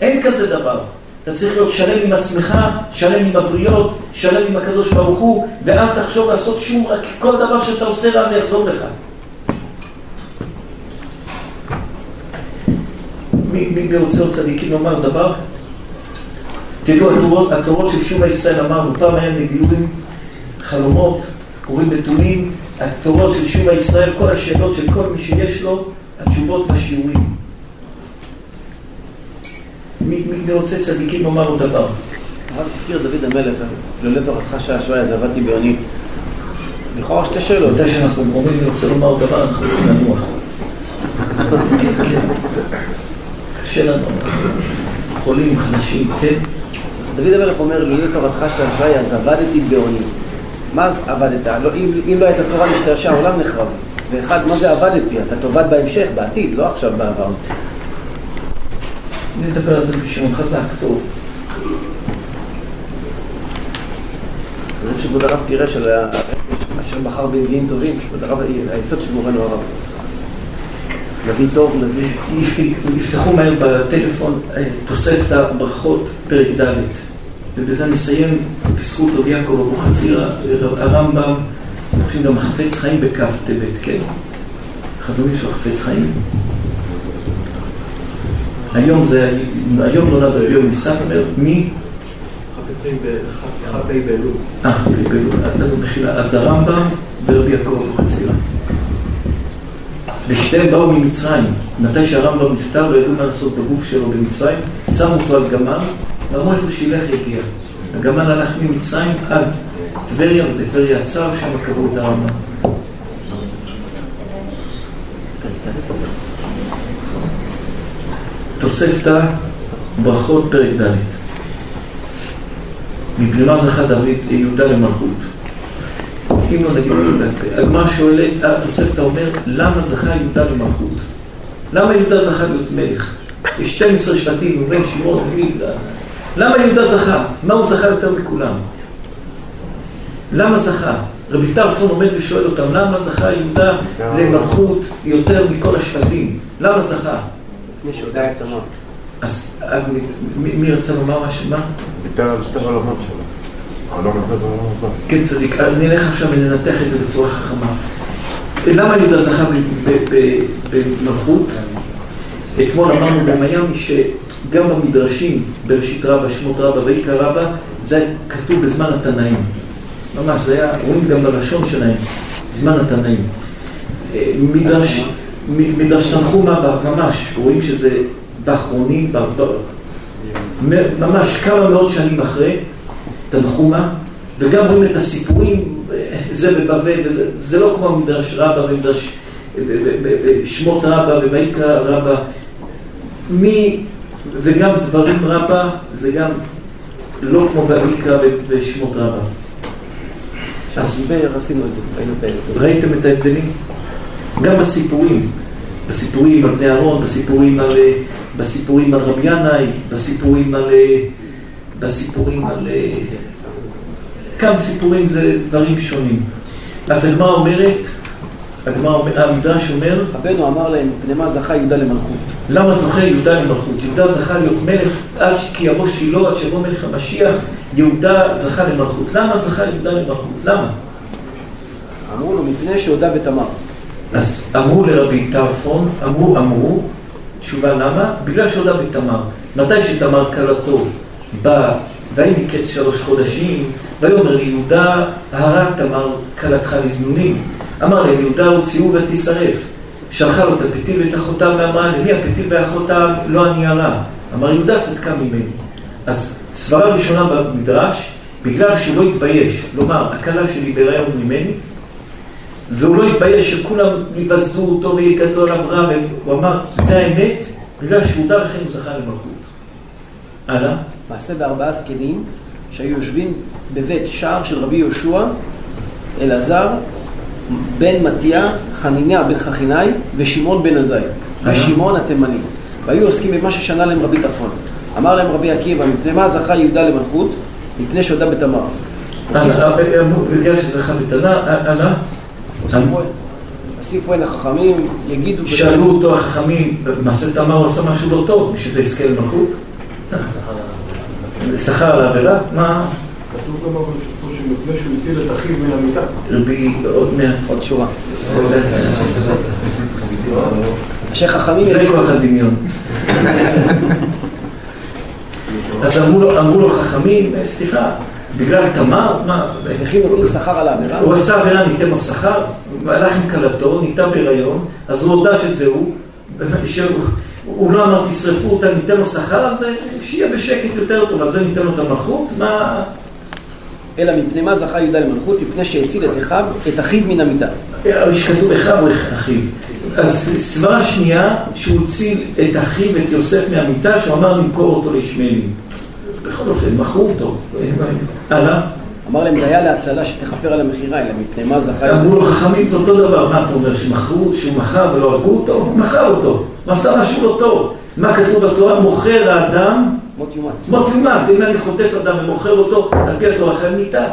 A: אין כזה דבר. אתה צריך להיות שלם עם עצמך, שלם עם הבריות, שלם עם הקדוש ברוך הוא, ואל תחשוב לעשות שום, רק כל דבר שאתה עושה רע זה יחזור לך. מי, מי רוצה עוד צדיקים לומר דבר? תראו, התורות, התורות של שובה ישראל אמרנו, פעם היה נביאים, חלומות, קוראים נתונים, התורות של שובה ישראל, כל השאלות של כל מי שיש לו, התשובות בשיעורים. מי, מי רוצה צדיקים לומר עוד דבר?
B: הרב הזכיר דוד המלך, לולא תורתך שהשואה אז עבדתי בעוני. לכאורה שתי שאלות.
A: מתי שאנחנו אומרים, אני רוצה לומר דבר, אנחנו רוצים לנוח. קשה לנו. חולים, חלשים, כן.
B: דוד המלך אומר, לולא תורתך שהשואה אז עבדתי בעוני. מה עבדת? לא, אם, אם לא הייתה תורה להשתעשע, העולם נחרב. ואחד, מה זה עבדתי? אתה תאבד בהמשך, בעתיד, לא עכשיו בעבר.
A: אני אדבר על זה בשעון חזק, טוב.
B: אני חושב שכבוד הרב פירש על אשר בחר בנביאים טובים, כבוד הרב, היסוד של מורנו הרב. נביא טוב, נביא...
A: יפתחו מהר בטלפון אה, תוספת הברכות, פרק ד', ובזה נסיים בזכות רבי יעקב אבוחצירא, הרמב"ם, אני חושב גם חפץ חיים בכ' טבת, כן? חזון יש לו חפץ חיים. היום זה, היום נולד רבי יום מסטמר, מי?
J: כ"ה באלול.
A: אה, כ"ה באלול, מחילה. אז הרמב"ם ורבי יעקב אבוחצירא. ושתיהם באו ממצרים. מתי שהרמב"ם נפטר, לא ידעו מה לעשות בגוף שלו במצרים, שמו אותו על גמל, ואמרו איפה שילך יגיע. הגמל הלך ממצרים עד בטבריה, בטבריה הצר, שם קבעו את הרמב"ם. תוספתא, ברכות, פרק ד'. מפני מה זכה דוד יהודה למלכות? אם לא נגיד את זה בעל פה. הגמרא שואלת, התוספתא אומר, למה זכה יהודה למלכות? למה יהודה זכה להיות מלך? יש 12 שבטים, ראובן, שמעון, לוי, למה יהודה זכה? מה הוא זכה יותר מכולם? למה זכה? רבי טרפון עומד ושואל אותם, למה זכה יהודה למלכות יותר מכל השבטים? למה זכה?
B: מי שיודע את תמר.
A: אז אה, מי רצה לומר משהו? מה?
H: דיבר על שתי העולמות שלו. העולם הזה והעולם הבא.
A: כן, צדיק. אה, נלך עכשיו וננתח את זה בצורה חכמה. למה יהודה זכה במלכות? אתמול אמרנו במיאמי שגם במדרשים, בראשית רבה, שמות רבה ויקרא רבה, זה היה כתוב בזמן התנאים. ממש, זה היה, רואים גם בלשון שלהם, זמן התנאים. אה, מדרש, מדרש תנחומה, ממש, רואים שזה באחרונים, ממש כמה מאות שנים אחרי, תנחומה, וגם רואים את הסיפורים, אה, זה בבבל, זה לא כמו מדרש רבה ומדרש ב- ב- ב- ב- שמות רבה ובעיקר רבה. מי, וגם דברים רבה, זה גם לא כמו בויקרא ושמות רבה. אז
B: עשינו את זה, ראינו את.
A: ראיתם את ההבדלים? גם בסיפורים, בסיפורים על בני אהרון, בסיפורים על, אה, בסיפורים על רבי ינאי, בסיפורים על, אה, בסיפורים על... אה, כמה סיפורים זה דברים שונים. אז הגמרא אומרת, הגמרא המדרש אומר,
B: רבנו אמר להם, מפני מה זכה יהודה למלכות.
A: למה זוכה יהודה למלכות? יהודה זכה להיות מלך עד כי יבוא שילה, עד שיבוא מלך המשיח, יהודה זכה למלכות. למה זכה יהודה למלכות? למה?
B: אמרו לו, מפני שהודה בתמר.
A: אז אמרו לרבי טרפון, אמרו, אמרו, תשובה למה? בגלל שהודה בתמר. מתי שתמר כלתו בא, ויהי מקץ שלוש חודשים, ויאמר ליהודה, הרע תמר כלתך לזנונים. אמר להם, יהודה הוציאו ותשרף. שלחה לו את הפתיל ואת אחותם ואמרה, למי הפתיל ואחותם? לא אני הרע. אמר יהודה צדקה ממני. אז סברה ראשונה במדרש, בגלל שהוא לא התבייש, לומר, הכלה שלי בהיריון ממני, והוא לא התבייש שכולם יבזו אותו ויגדלו עליו רע, והוא אמר, זה האמת, בגלל שהוא הודה לכם זכה למלכות. הלאה.
B: מעשה בארבעה זקנים שהיו יושבים בבית שער של רבי יהושע, אלעזר, בן מתיה, חניניה בן חכינאי ושמעון בן עזאי. ושמעון התימני. והיו עוסקים במה ששנה להם רבי טרפון. אמר להם רבי עקיבא, מפני מה זכה יהודה למלכות? מפני שהודה בתמר.
A: הלאה, אמרו, בגלל שזכה בתנא, הלאה.
B: הוסיפו- הן החכמים, יגידו...
A: שאלו אותו החכמים, מעשה תמר עשה משהו לא טוב, בשביל זה יזכה למלכות? שכר על העבירה? מה?
I: כתוב גם פה שמפני שהוא הציל את אחיו מן המיטה.
A: רבי עוד מעט.
B: עוד שורה. אשר חכמים...
A: זה כוח הדמיון. אז אמרו לו, אמרו לו חכמים, "אה, סליחה, בגלל תמר? מה?
B: וכי נותנים שכר על העבירה?
A: הוא עשה עבירה, ניתן לו שכר, הלך עם כלתו, ניתה בהיריון, אז הוא הודה שזה הוא, הוא לא אמר תשרפו אותה, ניתן לו שכר על זה, שיהיה בשקט יותר טוב, על זה ניתן לו את המלכות, מה...
B: אלא מפני מה זכה יהודה למלכות? מפני שהציל את אחיו, את אחיו מן המיטה.
A: שכתוב אחיו או אחיו. אז סברה שנייה, שהוא הציל את אחיו, את יוסף מהמיטה, שהוא אמר למכור אותו לישמעאלים. בכל אופן, מכרו אותו. הלאה.
B: אמר להם דיה להצלה שתכפר על המכירה, אלא מפני מה זכה
A: אמרו לו חכמים זה אותו דבר, מה אתה אומר, שמכרו, שהוא מכר ולא הרגו אותו? הוא מכר אותו, עשה משהו לא טוב. מה כתוב בתורה? מוכר האדם,
B: מות יומת.
A: מות יומת, אם אני חוטף אדם ומוכר אותו, על פי התורה חייב מיתה.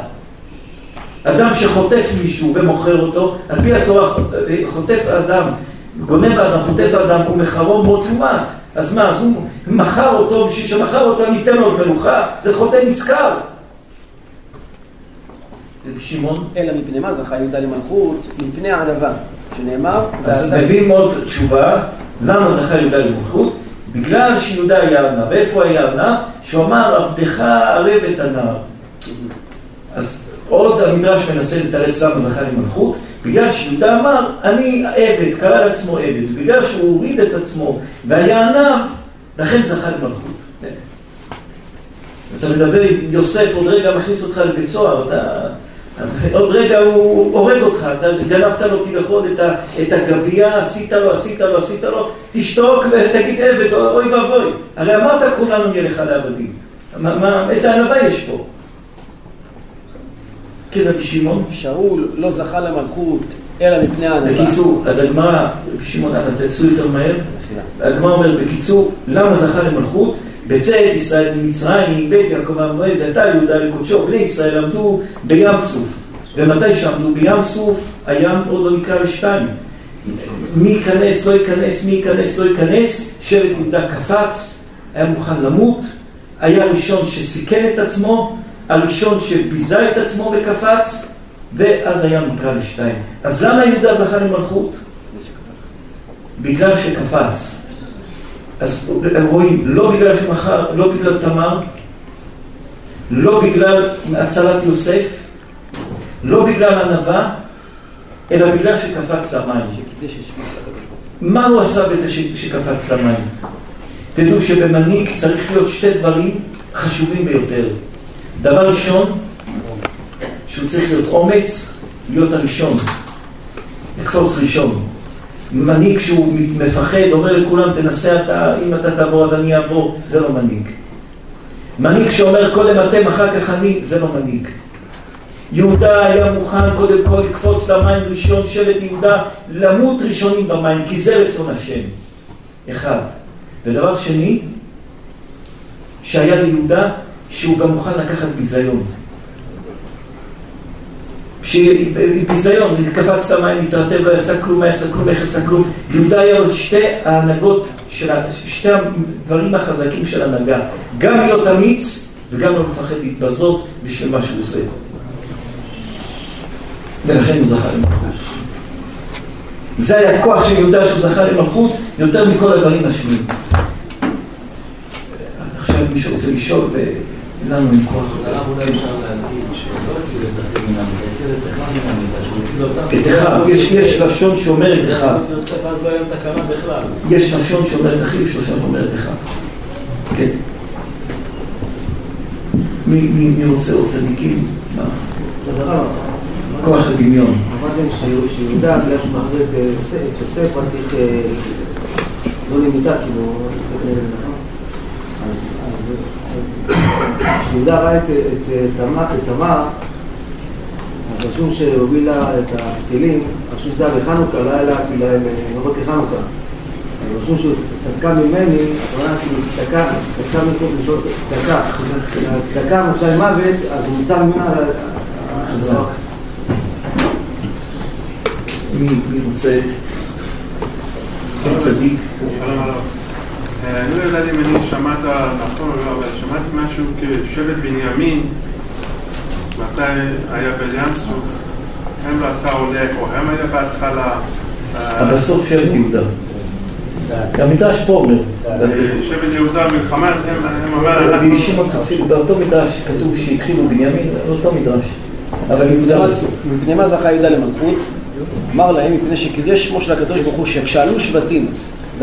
A: אדם שחוטף מישהו ומוכר אותו, על פי התורה חוטף האדם, גונב האדם, חוטף האדם, הוא מחרו מות יומת. אז מה, אז הוא מכר אותו, בשביל שמכר אותו אני אתן לו עוד מלוכה, זה חוטא נשכר. שמעון?
B: אלא מפני מה זכה יהודה למלכות? מפני הענווה, שנאמר,
A: אז מביאים עוד תשובה, למה זכה יהודה למלכות? בגלל שיהודה היה ענב. ואיפה היה ענב? שהוא אמר, עבדך ערב את הנער. אז עוד המדרש מנסה לתרץ למה זכה למלכות, בגלל שיהודה אמר, אני עבד, קרא לעצמו עבד, ובגלל שהוא הוריד את עצמו והיה ענב, לכן זכה למלכות. אתה מדבר יוסף, עוד רגע מכניס אותך לבית סוהר, אתה עוד רגע הוא הורג אותך, אתה גנבת לו כביכול את, ה- את הגבייה, עשית לו, עשית לו, עשית לו, תשתוק ותגיד עבד, אוי ואבוי. הרי אמרת כולנו נהיה לך לעבדים. איזה ענווה יש פה? כן, רבי שמעון.
B: שאול לא זכה למלכות אלא מפני הענווה.
A: בקיצור, אז הגמרא, רבי שמעון, אנא תצאו יותר מהר. הגמרא אומר, בקיצור, למה זכה למלכות? בצאת ישראל ממצרים, בית יעקב המועד, הייתה יהודה לקודשו, בני ישראל עמדו בים סוף. ומתי שעמדו בים סוף, הים עוד לא נקרא לשתיים. מי ייכנס, לא ייכנס, מי ייכנס, לא ייכנס, שבט יהודה קפץ, היה מוכן למות, היה הראשון שסיכן את עצמו, הראשון שביזה את עצמו וקפץ, ואז הים נקרא לשתיים. אז למה יהודה זכה למלכות? בגלל שקפץ. אז רואים, לא בגלל שמחר, לא בגלל תמר, לא בגלל הצלת יוסף, לא בגלל ענווה, אלא בגלל שקפץ למים. מה הוא עשה בזה ש- שקפץ למים? תדעו שבמנהיג צריך להיות שתי דברים חשובים ביותר. דבר ראשון, שהוא צריך להיות אומץ, להיות הראשון, לקפוץ ראשון. מנהיג שהוא מפחד, אומר לכולם, תנסה אתה, אם אתה תעבור אז אני אעבור, זה לא מנהיג. מנהיג שאומר קודם אתם, אחר כך אני, זה לא מנהיג. יהודה היה מוכן קודם כל לקפוץ למים ראשון, שבט יהודה, למות ראשונים במים, כי זה רצון השם. אחד. ודבר שני, שהיה ליהודה, שהוא גם מוכן לקחת ביזיון. ביזיון, קפץ למים, התרטב, לא יצא כלום, לא יצא כלום, איך יצא כלום. יהודה היה את שתי ההנהגות, של שתי הדברים החזקים של הנהגה. גם להיות אמיץ וגם לא מפחד להתבזות בשביל מה שהוא עושה. ולכן הוא זכה למלכות. זה היה הכוח של יהודה שהוא זכה למלכות יותר מכל הדברים השניים. עכשיו מישהו רוצה לשאול ולנו עם כוח.
G: הרב אולי אפשר להגיד שלא הציל את המיטה, הציל את המיטה, שהוא הציל אותם.
A: את אחיו, יש, יש לשון שאומר את אחיו.
G: לא.
A: יש לשון שאומר את אחיו, יש לשון שאומר את אחיו. כן. מי, רוצה עוד צדיקים? כוח הדמיון.
J: אמרתם שיהודה, בגלל שהוא מחזיר את אה, יוסף, צריך אה, לא למיטה, כאילו, נכון? אז אז- אז כשיהודה ראה את את, תמר, את תמר, אז רשום שהובילה את הכלים, רשום שזה היה בחנוכה, לא היה לה כאילו אה, נרות לחנוכה. אז רשום שהוא צדקה ממני, הכוונה כאילו צדקה, צדקה מפה לשעות צדקה. הצדקה מוצא מוות, אז הוא נמצא ממנה...
A: מי, רוצה? צדיק.
K: הרב. אה, אני לא יודעת אם אני שמעת נכון או לא, אבל שמעתי משהו כשבט בנימין, מתי היה בים סוף, הם רצה עולה, או הם היה בהתחלה. אה,
A: אבל בסוף שבט יהודה. המדרש פה אומר.
K: שבט יהודה מלחמה, הם אומר, אנחנו...
A: שמעון חציל, באותו מדרש כתוב שהתחילו בנימין, אותו מדרש. אבל יהודה בסוף.
B: מפני מה זכה יהודה למלכות? אמר להם, מפני שקידש שמו של הקדוש ברוך הוא, שכשעלו שבטים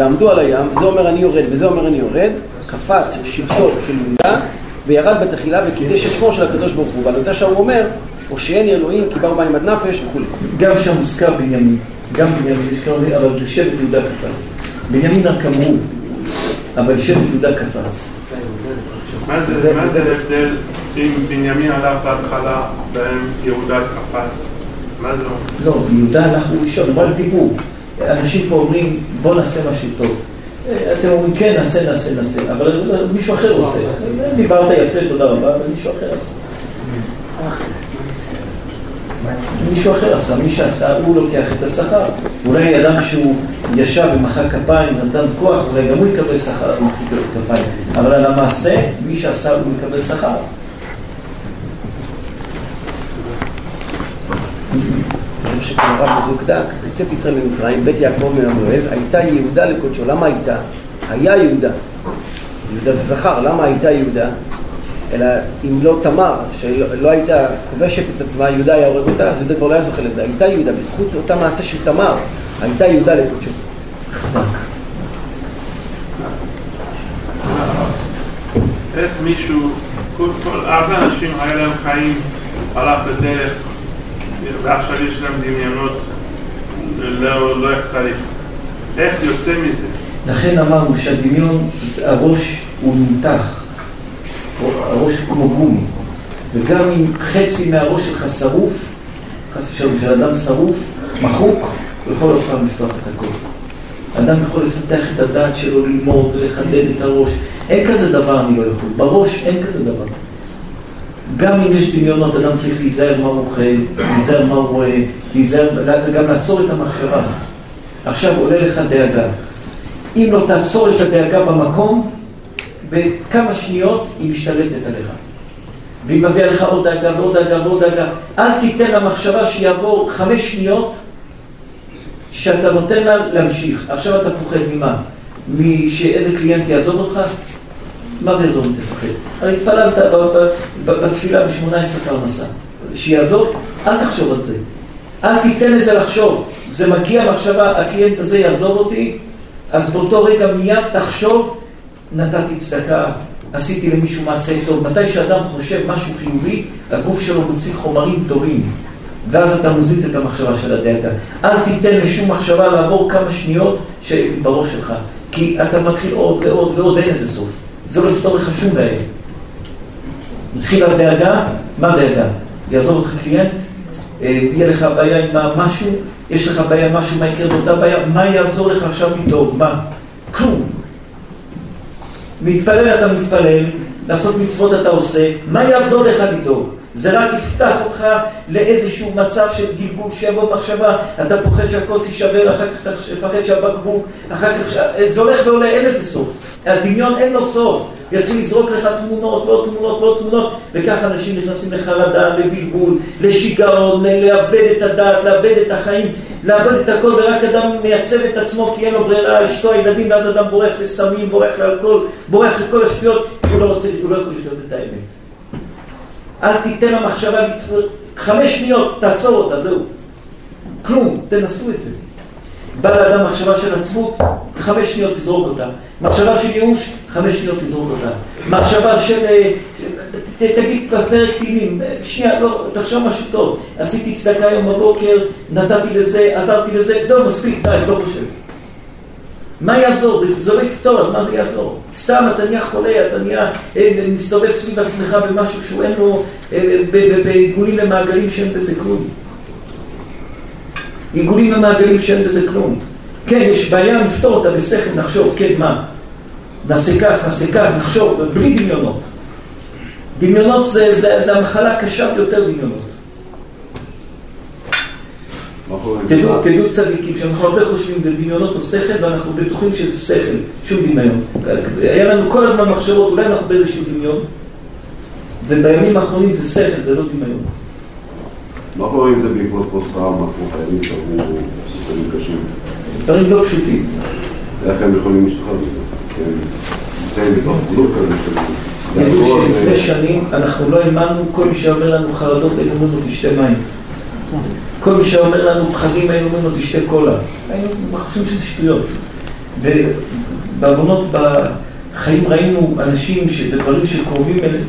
B: ועמדו על הים, זה אומר אני יורד וזה אומר אני יורד, קפץ שבטו של יהודה וירד בתחילה וקידש את שמו של הקדוש ברוך הוא. ועל יוצא שהוא אומר, הושיעני אלוהים כי באו מים עד נפש וכולי.
A: גם שם מוזכר בנימין. גם בנימין, יש כאלה, אבל זה שבט יהודה קפץ. בנימין רק אמרו, אבל שבט יהודה קפץ.
K: מה זה מה זה ההבדל אם בנימין הלך בהתחלה והם יהודה קפץ? מה זה אומר?
A: לא, יהודה הלך הוא ראשון, אבל דיברו. אנשים פה אומרים, בוא נעשה משהו טוב. אה, אתם אומרים, כן, נעשה, נעשה, נעשה, אבל מישהו אחר עושה. דיברת יפה, תודה רבה, אבל מישהו אחר עשה. מישהו אחר עשה, מי שעשה, הוא לוקח את השכר. אולי אדם שהוא ישב ומחא כפיים, נתן כוח, אולי גם הוא יקבל שכר, הוא יקבל כפיים. אבל על המעשה, מי שעשה, הוא יקבל שכר.
B: זה מה שכבר הרב בדיוק דק, בצאת ישראל ממצרים, בית יעקב מן המועז, הייתה יהודה לקודשו. למה הייתה? היה יהודה. יהודה זה זכר, למה הייתה יהודה? אלא אם לא תמר, שלא הייתה כובשת את עצמה, יהודה היה הורג אותה, אז יהודה כבר לא היה זוכה לזה. הייתה יהודה, בזכות אותה מעשה של תמר, הייתה יהודה לקודשו.
A: חזק.
K: איך מישהו, כל הרבה אנשים היה להם חיים, הלך בדרך ועכשיו יש להם דמיונות לא, לא איך צריך. איך יוצא מזה?
A: לכן אמרנו שהדמיון, הראש הוא נמתח, הראש הוא כמו גומי, וגם אם חצי מהראש שלך שרוף, חס ושלום, של אדם שרוף, מחוק, הוא יכול עוד פעם לפתוח את הכל. אדם יכול לפתח את הדעת שלו, ללמוד ולחדד את הראש. אין כזה דבר אני לא יכול. בראש אין כזה דבר. גם אם יש דמיונות, אדם צריך להיזהר מה הוא אוכל, להיזהר מה הוא רואה, להיזהר, גם לעצור את המחשבה. עכשיו עולה לך דאגה. אם לא תעצור את הדאגה במקום, בכמה שניות היא משתלטת עליך. והיא מביאה לך עוד דאגה ועוד דאגה ועוד דאגה. אל תיתן למחשבה שיעבור חמש שניות שאתה נותן לה להמשיך. עכשיו אתה פוחד ממה? משאיזה קליינט יעזוב אותך? מה זה יעזוב אם תפחד? הרי התפללת בתפילה ב-18 פרנסה. שיעזוב? אל תחשוב על זה. אל תיתן לזה לחשוב. זה מגיע מחשבה, הקליינט הזה יעזוב אותי, אז באותו רגע מיד תחשוב, נתתי צדקה, עשיתי למישהו מעשה טוב. מתי שאדם חושב משהו חיובי, הגוף שלו מוציא חומרים טובים. ואז אתה מוזיז את המחשבה של הדאגה. אל תיתן לשום מחשבה לעבור כמה שניות בראש שלך, כי אתה מתחיל עוד ועוד ועוד, ואין לזה סוף. זה לא יפתור לך שום בעיה. התחילה הדאגה, מה דאגה? יעזוב אותך קליינט? אה, יהיה לך בעיה עם משהו? יש לך בעיה עם משהו, מה יקרה באותה בעיה? מה יעזור לך עכשיו לדאוג? מה? כלום. להתפלל אתה מתפלל, לעשות מצוות אתה עושה, מה יעזור לך לדאוג? זה רק יפתח אותך לאיזשהו מצב של גלגול שיבוא מחשבה, אתה פוחד שהכוס יישבר, אחר כך אתה מפחד שהבקבוק, אחר כך, זה הולך ועולה, אין לזה סוף. הדמיון אין לו סוף. יתחיל לזרוק לך תמונות ועוד תמונות ועוד תמונות, וככה אנשים נכנסים לחרדה, לבלבול, לשיגעון, לאבד את הדעת, לאבד את החיים, לאבד את הכל, ורק אדם מייצב את עצמו כי אין לו ברירה, אשתו, הילדים, ואז אדם בורח לסמים, בורח לאלכוהול, בורח לכל השטויות, הוא לא רוצה, הוא לא יכול לחיות את האמת. אל תיתן למחשבה חמש שניות, תעצור אותה, זהו. כלום, תנסו את זה. בא לאדם מחשבה של עצמות, חמש שניות תזרוק אותה. מחשבה של ייאוש, חמש שניות תזרוק אותה. מחשבה של, אה, תגיד בפרק טילים, שנייה, לא, תחשוב משהו טוב. עשיתי צדקה היום בבוקר, נתתי לזה, עזרתי לזה, זהו מספיק, די, לא חושב. מה יעזור? זה, זה לא יפתור, אז מה זה יעזור? סתם אתה נהיה חולה, אתה נהיה, אה, מסתובב סביב עצמך במשהו שהוא אין לו, אה, בעיגולים ומעגלים שאין בזה כלום. עיגולים ומעגלים שאין בזה כלום. כן, יש בעיה, נפתור אותה בשכל, נחשוב, כן, מה? נעשה כך, נעשה כך, נחשוב, בלי דמיונות. דמיונות זה, זה, זה המחלה הקשה ביותר דמיונות. תדעו, צדיקים, שאנחנו הרבה חושבים זה דמיונות או שכל, ואנחנו בטוחים שזה שכל, שום דמיון. היה לנו כל הזמן מחשבות, אולי אנחנו באיזשהו דמיון, ובימים האחרונים זה שכל, זה לא דמיון.
L: מה קורה אם זה בעקבות פוסט-טראומה, כמו חיילים שעברו סיפורים קשים?
A: דברים לא פשוטים.
L: איך הם יכולים להשתחרר מזה? הם נמצאים בתוך גדול כזה של...
A: ידעו שלפני שנים אנחנו לא האמנו, כל מי שאומר לנו חרדות, היינו אומרים לו תשתה מים. כל מי שאומר לנו פחדים, היינו אומרים לו תשתה קולה. היינו חושבים שזה שטויות. ובעוונות בחיים ראינו אנשים שבדברים שקרובים אליהם,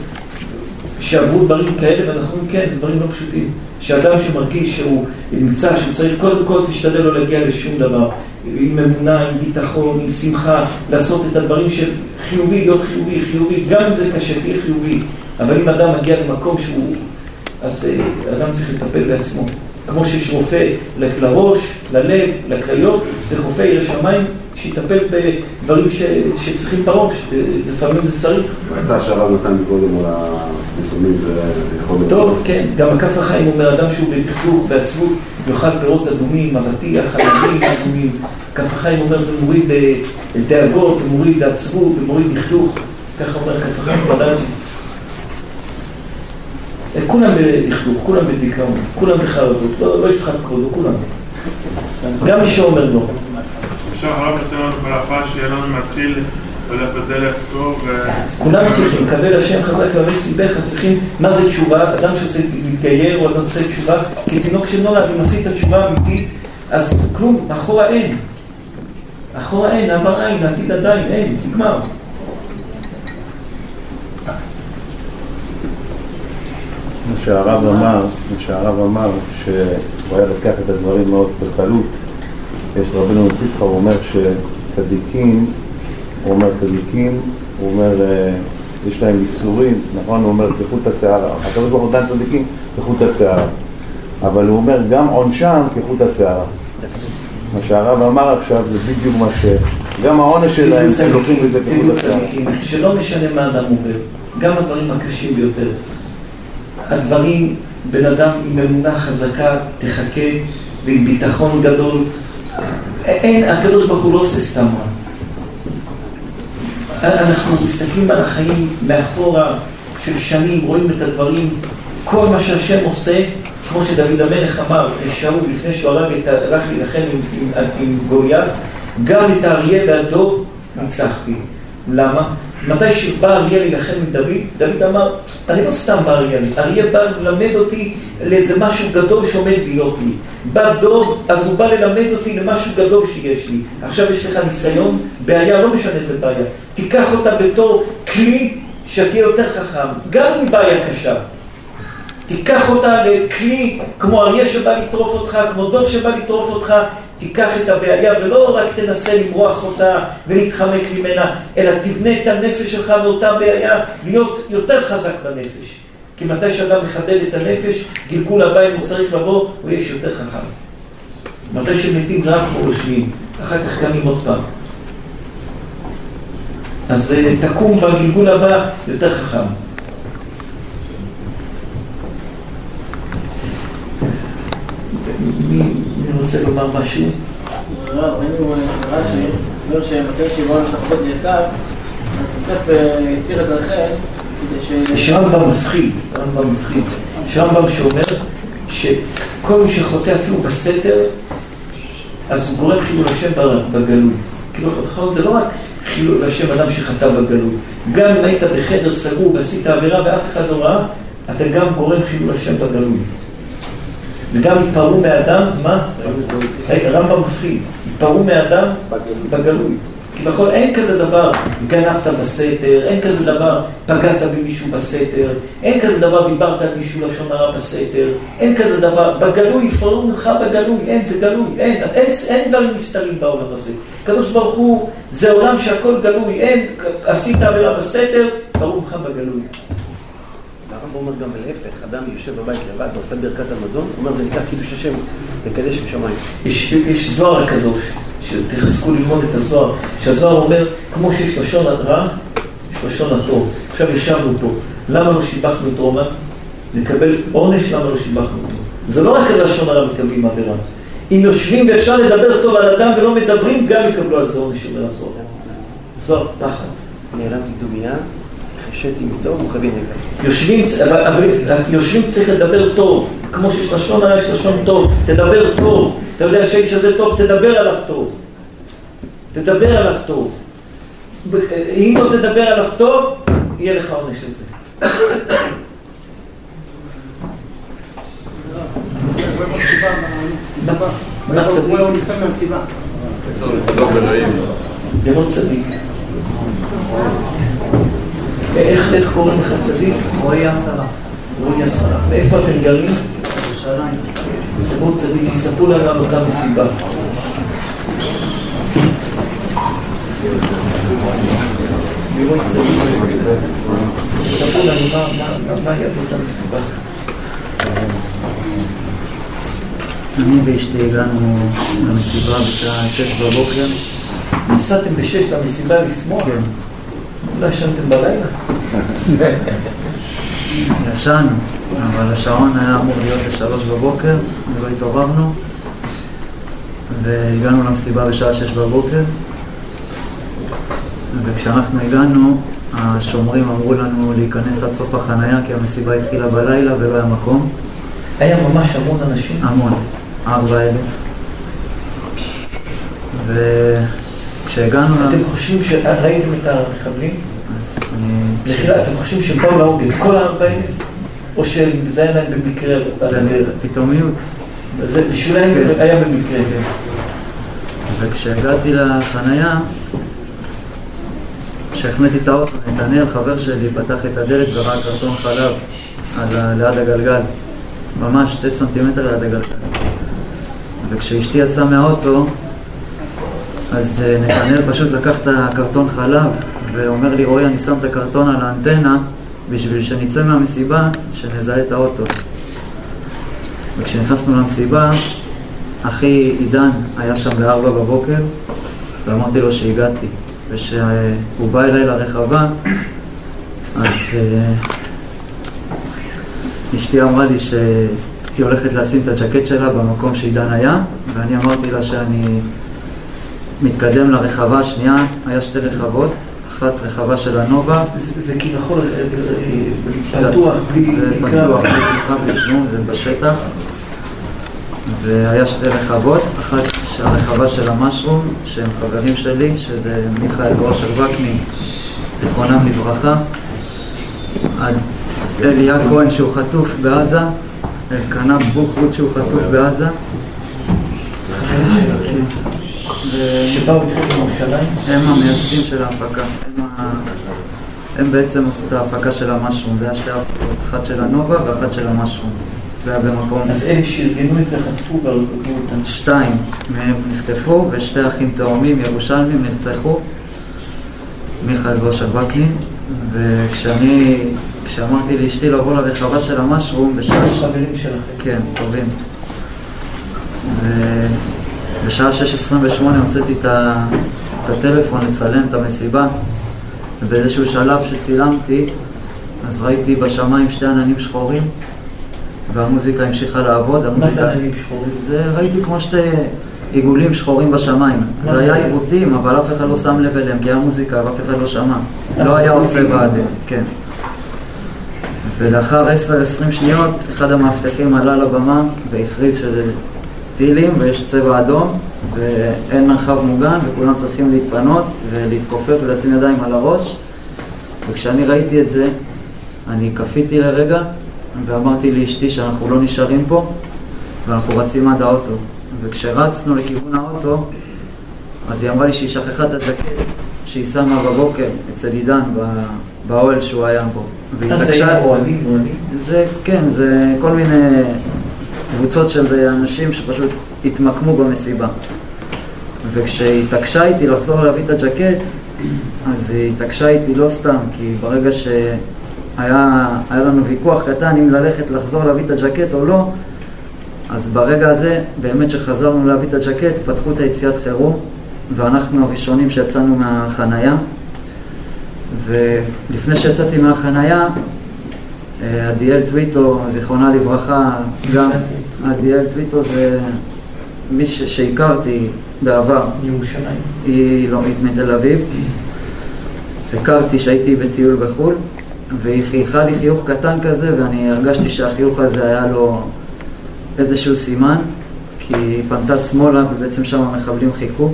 A: שעברו דברים כאלה, ואנחנו אומרים כן, זה דברים לא פשוטים. שאדם שמרגיש שהוא נמצא, שצריך קודם כל תשתדל לא להגיע לשום דבר. עם אמונה, עם ביטחון, עם שמחה, לעשות את הדברים של חיובי, להיות חיובי, חיובי, גם אם זה קשה, תהיה חיובי. אבל אם אדם מגיע למקום שהוא... אז אה, אדם צריך לטפל בעצמו. כמו שיש רופא לראש, ללב, לכליות, צריך רופא ירא שמיים שיטפל בדברים ש... שצריכים בראש, לפעמים זה צריך.
L: ההצעה שהרב נתן קודם על הניסומים זה.
A: טוב, כן, גם הכף החיים אומר אדם שהוא בתכלוך, בעצבות, יאכל פירות אדומים, אבטיח, חלבים אדומים. כף החיים אומר זה מוריד אה, דאגות, מוריד עצבות, מוריד דכלוך. ככה אומר כף החיים בלאג'י. כולם בדכדוך, כולם בדיכאון, כולם בחרדות, לא, לא יפחד כבודו, כולם. גם מי שאומר לא.
K: אפשר רק לתת לנו ברכה שיהיה לנו מתחיל הולך בדרך טוב
A: כולם צריכים, קבל השם חזק ואמץ ציבך, צריכים, מה זה תשובה? אדם שעושה מתגייר או אדם עושה תשובה, כתינוק שנולד, אם עשית תשובה אמיתית, אז כלום, אחורה אין. אחורה אין, עבר אין, עתיד עדיין, אין, נגמר.
H: מה שהרב אמר, שהרב אמר, שהוא היה לוקח את הדברים מאוד בקלות. יש רבנו מפיסחה, הוא אומר שצדיקים, הוא אומר צדיקים, הוא אומר, אה, יש להם איסורים, נכון? הוא אומר כחוט השערה. הקדוש ברוך הוא דן צדיקים כחוט השערה. אבל הוא אומר גם עונשם כחוט השערה. מה שהרב אמר עכשיו זה בדיוק מה ש... גם העונש שלהם, הם לוקחים את זה כחוט השערה.
A: שלא משנה מה אדם עובר, גם הדברים הקשים ביותר. הדברים, בן אדם עם אמונה חזקה תחכה ועם ביטחון גדול. אין, הקדוש ברוך הוא לא עושה סתם רע. אנחנו מסתכלים על החיים מאחורה של שנים, רואים את הדברים, כל מה שהשם עושה, כמו שדוד המלך אמר לשאול לפני שהוא הרג את, הלך להילחם עם, עם, עם גוליית, גם את האריה והדוב ניצחתי. למה? מתי שבא אריה להילחם עם דוד, דוד אמר, אני לא סתם בא אריה, אריה בא ללמד אותי לאיזה משהו גדול שעומד להיות לי. בא דוב, אז הוא בא ללמד אותי למשהו גדול שיש לי. עכשיו יש לך ניסיון, בעיה, לא משנה איזה בעיה. תיקח אותה בתור כלי שתהיה יותר חכם, גם אם בעיה קשה. תיקח אותה לכלי כמו אריה שבא לטרוף אותך, כמו דוב שבא לטרוף אותך, תיקח את הבעיה ולא רק תנסה למרוח אותה ולהתחמק ממנה, אלא תבנה את הנפש שלך מאותה בעיה, להיות יותר חזק בנפש. כי מתי שאדם מחדד את הנפש, גלגול הבא אם הוא צריך לבוא, הוא יהיה יותר חכם. מתי שמתים זה רק כמו רשמיים, אחר כך קמים עוד פעם. אז אה, תקום בגלגול הבא יותר חכם. מי רוצה לומר משהו?
M: לא, ראינו רש"י, אומר שמתי שיבואנו שתחפות לעשו, יוסף הסתיר את רחל
A: יש רמב"ם מפחיד, רמב"ם מפחיד. יש רמב"ם שאומר שכל מי שחוטא אפילו בסתר, אז הוא גורם חילול השם בגלוי. כאילו, זה לא רק חילול השם אדם שחטא בגלוי. גם אם היית בחדר סגור ועשית עבירה ואף אחד לא ראה, אתה גם גורם חילול השם בגלוי. וגם התפרעו מאדם, מה? רמב"ם מפחיד, התפרעו מאדם בגלוי. כביכול אין כזה דבר, גנבת בסתר, אין כזה דבר, פגעת במישהו בסתר, אין כזה דבר, דיברת על מישהו לשון הרע בסתר, אין כזה דבר, בגלוי, יפרעו ממך בגלוי, אין, זה גלוי, אין, אין, אין דברים נסתרים בעולם הזה. הקדוש ברוך הוא, זה עולם שהכל גלוי, אין, עשית עבירה בסתר, פרעו ממך בגלוי.
B: הרב אומר גם להפך, אדם יושב בבית לבד ועושה ברכת המזון, הוא אומר זה נקרא קידוש השם, לקדש עם שמיים.
A: יש, יש זוהר הקדוש, שתחזקו ללמוד את הזוהר, שהזוהר אומר, כמו שיש לשון הרע, יש לשון הטוב. עכשיו ישבנו פה, למה לא שיבחנו את רומא? נקבל עונש, למה לא שיבחנו אותו? זה לא רק על לשון הרע מקבלים עבירה. אם יושבים ואפשר לדבר טוב על אדם ולא מדברים, גם יקבלו על זה עונש, אומר הזוהר. זוהר תחת.
B: נעלמתי דומייה, חשתי איתו, מוכבים לזה.
A: יושבים, אבל, אבל יושבים צריך לדבר טוב, כמו שיש לשון הרע, יש לשון טוב, תדבר טוב. אתה יודע שהאיש הזה טוב, תדבר עליו טוב. תדבר עליו טוב. אם לא תדבר עליו טוב, יהיה לך עונש על זה. מה צדיק? צדיק. איך קוראים לך צדיק?
G: רועי עשרה.
A: רועי עשרה. מאיפה אתם גרים?
G: ירושלים.
A: תראו צדיק, יספרו לנו על אותה מסיבה. יספרו לנו מה היה באותה מסיבה.
N: אני ואשתי הגענו למסיבה בשעה שש בבוקר.
A: נסעתם בשש למסיבה לשמוח?
N: כן.
A: לא ישנתם בלילה?
N: ישנו, אבל השעון היה אמור להיות בשלוש בבוקר, ולא התעוררנו, והגענו למסיבה בשעה שש בבוקר, וכשאנחנו הגענו, השומרים אמרו לנו להיכנס עד סוף החנייה, כי המסיבה התחילה בלילה ולא היה מקום.
A: היה ממש המון אנשים?
N: המון, ארבע אלף. וכשהגענו...
A: אתם חושבים שראיתם את המחבלים? אתם חושבים שבאו את כל הארבע אלף? או שזה היה להם במקרה על הדרך?
N: פתאומיות.
A: זה בשבילם היה במקרה.
N: וכשהגעתי לחנייה, כשהחניתי את האוטו, נתנאל, חבר שלי, פתח את הדלת וראה קרטון חלב על ליד הגלגל, ממש שתי סנטימטר ליד הגלגל. וכשאשתי יצאה מהאוטו, אז אה, נתנאל פשוט לקח את הקרטון חלב ואומר לי, רועי, אני שם את הקרטון על האנטנה בשביל שנצא מהמסיבה, שנזהה את האוטו. וכשנכנסנו למסיבה, אחי עידן היה שם בארבע בבוקר, ואמרתי לו שהגעתי. וכשהוא בא אליי לרחבה, אז אה, אשתי אמרה לי שהיא הולכת לשים את הג'קט שלה במקום שעידן היה, ואני אמרתי לה שאני מתקדם לרחבה השנייה, היה שתי רחבות, אחת רחבה של הנובה.
A: זה זה כביכול אה, אה, פתוח, בלי
N: זה
A: תקרה.
N: פתוח, בלי תקרה, בלי כלום, זה בשטח. והיה שתי רחבות, אחת הרחבה של המשרום, שהם חברים שלי, שזה מיכאל גרושר וקנין, זיכרונם לברכה, אליה כהן שהוא חטוף בעזה, אלקנה בוחרוט שהוא חטוף בעזה. ו-
A: שבאו?
N: הם המייסדים של ההפקה. הם, ה... הם בעצם עשו את ההפקה של המשרום. זה היה שתי הפקות, אחת של הנובה ואחת של המשרום. זה היה במקום...
A: אז אלה שארגנו את זה חטפו והרגו אותם.
N: שתיים מהם נחטפו ושתי אחים תאומים ירושלמים נרצחו, מיכאל גושר וקנין, וכשאני, כשאמרתי לאשתי לבוא לרחבה של המשרום בשעה...
A: חברים שלכם.
N: כן, טובים. ובשעה 6.28 הוצאתי את את הטלפון לצלם את המסיבה, ובאיזשהו שלב שצילמתי, אז ראיתי בשמיים שתי עננים שחורים, והמוזיקה המשיכה לעבוד.
A: מה זה עננים שחורים?
N: זה ראיתי כמו שתי עיגולים שחורים בשמיים. זה? היה עיוותים, אבל אף אחד לא שם לב אליהם, כי היה מוזיקה ואף אחד לא שמע. לא היה עוד. צבע אדום, כן. ולאחר 10-20 שניות, אחד המאבטחים עלה לבמה והכריז שזה טילים ויש צבע אדום ואין מרחב מוגן וכולם צריכים להתפנות ולהתכופף ולשים ידיים על הראש. וכשאני ראיתי את זה, אני כפיתי לרגע ואמרתי לאשתי שאנחנו לא נשארים פה ואנחנו רצים עד האוטו. וכשרצנו לכיוון האוטו, אז היא אמרה לי שהיא שכחה את הג'קט שהיא שמה בבוקר אצל עידן באוהל שהוא היה בו.
A: אז זה היה אוהלים, אוהלים?
N: זה, כן, זה כל מיני קבוצות של אנשים שפשוט התמקמו במסיבה. וכשהיא התעקשה איתי לחזור להביא את הג'קט, אז היא התעקשה איתי לא סתם, כי ברגע שהיה היה לנו ויכוח קטן אם ללכת לחזור להביא את הג'קט או לא, אז ברגע הזה, באמת שחזרנו להביא את הג'קט, פתחו את היציאת חירום, ואנחנו הראשונים שיצאנו מהחנייה. ולפני שיצאתי מהחנייה, אה, עדיאל טוויטו, זיכרונה לברכה, גם עדיאל טוויטו זה מי שהכרתי בעבר.
A: ירושלים.
N: היא לא, היא מתל אביב. הכרתי שהייתי בטיול בחו"ל, והיא חייכה לי חיוך קטן כזה, ואני הרגשתי שהחיוך הזה היה לו איזשהו סימן, כי היא פנתה שמאלה ובעצם שם המחבלים חיכו.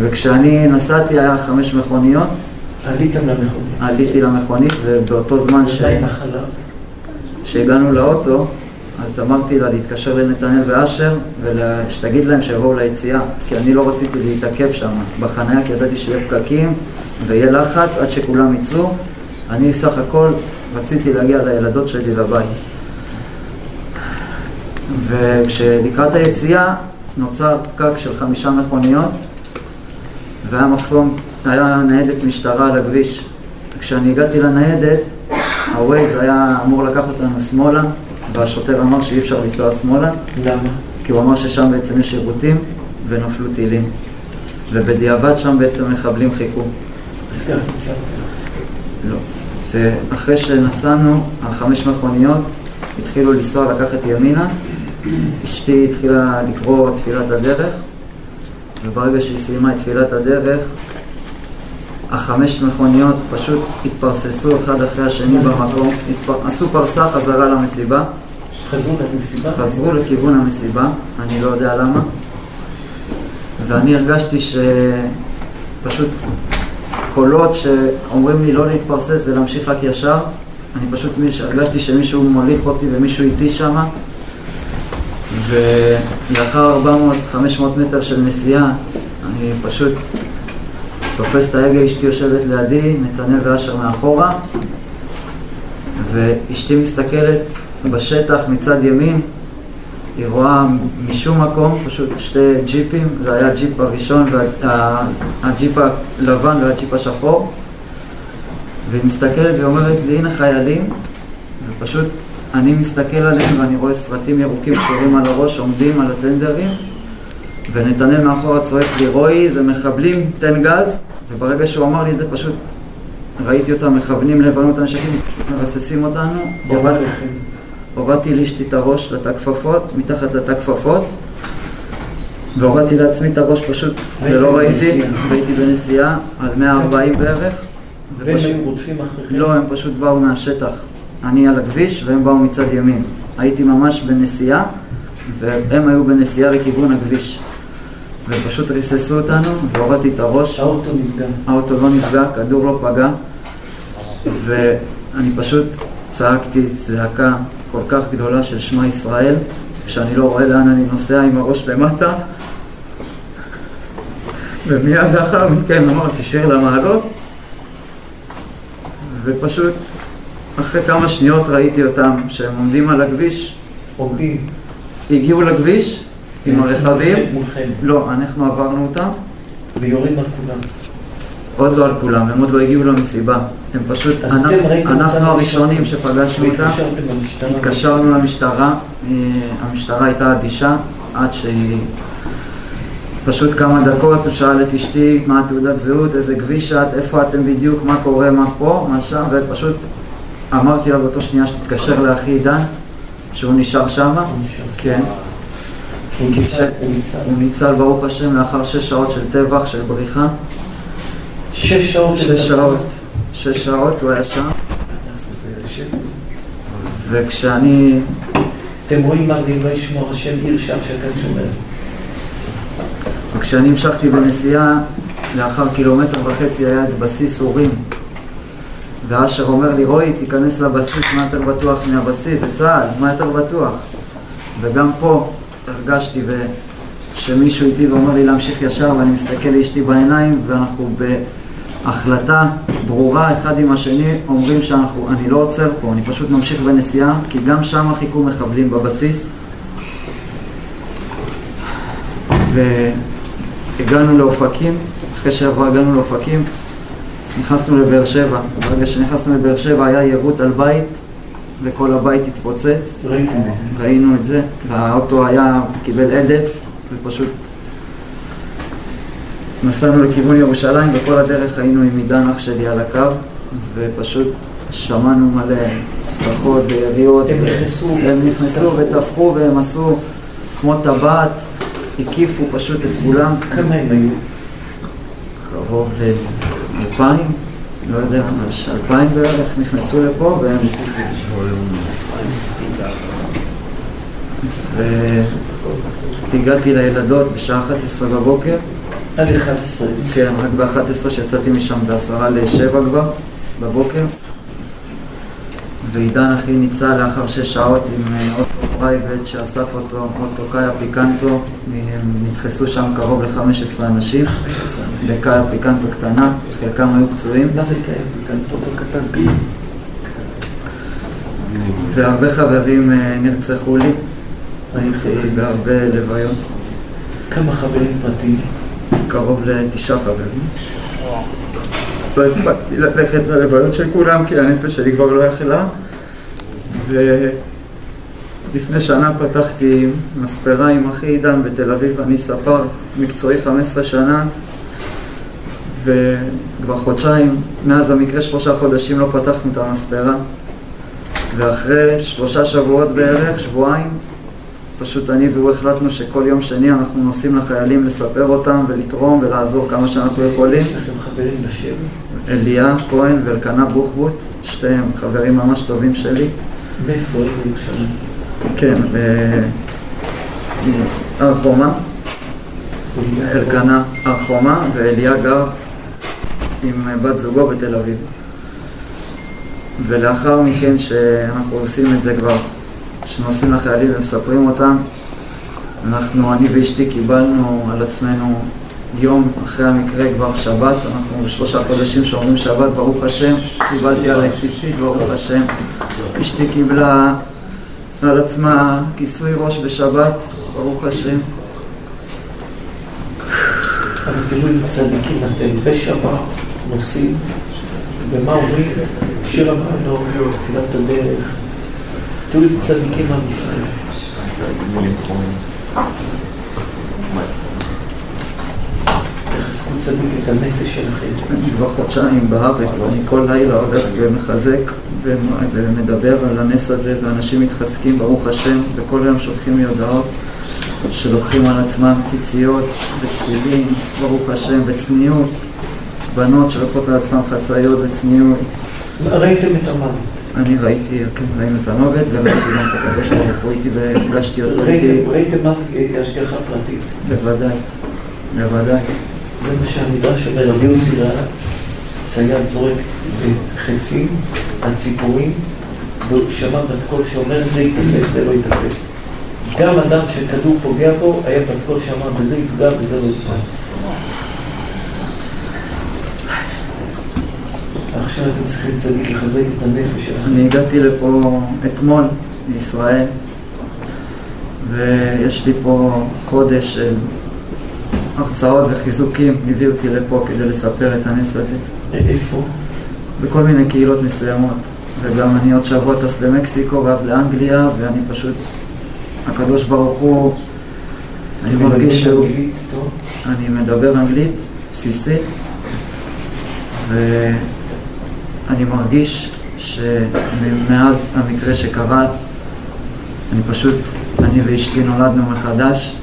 N: וכשאני נסעתי היה חמש מכוניות.
A: עליתם למכונית.
N: עליתי למכונית, ובאותו זמן ש...
A: עדיין החלב.
N: כשהגענו לאוטו, אז אמרתי לה להתקשר לנתנאל ואשר ושתגיד להם שיבואו ליציאה, כי אני לא רציתי להתעכב שם בחניה, כי ידעתי שיהיה פקקים ויהיה לחץ עד שכולם יצאו. אני סך הכל רציתי להגיע לילדות שלי לבית. וכשלקראת היציאה נוצר פקק של חמישה מכוניות והיה מחסום, היה ניידת משטרה על הכביש. כשאני הגעתי לניידת, הווייז היה אמור לקחת אותנו שמאלה, והשוטר אמר שאי אפשר לנסוע שמאלה.
A: למה?
N: כי הוא אמר ששם בעצם יש שירותים ונפלו טילים. ובדיעבד שם בעצם מחבלים חיכו.
A: קיצרת.
N: לא. זה אחרי שנסענו, החמש מכוניות התחילו לנסוע לקחת ימינה, אשתי התחילה לקרוא תפילת הדרך, וברגע שהיא סיימה את תפילת הדרך, החמש מכוניות פשוט התפרססו אחד אחרי השני במקום, התפר... עשו פרסה חזרה למסיבה.
A: חזרו למסיבה?
N: חזרו לכיוון המסיבה, אני לא יודע למה. ואני הרגשתי שפשוט קולות שאומרים לי לא להתפרסס ולהמשיך רק ישר, אני פשוט הרגשתי שמישהו מוליך אותי ומישהו איתי שמה. ולאחר 400-500 מטר של נסיעה, אני פשוט תופס את ההגה, אשתי יושבת לידי, נתנאל ואשר מאחורה, ואשתי מסתכלת בשטח מצד ימין, היא רואה משום מקום פשוט שתי ג'יפים, זה היה הג'יפ הראשון, והג'יפ הלבן והג'יפ השחור, והיא מסתכלת ואומרת לי, הנה חיילים, ופשוט אני מסתכל עליהם ואני רואה סרטים ירוקים קשורים על הראש, עומדים על הטנדרים, ונתנאל מאחורה צועק לי, רועי, זה מחבלים, תן גז, וברגע שהוא אמר לי את זה פשוט ראיתי אותם מכוונים לבנות הנשקים, פשוט מרססים אותנו, הורדתי לאשתי את הראש לתא כפפות, מתחת לתא כפפות, והורדתי לעצמי את הראש פשוט, ולא ראיתי, והייתי בנסיעה על 140 בערך.
A: והם היו רודפים אחריכם?
N: לא, הם פשוט באו מהשטח. אני על הכביש והם באו מצד ימין. הייתי ממש בנסיעה, והם היו בנסיעה לכיוון הכביש. ופשוט ריססו אותנו, והורדתי את הראש.
A: האוטו נפגע.
N: האוטו לא נפגע, כדור לא פגע, ואני פשוט צעקתי צעקה כל כך גדולה של שמע ישראל, כשאני לא רואה לאן אני נוסע עם הראש למטה, ומיד לאחר מכן אמרתי שיר למעלות, ופשוט אחרי כמה שניות ראיתי אותם שהם עומדים על הכביש.
A: עומדים.
N: הגיעו לכביש עם הרכבים.
A: מולכם.
N: לא, אנחנו עברנו אותם.
A: ויורים על כולם.
N: עוד לא על כולם, הם עוד לא הגיעו למסיבה. הם פשוט, אנחנו, הראשונים
A: ראשונים.
N: שפגשנו אותם. התקשרנו למשטרה, אה, המשטרה הייתה אדישה עד שהיא... פשוט כמה דקות הוא שאל את אשתי מה התעודת זהות, איזה כביש את, איפה אתם בדיוק, מה קורה, מה פה, מה שם, ופשוט אמרתי לה באותו שנייה שתתקשר לאחי עידן, שהוא נשאר שמה. כן.
A: הוא ניצל, הוא ניצל.
N: ברוך השם לאחר שש שעות של טבח, של בריחה.
A: שש שעות
N: שש. שעות. שש שעות הוא היה שם. וכשאני...
A: אתם רואים מה זה אם לא ישמור השם עיר שף שקד שומר.
N: וכשאני המשכתי בנסיעה, לאחר קילומטר וחצי היה את בסיס אורים. ואשר אומר לי, רועי, תיכנס לבסיס, מה יותר בטוח מהבסיס? זה צה"ל, מה יותר בטוח? וגם פה הרגשתי ו... שמישהו איתי ואומר לי להמשיך ישר, ואני מסתכל לאשתי בעיניים, ואנחנו בהחלטה ברורה אחד עם השני, אומרים שאנחנו, אני לא עוצר פה, אני פשוט ממשיך בנסיעה, כי גם שם חיכו מחבלים בבסיס. והגענו לאופקים, אחרי שעבר הגענו לאופקים, נכנסנו לבאר שבע. ברגע שנכנסנו לבאר שבע היה יירוט על בית, וכל הבית התפוצץ. ראינו את זה, והאוטו היה, קיבל הדף, ופשוט נסענו לכיוון ירושלים, וכל הדרך היינו עם עידן אח שלי על הקו, ופשוט שמענו מלא צרחות ויריות.
A: הם נכנסו,
N: הם נכנסו וטבחו, והם עשו כמו טבעת, הקיפו פשוט את כולם.
A: כמה הם היו?
N: קרוב לאלפיים, לא יודע, אלפיים בערך נכנסו לפה, והם... והגעתי לילדות בשעה 11 בבוקר.
A: עד 11.
N: כן, רק ב-11 שיצאתי משם בעשרה לשבע כבר, בבוקר. ועידן אחי ניצל לאחר שש שעות עם אה, אוטו private שאסף אותו, אוטו קאיה פיקנטו, הם נדחסו שם קרוב ל-15 אנשים, בקאיה פיקנטו קטנה, חלקם היו פצועים.
A: מה זה קיים? פיקנטו קטן.
N: והרבה חברים אה, נרצחו לי, הייתי בהרבה לוויות.
A: כמה חברים פרטיים?
N: קרוב לתשעה חברים. לא הספקתי ללכת ללוויות של כולם כי הנפש שלי כבר לא יכלה. ולפני שנה פתחתי מספרה עם אחי עידן בתל אביב, אני ספר מקצועי 15 שנה וכבר חודשיים, מאז המקרה שלושה חודשים לא פתחנו את המספרה ואחרי שלושה שבועות בערך, שבועיים, פשוט אני והוא החלטנו שכל יום שני אנחנו נוסעים לחיילים לספר אותם ולתרום ולעזור כמה שאנחנו יכולים.
A: יש לכם חברים בשבי?
N: אליה כהן ואלקנה בוחבוט, שתיהם חברים ממש טובים שלי.
A: מאיפה היו בירושלים?
N: כן, בהר חומה. אלקנה הר חומה ואליה גר עם בת זוגו בתל אביב. ולאחר מכן שאנחנו עושים את זה כבר, שנוסעים לחיילים ומספרים אותם, אנחנו, אני ואשתי קיבלנו על עצמנו יום אחרי המקרה כבר שבת, אנחנו שלושה חודשים שאומרים שבת, ברוך השם, קיבלתי עליי ציצית, ברוך השם. אשתי קיבלה על עצמה כיסוי ראש בשבת, ברוך השם.
A: אבל תראו איזה צדיקים אתם, בשבת נוסעים, ומה אומרים? שיר המעלות, תחילת הדרך. תראו איזה צדיקים עם ישראל. צדיק את הנפש שלכם.
N: אני כבר חודשיים בארץ, אני כל לילה הולך ומחזק ומדבר על הנס הזה, ואנשים מתחזקים, ברוך השם, וכל היום שולחים לי הודעות שלוקחים על עצמם ציציות ותפילין, ברוך השם, וצניעות, בנות שלוקחות על עצמם חצאיות וצניעות.
A: ראיתם את המוות.
N: אני ראיתי, כן, ראינו את המוות, וראיתי גם את הקדוש ברוך הוא איתי והפגשתי אותו איתי.
A: ראיתם מה זה השגחה פרטית.
N: בוודאי, בוודאי.
A: זה מה שהמדרש אומר, רבי יוסי ראה צייד זורק חצים על ציפורים, והוא שמע בת קול שאומר זה ייתפס, זה לא ייתפס. גם אדם שכדור פוגע בו, היה בת קול שאמר בזה יפגע וזה לא יפגע. עכשיו אתם צריכים צדיק לחזק את הנפש שלכם.
N: אני הגעתי לפה אתמול, מישראל, ויש לי פה חודש של הרצאות וחיזוקים, הביאו אותי לפה כדי לספר את הנס הזה.
A: איפה?
N: בכל מיני קהילות מסוימות, וגם אני עוד שבוע טס למקסיקו ואז לאנגליה, ואני פשוט, הקדוש ברוך הוא, אני מרגיש שהוא... אני מדבר אנגלית בסיסית, ואני מרגיש שמאז המקרה שקרה, אני פשוט, אני ואשתי נולדנו מחדש,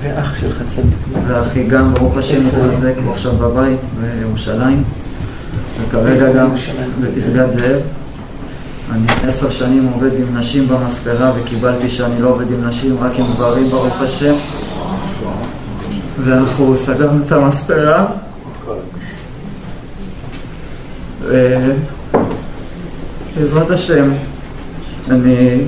A: ואח שלך צדיק.
N: ואחי גם, ברוך השם,
A: הוא?
N: מתחזק, הוא עכשיו בבית בירושלים, וכרגע גם? בפסגת זאב. אני עשר שנים עובד עם נשים במספרה וקיבלתי שאני לא עובד עם נשים, רק עם גברים, ברוך השם. ואנחנו סגרנו את המספרה. בעזרת השם, אני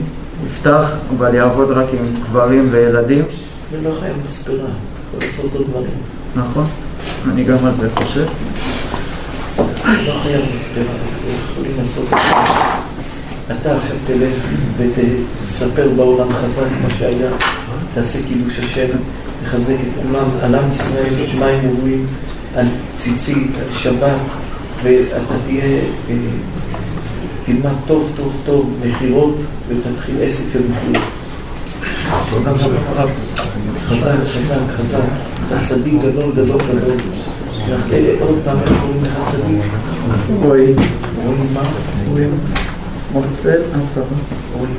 N: אפתח, אבל יעבוד רק עם גברים וילדים.
A: ולא חייב מספרה, יכול לעשות עוד דברים.
N: נכון, אני גם על זה חושב.
A: לא חייב מספרה, יכולים לעשות את זה. אתה עכשיו תלך ותספר בעולם חזק מה שהיה, תעשה קידוש השם, תחזק את כולם, על עם ישראל, הם אומרים, על ציצית, על שבת, ואתה תהיה, אה, תלמד טוב טוב טוב מכירות ותתחיל עסק של מכירות. תודה רבה. חזק, חזק, חזק. אתה צדיק גדול, גדול, גדול. אה, עוד פעם, איך קוראים לך צדיק?
N: רועי.
A: רועי מה?
N: רועי מרסל עשרה.
A: רועי.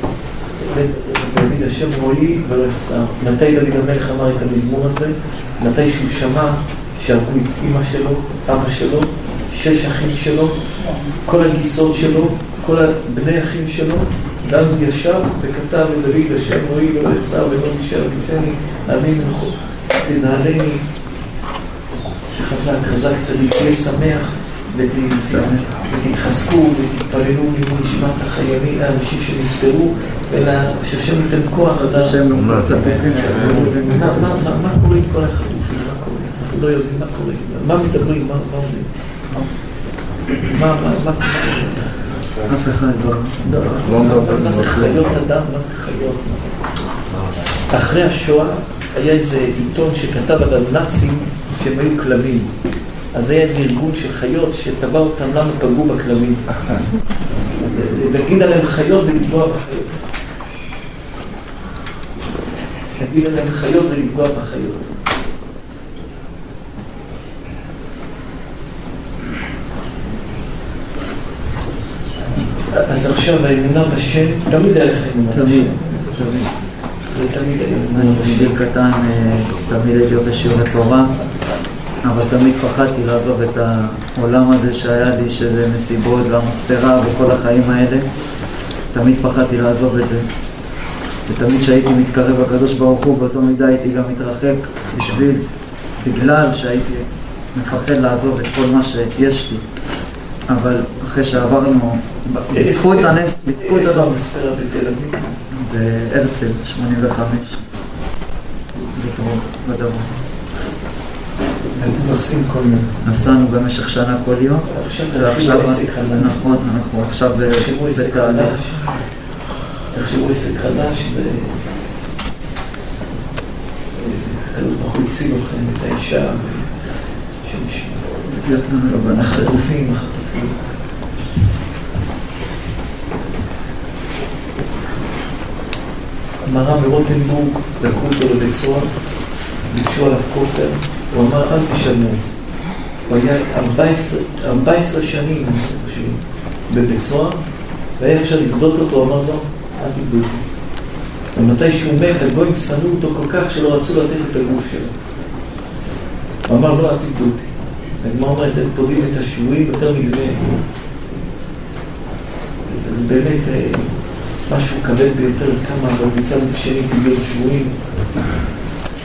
A: דוד השם רועי יחסר. מתי דוד המלך אמר את המזמור הזה? מתי שהוא שמע שהרגו את אימא שלו, אבא שלו, שש אחים שלו, כל הגיסות שלו, כל בני אחים שלו, ואז הוא ישב וכתב לדוד השם רועי ולא יחסר ולא נשאר עמי מנחות, תנעלני. חזק, חזק צדיק, תהיה שמח ות- ותתחזקו ותתפללו לעילוי נשמת החיילים, האנשים שנפטרו, ושהשם ייתן כוח.
N: השם
A: מה-
N: חטופים שיחזרו
A: מה- מה- מה- מה קורה עם כל החטופים? מה קורה? אנחנו לא יודעים מה קורה. מה מדברים? מה מה אומרים? מה מה- מה?
N: אף אחד לא.
A: לא,
N: לא
A: מה זה חיות אדם? מה זה חיות? אחרי השואה היה איזה עיתון שכתב על הנאצים שהם היו כלבים. אז היה איזה ארגון של חיות שתבע אותם למה פגעו בכלבים. להגיד עליהם חיות זה לפגוע בחיות. להגיד עליהם חיות זה לפגוע בחיות. אז עכשיו האמונה בשם, תמיד היה לך אמונה בשם.
N: תמיד.
A: זה תמיד היה אמונה
N: אני
A: בשם.
N: מגיל קטן, אה, תמיד הייתי הולך לשיעורי תורה, אבל תמיד פחדתי לעזוב את העולם הזה שהיה לי, שזה מסיבות והמספרה וכל החיים האלה. תמיד פחדתי לעזוב את זה. ותמיד כשהייתי מתקרב לקדוש ברוך הוא, באותו מידה הייתי גם מתרחק בשביל, בגלל שהייתי מפחד לעזוב את כל מה שיש לי. אבל אחרי שעברנו, בזכות הנס, בזכות
A: איפה
N: הדבר? בהרצל, 85, בדרום, בדרום.
A: עושים כל מיני.
N: נסענו במשך שנה כל יום.
A: עכשיו תתחילו עסק חדש.
N: נכון, אנחנו עכשיו בתהליך.
A: חדש. תחשבו עסק חדש, זה... ברוך הוא הציל אתכם, את האישה. החטופים, החטופים. המר"ם מרוטנבורג, לקחו אותו לבית סוהר, ביקשו עליו כופר, הוא אמר אל תשלמו. הוא היה 14, 14 שנים, בבית סוהר, והיה אפשר לפדות אותו, הוא אמר לו, אל תפדו אותי. ומתי שהוא מת, הגויים שנאו אותו כל כך שלא רצו לתת את הגוף שלו. הוא אמר, לא, אל תפדו אותי. הגמרא אומרת, הם פודים את השבויים יותר מדמי. זה באמת אה, משהו כבד ביותר, כמה במצד שני פדיון שבויים.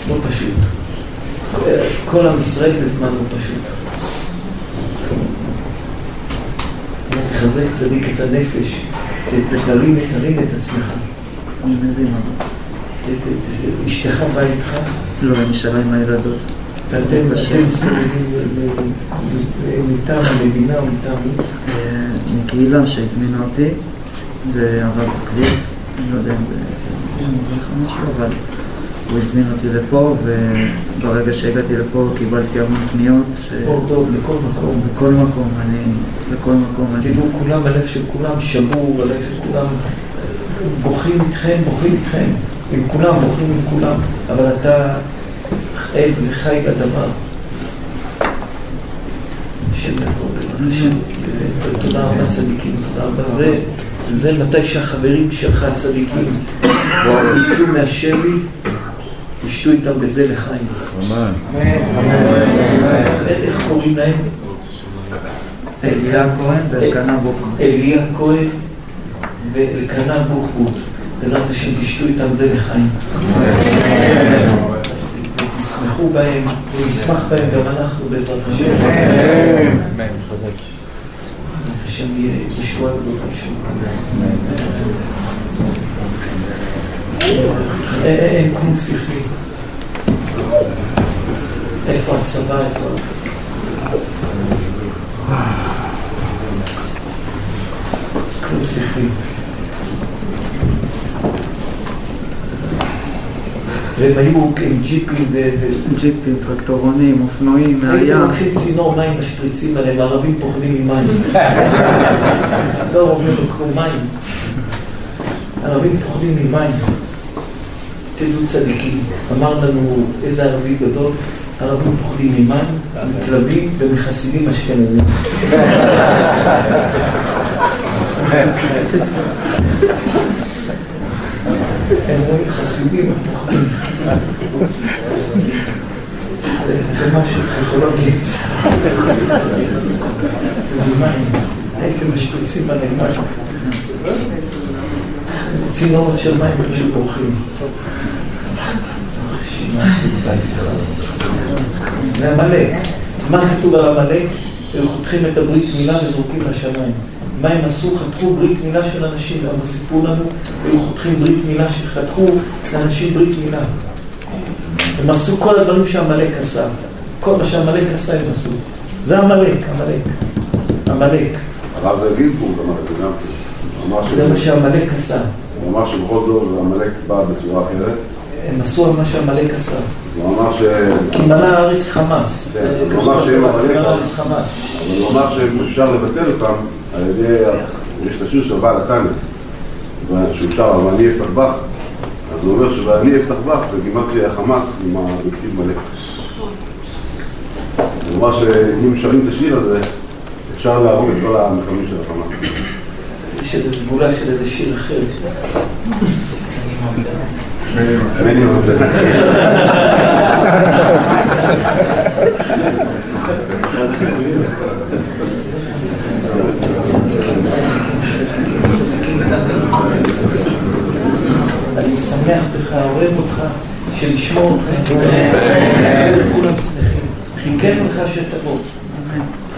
A: לא פשוט. כל- עם ישראל בזמן לא פשוט. תחזק צדיק את הנפש, תרים תרים את עצמך. אשתך באה איתך,
N: לא, אני נשארה עם הילדות.
A: ואתם אתם מסתובבים ב- ב- מטעם המדינה או מטעם מי?
N: אה, מקהילה שהזמינה אותי, זה הרב קליץ, אני לא יודע אם זה מוביל לך משהו, אבל הוא הזמין אותי לפה, וברגע שהגעתי לפה קיבלתי המון פניות.
A: אור טוב לכל מקום.
N: בכל מקום, אני, בכל מקום.
A: תראו, כולם, הלב של כולם שבור, הלב של כולם בוכים איתכם, בוכים איתכם. עם כולם, בוכים עם כולם. אבל אתה עד וחי לדבר. השם יעזור בעזרת השם. תודה רבה צדיקים, תודה רבה. זה, זה מתי שהחברים שלך צדיקים יצאו מהשבי, תשתו איתם בזה לחיים. איך קוראים להם?
N: אליה כהן ואלקנה בוחבוט.
A: אליה כהן ואלקנה בוחבוט. בעזרת השם תשתו איתם זה לחיים. ותשמחו בהם, ונשמח בהם גם אנחנו בעזרת השם. בעזרת השם יהיה ישועה גדולה שם. אין- אין כלום שכלי. איפה הצבא, איפה... כלום שכלי. והם היו עם ג'יפים ו...
N: ג'יפים, טרקטורונים, אופנועים,
A: הייתם
N: מהים.
A: לוקחים צינור מים משפריצים עליהם, הערבים פוחדים ממים. לא לו כמו מים. הערבים פוחדים ממים. תדעו צדיקים. אמר לנו איזה ערבי גדול, ערבים פוחדים ממים, מכלבים ומחסידים אשכנזים. חסידים. זה- משהו פסיכולוגי. הייתם משפריצים עליהם מים. צינורות של מים פשוט בורחים. זה עמלק. מה כתוב על עמלק? הם חותכים את הברית מילה וזורקים לשמיים. מה הם עשו? חתכו ברית מילה של אנשים, אבל סיפרו לנו, היו חותכים ברית מילה, שחתכו לאנשים ברית מילה. הם עשו כל הדברים שעמלק עשה. כל מה שעמלק עשה הם עשו. זה עמלק, עמלק. עמלק.
L: הרב גינזבורג אמר את זה גם כן.
A: זה מה שעמלק עשה.
L: הוא אמר שבכל דור עמלק בא בצורה אחרת.
A: הם עשו על מה שעמלק עשה.
L: הוא אמר ש...
A: כי מלא הארץ חמאס.
L: כן, הוא אמר שהם
A: חמאס.
L: אבל הוא אמר שאפשר לבטל אותם על ידי, יש את השיר של בעל התנא, שהוא שר על ואני אפתח בך, אז הוא אומר ש"ואני אפתח בך" זה גימטריה חמאס עם הביתים מלא. הוא אמר שאם שרים את השיר הזה, אפשר להרוג את כל המחבלים של החמאס.
A: יש איזו סגולה של איזה שיר אחר.
L: אני
A: שמח בך, אוהב אותך, שלשמור אותך. כולם שמחים. חיכינו לך שתבוא.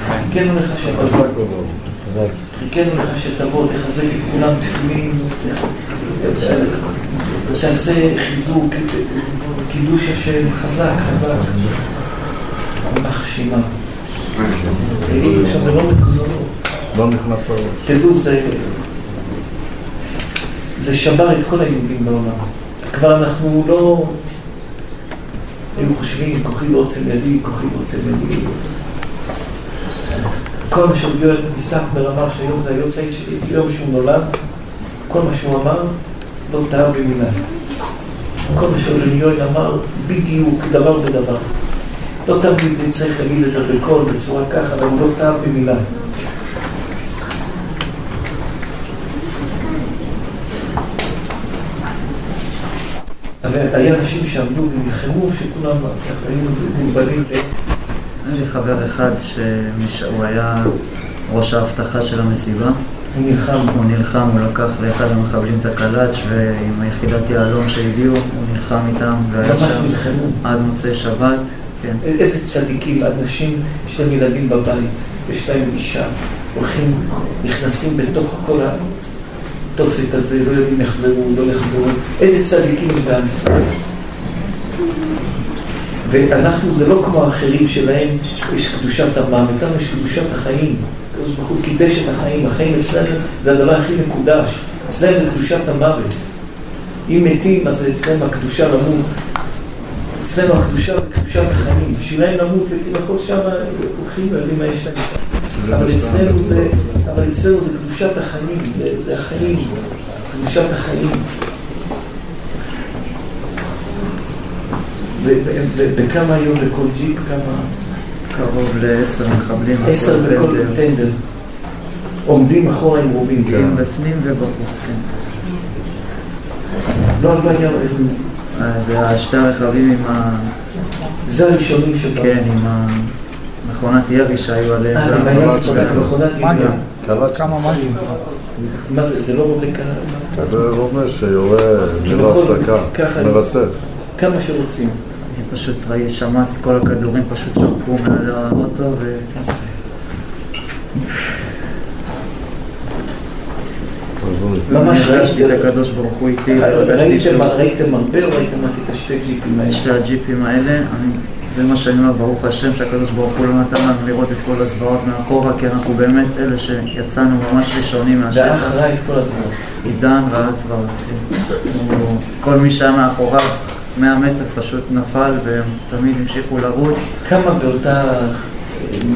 A: חיכינו לך שתבוא. חיכינו לך שתבוא, תחזק את כולם תפילין, תעשה חיזוק, קידוש השם, חזק, חזק. יימח שמם. אי אפשר, זה לא.
H: לא נכנס לראש.
A: תדעו, זה... זה שבר את כל היהודים בעולם. כבר אנחנו לא... היינו חושבים, כוחי לא עוצם ידי, כוחי לא עוצם ידי. כל מה שרבי יואל פיסקנר אמר שהיום זה היוצאית שלי, ביום שהוא נולד, כל מה שהוא אמר, לא טעה במילה. כל מה שרבי יואל אמר, בדיוק, דבר בדבר. לא תמיד צריך להגיד את זה בקול, בצורה ככה, אבל הוא לא טעה במילה. היה אנשים שעמדו ונלחמו, שכולם היינו מוגבלים.
N: היה לי חבר אחד שהוא היה ראש האבטחה של המסיבה.
A: הוא נלחם.
N: הוא נלחם, הוא לקח לאחד המחבלים את הקלאץ' ועם היחידת יהלום שהגיעו, הוא נלחם איתם.
A: ממש נלחמו.
N: עד מוצאי שבת, כן.
A: איזה צדיקים, אנשים, יש להם ילדים בבית, יש להם אישה, הולכים, נכנסים בתוך כל התופת הזה, לא יודעים יחזרו, לא יחזרו. איזה צדיקים בעם ישראל. ואנחנו, זה לא כמו האחרים שלהם, יש קדושת המוות, לנו יש קדושת החיים. הקדוש ברוך הוא קידש את החיים, החיים אצלנו זה הדבר הכי מקודש. אצלנו זה קדושת המוות. אם מתים, אז אצלנו הקדושה למות. אצלנו הקדושה זה קדושת החיים. בשבילם למות זה כביכול שם הולכים ויודעים מה יש להם. אבל אצלנו זה, אבל אצלנו זה קדושת החיים, זה, זה החיים, קדושת החיים. וכמה היום לכל ג'יפ? כמה?
N: קרוב לעשר מחבלים.
A: עשר בכל טנדר. עומדים אחורה עם רובים.
N: כן, בפנים ובחוץ, כן.
A: לא, לא היה...
N: זה השתי הרכבים עם ה...
A: זה הראשונים שבאו.
N: כן, עם המכונת ירי שהיו עליהם.
A: אה, מכונת ירי.
H: כמה מים?
A: מה זה, זה לא רובה קלה?
H: זה רובה שיורה ללא הפסקה, מרסס.
A: כמה שרוצים.
N: אני פשוט ראי, שמעתי כל הכדורים פשוט שרקו מעל האוטו ו... ממש הרגשתי את הקדוש ברוך הוא איתי.
A: ראיתם הרבה או ראיתם רק את השתי ג'יפים האלה?
N: שתי הג'יפים האלה, זה מה שאני אומר, ברוך השם שהקדוש ברוך הוא לא נתן לנו לראות את כל הזוועות מאחורה, כי אנחנו באמת אלה שיצאנו ממש ראשונים מהשטח.
A: ואח ראה את כל הזוועות.
N: עידן ראה זוועות. כל מי שהיה מאחוריו 100 מטר פשוט נפל והם תמיד המשיכו לרוץ.
A: כמה באותה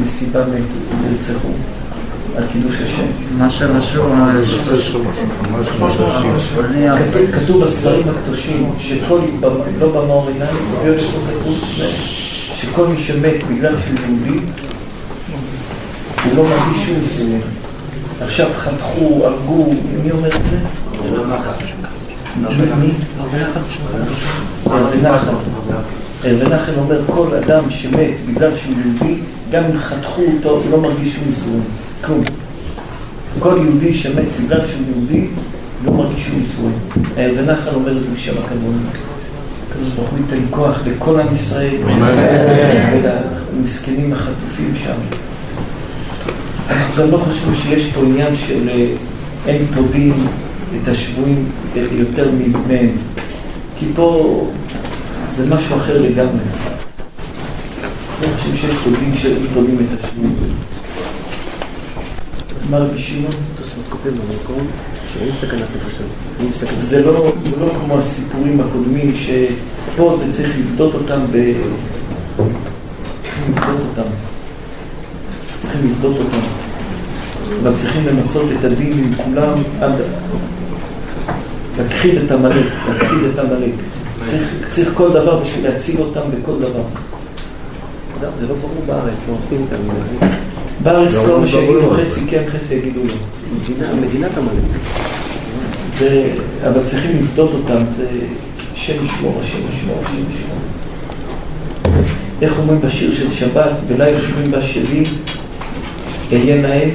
A: מסיבה נרצחו על קידוש השם?
N: מה שרשום,
A: כתוב בספרים הקדושים שכל, לא במאור עיניים, שכל מי שמת בגלל שהוא יהודי הוא לא מרגיש שום ניסיון. עכשיו חתכו, הרגו, מי אומר את זה? מי? רבי אומר, כל אדם שמת בגלל שהוא יהודי, גם אם חתכו אותו, הוא לא מרגיש נישואין. כלום. כל יהודי שמת בגלל שהוא יהודי, לא מרגיש שום נישואין. רבי נחל אומר את זה בשם הכבוד. הקדוש ברוך הוא ייתן כוח לכל עם ישראל, ולמסכנים החטופים שם. אנחנו גם לא חושבים שיש פה עניין של אין פה דין את השבויים יותר מהם. כי פה זה משהו אחר לגמרי. לא חושב שיש פה דין של את השבויים. אז מה רבי שמעון?
B: תוספות כותב במקום שאין סכנת נפשות.
A: לא, זה לא כמו הסיפורים הקודמים, שפה זה צריך לבדות אותם ב... צריכים לבדות אותם. צריכים לבדות אותם. אבל צריכים למצות את הדין עם כולם עד... להכחיד את עמלק, להכחיד את עמלק. צריך, צריך כל דבר בשביל להציג אותם בכל דבר.
B: זה לא ברור בארץ, מה עושים איתם?
A: בארץ לא, שיגידו חצי כן, חצי יגידו לא.
B: מדינת עמלק.
A: זה, אבל צריכים לפדות אותם, זה השם ישמור, השם ישמור, השם ישמור. איך אומרים בשיר של שבת, ולה יושבים בשבי, אהיה נאה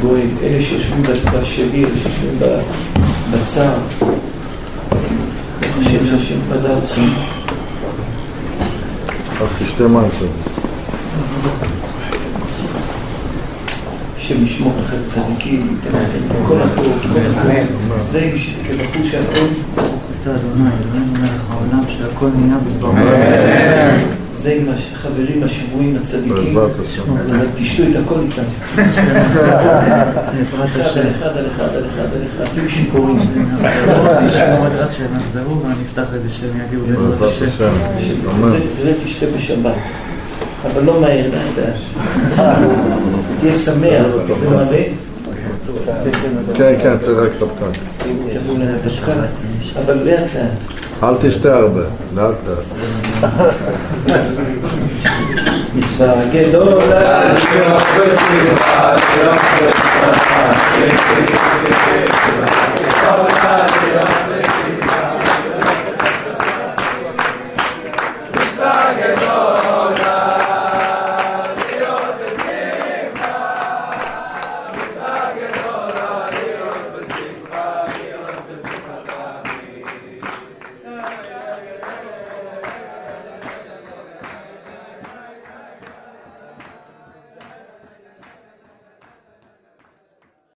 A: גויים, אלה שיושבים בשבי, אלה שיושבים בצער. השם שהשם פדה אתכם.
H: אז תשתה מים קצת.
A: השם ישמור לכם צדיקים, ייתן לכם כל הטוב, זה עם שתבחרו שהכל
N: אתה אדוני, אלוהינו מלך העולם, שהכל נהיה בדברו.
A: זה עם החברים השבויים הצדיקים.
O: בעזרת השם.
A: אבל תשתו את הכל איתם.
N: בעזרת
A: אחד
N: השם.
A: על אחד על אחד על אחד על אחד. תהיו שיכורים.
N: עד שהם יחזרו ונפתח את זה שהם יגיעו בעזרת השם.
A: זה זה תשתה בשבת. אבל לא מהר, אתה יודע. תהיה שמח, זה מלא.
O: כן, כן, צריך רק ספקן.
A: אבל לאט לאט.
O: אל תשתרב, לאט לאט.
A: מצווה גדולה,
P: אני מחפש מגוון, אני מחפש מגוון,